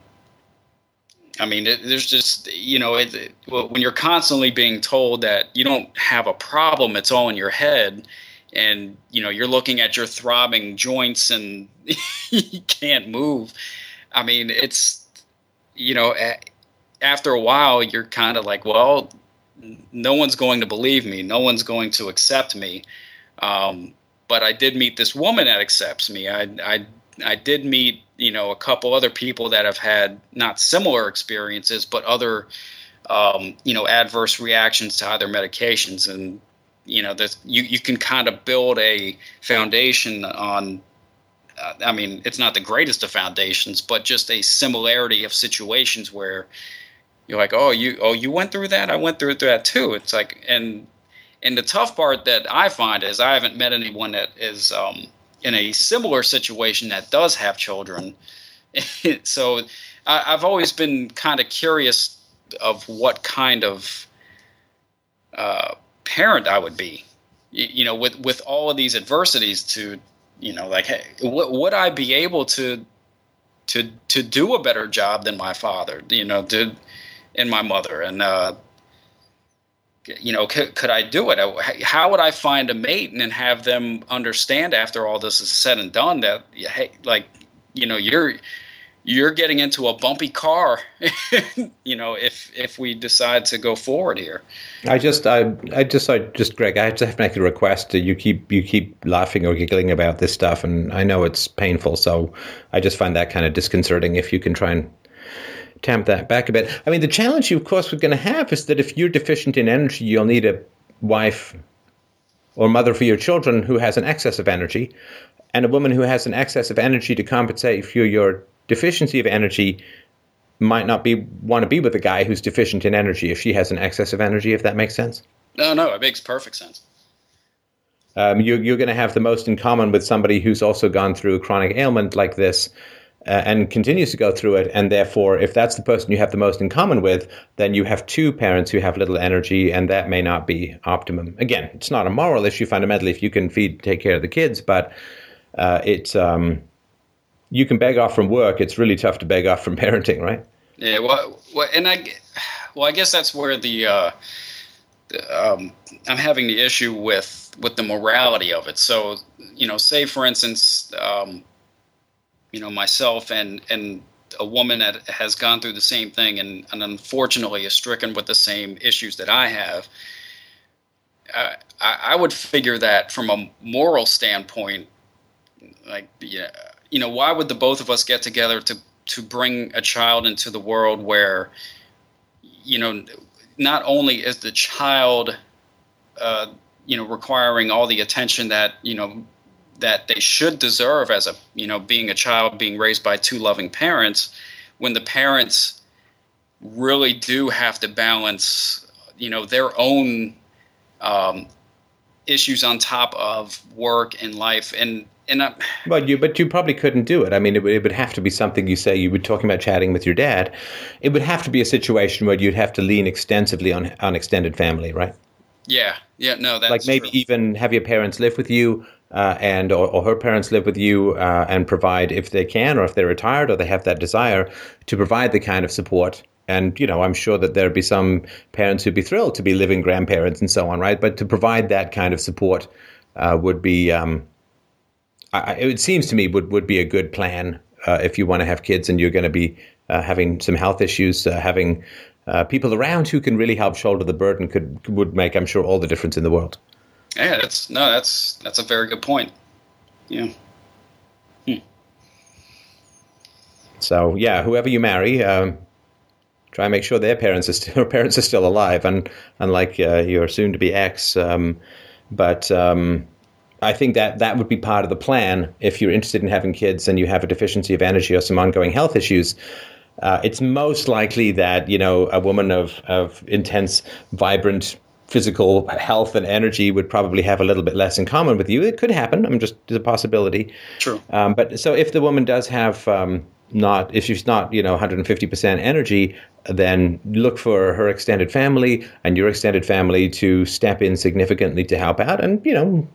I mean, it, there's just you know, it, it, when you're constantly being told that you don't have a problem, it's all in your head, and you know, you're looking at your throbbing joints and you can't move. I mean, it's you know, after a while, you're kind of like, well, no one's going to believe me, no one's going to accept me. Um, but I did meet this woman that accepts me. I, I I did meet you know a couple other people that have had not similar experiences, but other um, you know adverse reactions to other medications, and you know that you you can kind of build a foundation on. Uh, I mean, it's not the greatest of foundations, but just a similarity of situations where you're like, oh, you oh you went through that, I went through that too. It's like and and the tough part that I find is I haven't met anyone that is um, in a similar situation that does have children. so I, have always been kind of curious of what kind of uh, parent I would be. You, you, know, with with all of these adversities, to you know, like, hey, w- would I be able to to to do a better job than my father? You know, did and my mother and. Uh, you know, could, could I do it? How would I find a mate and have them understand after all this is said and done that, hey, like, you know, you're you're getting into a bumpy car, you know, if if we decide to go forward here. I just, I, I just, I just, Greg, I have to make a request. That you keep, you keep laughing or giggling about this stuff, and I know it's painful. So I just find that kind of disconcerting. If you can try and tamp that back a bit. I mean, the challenge you, of course, we're going to have is that if you're deficient in energy, you'll need a wife or mother for your children who has an excess of energy, and a woman who has an excess of energy to compensate for your deficiency of energy might not be want to be with a guy who's deficient in energy if she has an excess of energy. If that makes sense. No, no, it makes perfect sense. Um, you're, you're going to have the most in common with somebody who's also gone through a chronic ailment like this and continues to go through it. And therefore, if that's the person you have the most in common with, then you have two parents who have little energy, and that may not be optimum. Again, it's not a moral issue fundamentally if you can feed, take care of the kids, but uh, it's um, you can beg off from work. It's really tough to beg off from parenting, right? Yeah. Well, well and I, well, I guess that's where the. Uh, um, I'm having the issue with with the morality of it. So, you know, say for instance, um, you know myself and and a woman that has gone through the same thing and, and unfortunately is stricken with the same issues that I have. I, I would figure that from a moral standpoint, like yeah, you know, why would the both of us get together to to bring a child into the world where, you know, not only is the child, uh, you know, requiring all the attention that you know that they should deserve as a you know being a child being raised by two loving parents when the parents really do have to balance you know their own um, issues on top of work and life and and I, but you but you probably couldn't do it. I mean, it would, it would have to be something you say you were talking about chatting with your dad. It would have to be a situation where you'd have to lean extensively on on extended family, right? Yeah, yeah, no, that's like maybe true. even have your parents live with you, uh, and or, or, her parents live with you uh, and provide if they can or if they're retired or they have that desire to provide the kind of support. And you know i'm sure that there'd be some parents who'd be thrilled to be living grandparents and so on right? But to provide that kind of support uh, would be um, I, it seems to me would, would be a good plan uh, if you want to have kids and you're going to be uh, having some health issues uh, having people around who can really help shoulder the burden could would make i'm sure all the difference in the world yeah, that's no, that's that's a very good point. Yeah. Hmm. So yeah, whoever you marry, um, try and make sure their parents are still parents are still alive, and unlike uh, your soon-to-be ex. Um, but um, I think that that would be part of the plan if you're interested in having kids and you have a deficiency of energy or some ongoing health issues. Uh, it's most likely that you know a woman of of intense, vibrant physical health and energy would probably have a little bit less in common with you. It could happen. I'm just it's a possibility. True. Um, but so if the woman does have um, not if she's not you know 150% energy then look for her extended family and your extended family to step in significantly to help out and you know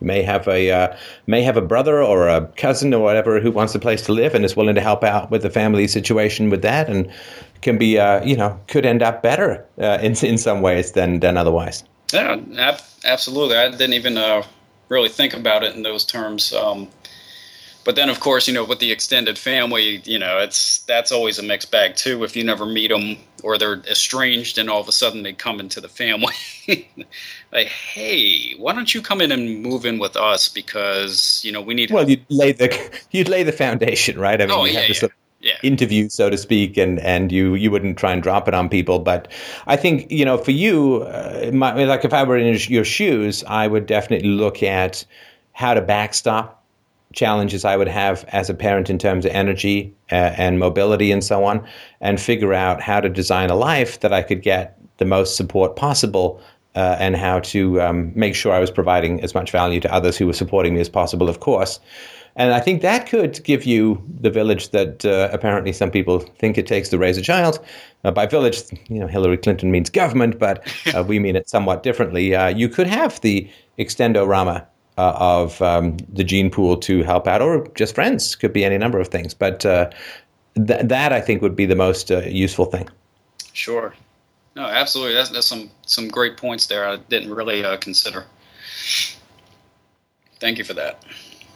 may have a uh, may have a brother or a cousin or whatever who wants a place to live and is willing to help out with the family situation with that and can be uh, you know could end up better uh, in in some ways than than otherwise. Yeah, ab- absolutely. I didn't even uh, really think about it in those terms. Um, but then, of course, you know, with the extended family, you know, it's that's always a mixed bag too. If you never meet them or they're estranged, and all of a sudden they come into the family, like, hey, why don't you come in and move in with us because you know we need. Well, you'd lay the you'd lay the foundation, right? I mean, oh you yeah, have yeah. sort of yeah. interview, so to speak, and and you you wouldn't try and drop it on people. But I think you know, for you, uh, my, like if I were in your shoes, I would definitely look at how to backstop challenges I would have as a parent in terms of energy uh, and mobility and so on, and figure out how to design a life that I could get the most support possible. Uh, and how to um, make sure I was providing as much value to others who were supporting me as possible, of course. And I think that could give you the village that uh, apparently some people think it takes to raise a child. Uh, by village, you know, Hillary Clinton means government, but uh, we mean it somewhat differently. Uh, you could have the extendorama uh, of um, the gene pool to help out, or just friends. Could be any number of things. But uh, th- that I think would be the most useful thing. Sure. No, absolutely. That's, that's some some great points there. I didn't really consider. Thank you for that.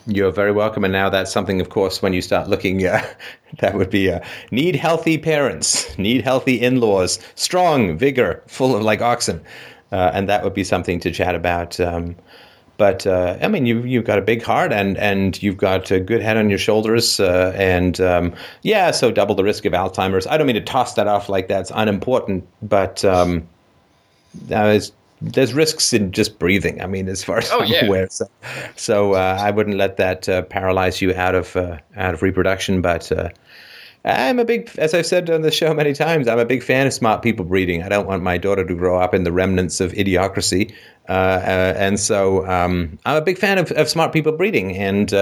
You're very welcome. And now that's something, of course, when you start looking, uh, that would be uh, need healthy parents, need healthy in laws, strong, vigor, full of like oxen. Uh, and that would be something to chat about. Um, but uh, I mean, you you've got a big heart and and you've got a good head on your shoulders, uh, and um, yeah, so double the risk of Alzheimer's. I don't mean to toss that off like that's unimportant, but um, there's there's risks in just breathing. I mean, as far as oh, I'm yeah. aware, so, so uh, I wouldn't let that uh, paralyze you out of uh, out of reproduction. But uh, I'm a big, as I've said on the show many times, I'm a big fan of smart people breeding. I don't want my daughter to grow up in the remnants of idiocracy, uh, uh, and so um, I'm a big fan of, of smart people breeding. And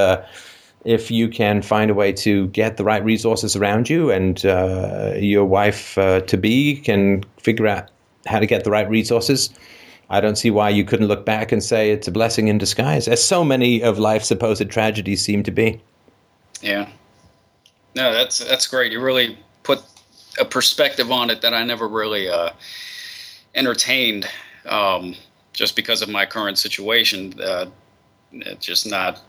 if you can find a way to get the right resources around you, and your wife to be can figure out how to get the right resources. I don't see why you couldn't look back and say it's a blessing in disguise, as so many of life's supposed tragedies seem to be. Yeah. No, that's that's great. You really put a perspective on it that I never really uh, entertained, um, just because of my current situation. Uh, it's just not.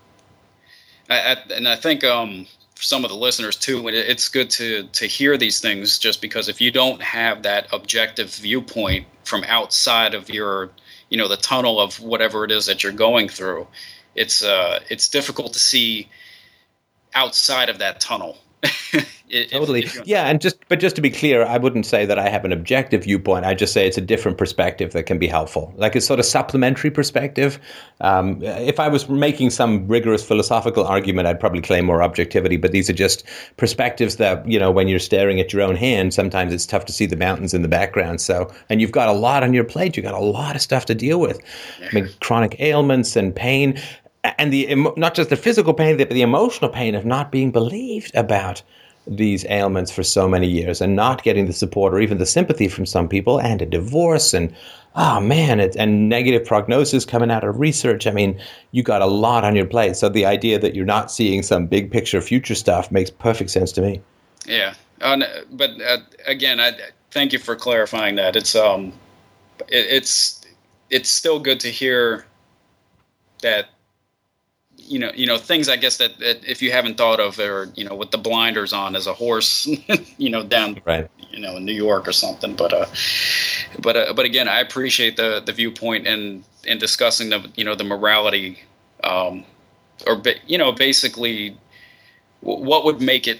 I, I, and I think um, some of the listeners too, it's good to to hear these things, just because if you don't have that objective viewpoint from outside of your you know the tunnel of whatever it is that you're going through it's uh it's difficult to see outside of that tunnel totally. if yeah and just but just to be clear i wouldn't say that i have an objective viewpoint. I just say it's a different perspective that can be helpful. Like a sort of supplementary perspective. Um, if i was making some rigorous philosophical argument i'd probably claim more objectivity but these are just perspectives that you know when you're staring at your own hand sometimes it's tough to see the mountains in the background. So and you've got a lot on your plate. You've got a lot of stuff to deal with. I mean chronic ailments and pain and the not just the physical pain, but the emotional pain of not being believed about these ailments for so many years and not getting the support or even the sympathy from some people, and a divorce, and oh man, and negative prognosis coming out of research. I mean, you got a lot on your plate. So the idea that you're not seeing some big picture future stuff makes perfect sense to me. Yeah, uh, but uh, again, I thank you for clarifying that. It's um, it, it's it's still good to hear that you know, you know things I guess that, that, if you haven't thought of, or you know, with the blinders on as a horse, you know, down, right. you know, in New York or something. But, uh, but, uh, but again, I appreciate the the viewpoint and and discussing the you know the morality, um, or you know, basically, what would make it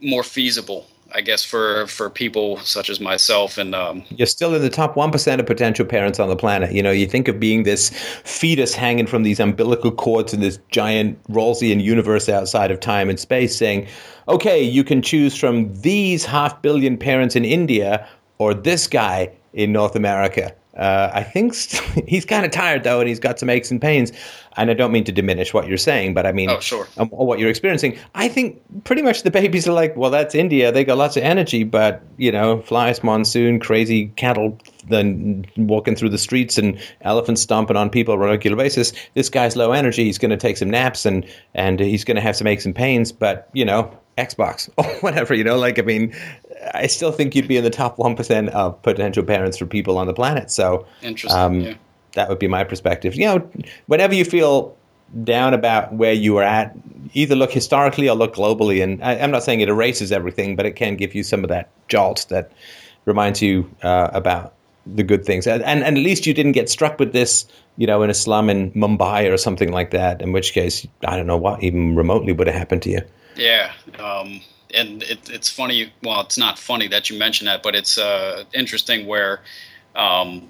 more feasible I guess for for people such as myself and um, you're still in the top one percent of potential parents on the planet. You know, you think of being this fetus hanging from these umbilical cords in this giant Rawlsian universe outside of time and space, saying, "Okay, you can choose from these half billion parents in India or this guy in North America." Uh, I think st- he's kind of tired though, and he's got some aches and pains. And I don't mean to diminish what you're saying, but I mean, Oh, sure. um, what you're experiencing. I think pretty much the babies are like, well, that's India. They got lots of energy, but you know, flies, monsoon, crazy cattle, then walking through the streets and elephants stomping on people on a regular basis. This guy's low energy. He's going to take some naps and and he's going to have some aches and pains. But you know, Xbox or whatever. You know, like I mean, I still think you'd be in the top one percent of potential parents for people on the planet. So Interesting. um, yeah. that would be my perspective. You know, whenever you feel down about where you were at, either look historically or look globally. And I, I'm not saying it erases everything, but it can give you some of that jolt that reminds you uh, about the good things. And, and and at least you didn't get struck with this, you know, in a slum in Mumbai or something like that. In which case, I don't know what even remotely would have happened to you. Yeah, um, and it, it's funny. Well, it's not funny that you mention that, but it's uh, interesting where um,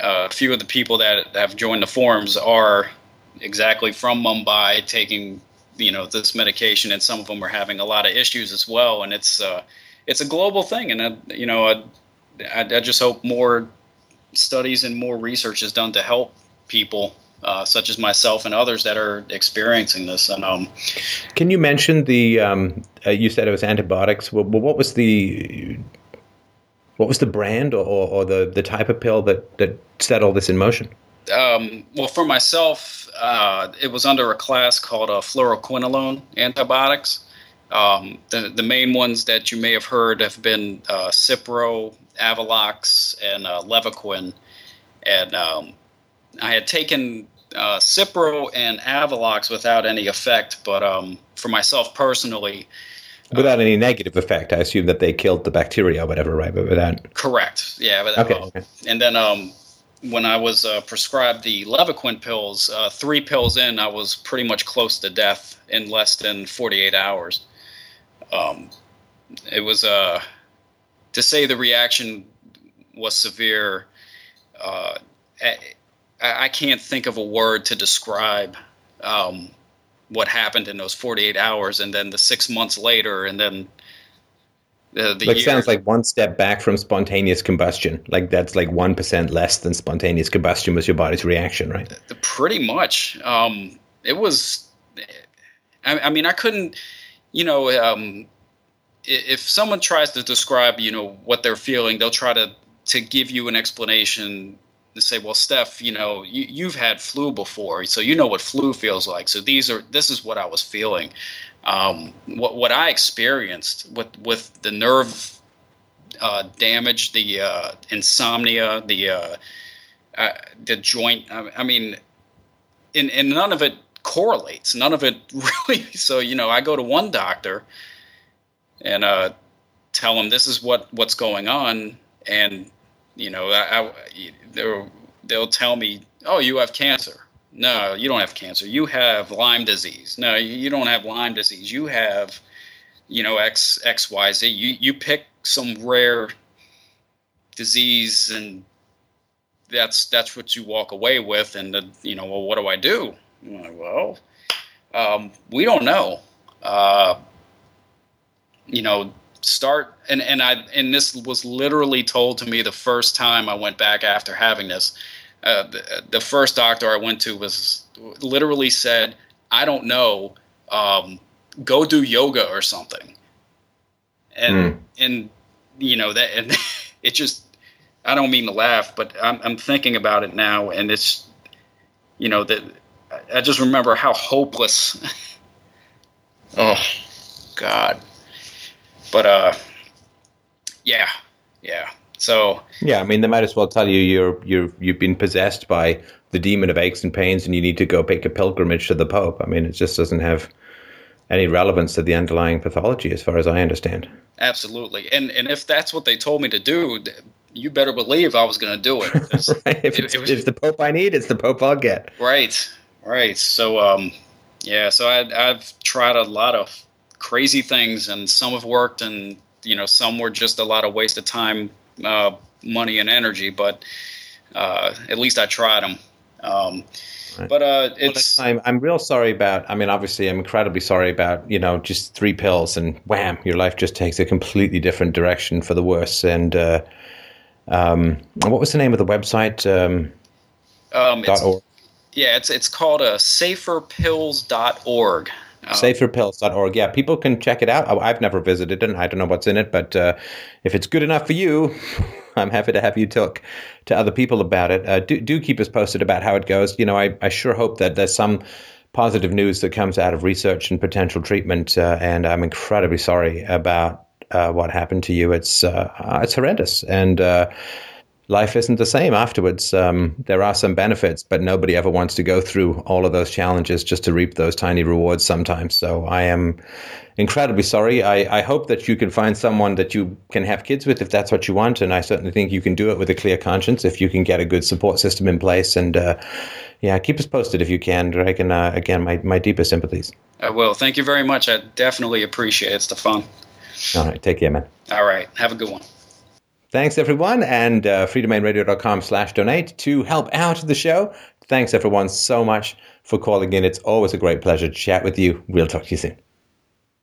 a few of the people that have joined the forums are exactly from Mumbai, taking you know this medication, and some of them are having a lot of issues as well. And it's uh, it's a global thing, and uh, you know, I, I, I just hope more studies and more research is done to help people. Uh, such as myself and others that are experiencing this, and um, Can you mention the? Um, uh, you said it was antibiotics. Well, what was the? What was the brand or, or the, the type of pill that, that set all this in motion? um, well, for myself, uh, it was under a class called uh, fluoroquinolone antibiotics. Um, the, the main ones that you may have heard have been uh, Cipro, Avelox, and uh, Levaquin. And um, I had taken uh, Cipro and Avelox without any effect, but um, for myself personally, Without any negative effect, I assume that they killed the bacteria or whatever, right? But without. correct. Yeah. But, Okay. uh, okay. And then um, when I was uh, prescribed the Levaquin pills, uh, three pills in, I was pretty much close to death in less than 48 hours. Um, it was, uh, to say the reaction was severe, uh, I, I can't think of a word to describe um, what happened in those 48 hours and then the six months later and then the, the Like year. sounds like one step back from spontaneous combustion. Like that's like one percent less than spontaneous combustion was your body's reaction, right? pretty much um it was I, I mean i couldn't you know um if someone tries to describe you know what they're feeling they'll try to to give you an explanation to say well steph you know you, you've had flu before so you know what flu feels like so these are this is what i was feeling um what what i experienced with with the nerve uh damage the uh insomnia the uh uh, the joint. I, I mean, and, and none of it correlates. None of it really. So you know, I go to one doctor and uh, tell him this is what what's going on, and you know, I, I they'll they'll tell me, oh, you have cancer. No, you don't have cancer. You have Lyme disease. No, you don't have Lyme disease. You have, you know, X X Y Z. You you pick some rare disease and that's that's what you walk away with and the, you know well what do i do like, well um, we don't know uh, you know start and and i and this was literally told to me the first time i went back after having this uh, the, the first doctor i went to was literally said i don't know um, go do yoga or something and and you know that and it just I don't mean to laugh, but I'm, I'm thinking about it now, and it's, you know, that I just remember how hopeless. oh, God. But uh, yeah, yeah. So Yeah, I mean, they might as well tell you you're you're you've been possessed by the demon of aches and pains, and you need to go make a pilgrimage to the Pope. I mean, it just doesn't have any relevance to the underlying pathology, as far as I understand. absolutely, and and if that's what they told me to do, you better believe I was going to do it. It's- if, It- it was- if the Pope I need, it's the Pope I'll get. Right, right. So, um, yeah. So I, I've tried a lot of crazy things, and some have worked, and you know, some were just a lot of waste of time, uh, money, and energy. But uh, at least I tried them. Um, Right. But uh, Well, it's I'm I'm real sorry about. I mean, obviously, I'm incredibly sorry about you know just three pills and wham, your life just takes a completely different direction for the worse. And uh, Um, what was the name of the website? Um, Um, dot it's, org. yeah, it's it's called uh, saferpills.org. Uh, saferpills.org. Yeah, people can check it out. I've never visited it, and I don't know what's in it, but uh, if it's good enough for you, I'm happy to have you talk to other people about it. Uh, do, do keep us posted about how it goes. You know, I, I sure hope that there's some positive news that comes out of research and potential treatment, uh, and I'm incredibly sorry about uh, what happened to you. It's uh, it's horrendous, and uh, life isn't the same afterwards. Um, there are some benefits, but nobody ever wants to go through all of those challenges just to reap those tiny rewards sometimes. So I am incredibly sorry. I, I hope that you can find someone that you can have kids with if that's what you want. And I certainly think you can do it with a clear conscience if you can get a good support system in place. And uh, yeah, keep us posted if you can, Drake. And uh, again, my, my deepest sympathies. I will. Thank you very much. I definitely appreciate it, Stefan. All right, take care, man. All right. Have a good one. Thanks, everyone, and uh, freedomainradio.com slash donate to help out the show. Thanks, everyone, so much for calling in. It's always a great pleasure to chat with you. We'll talk to you soon.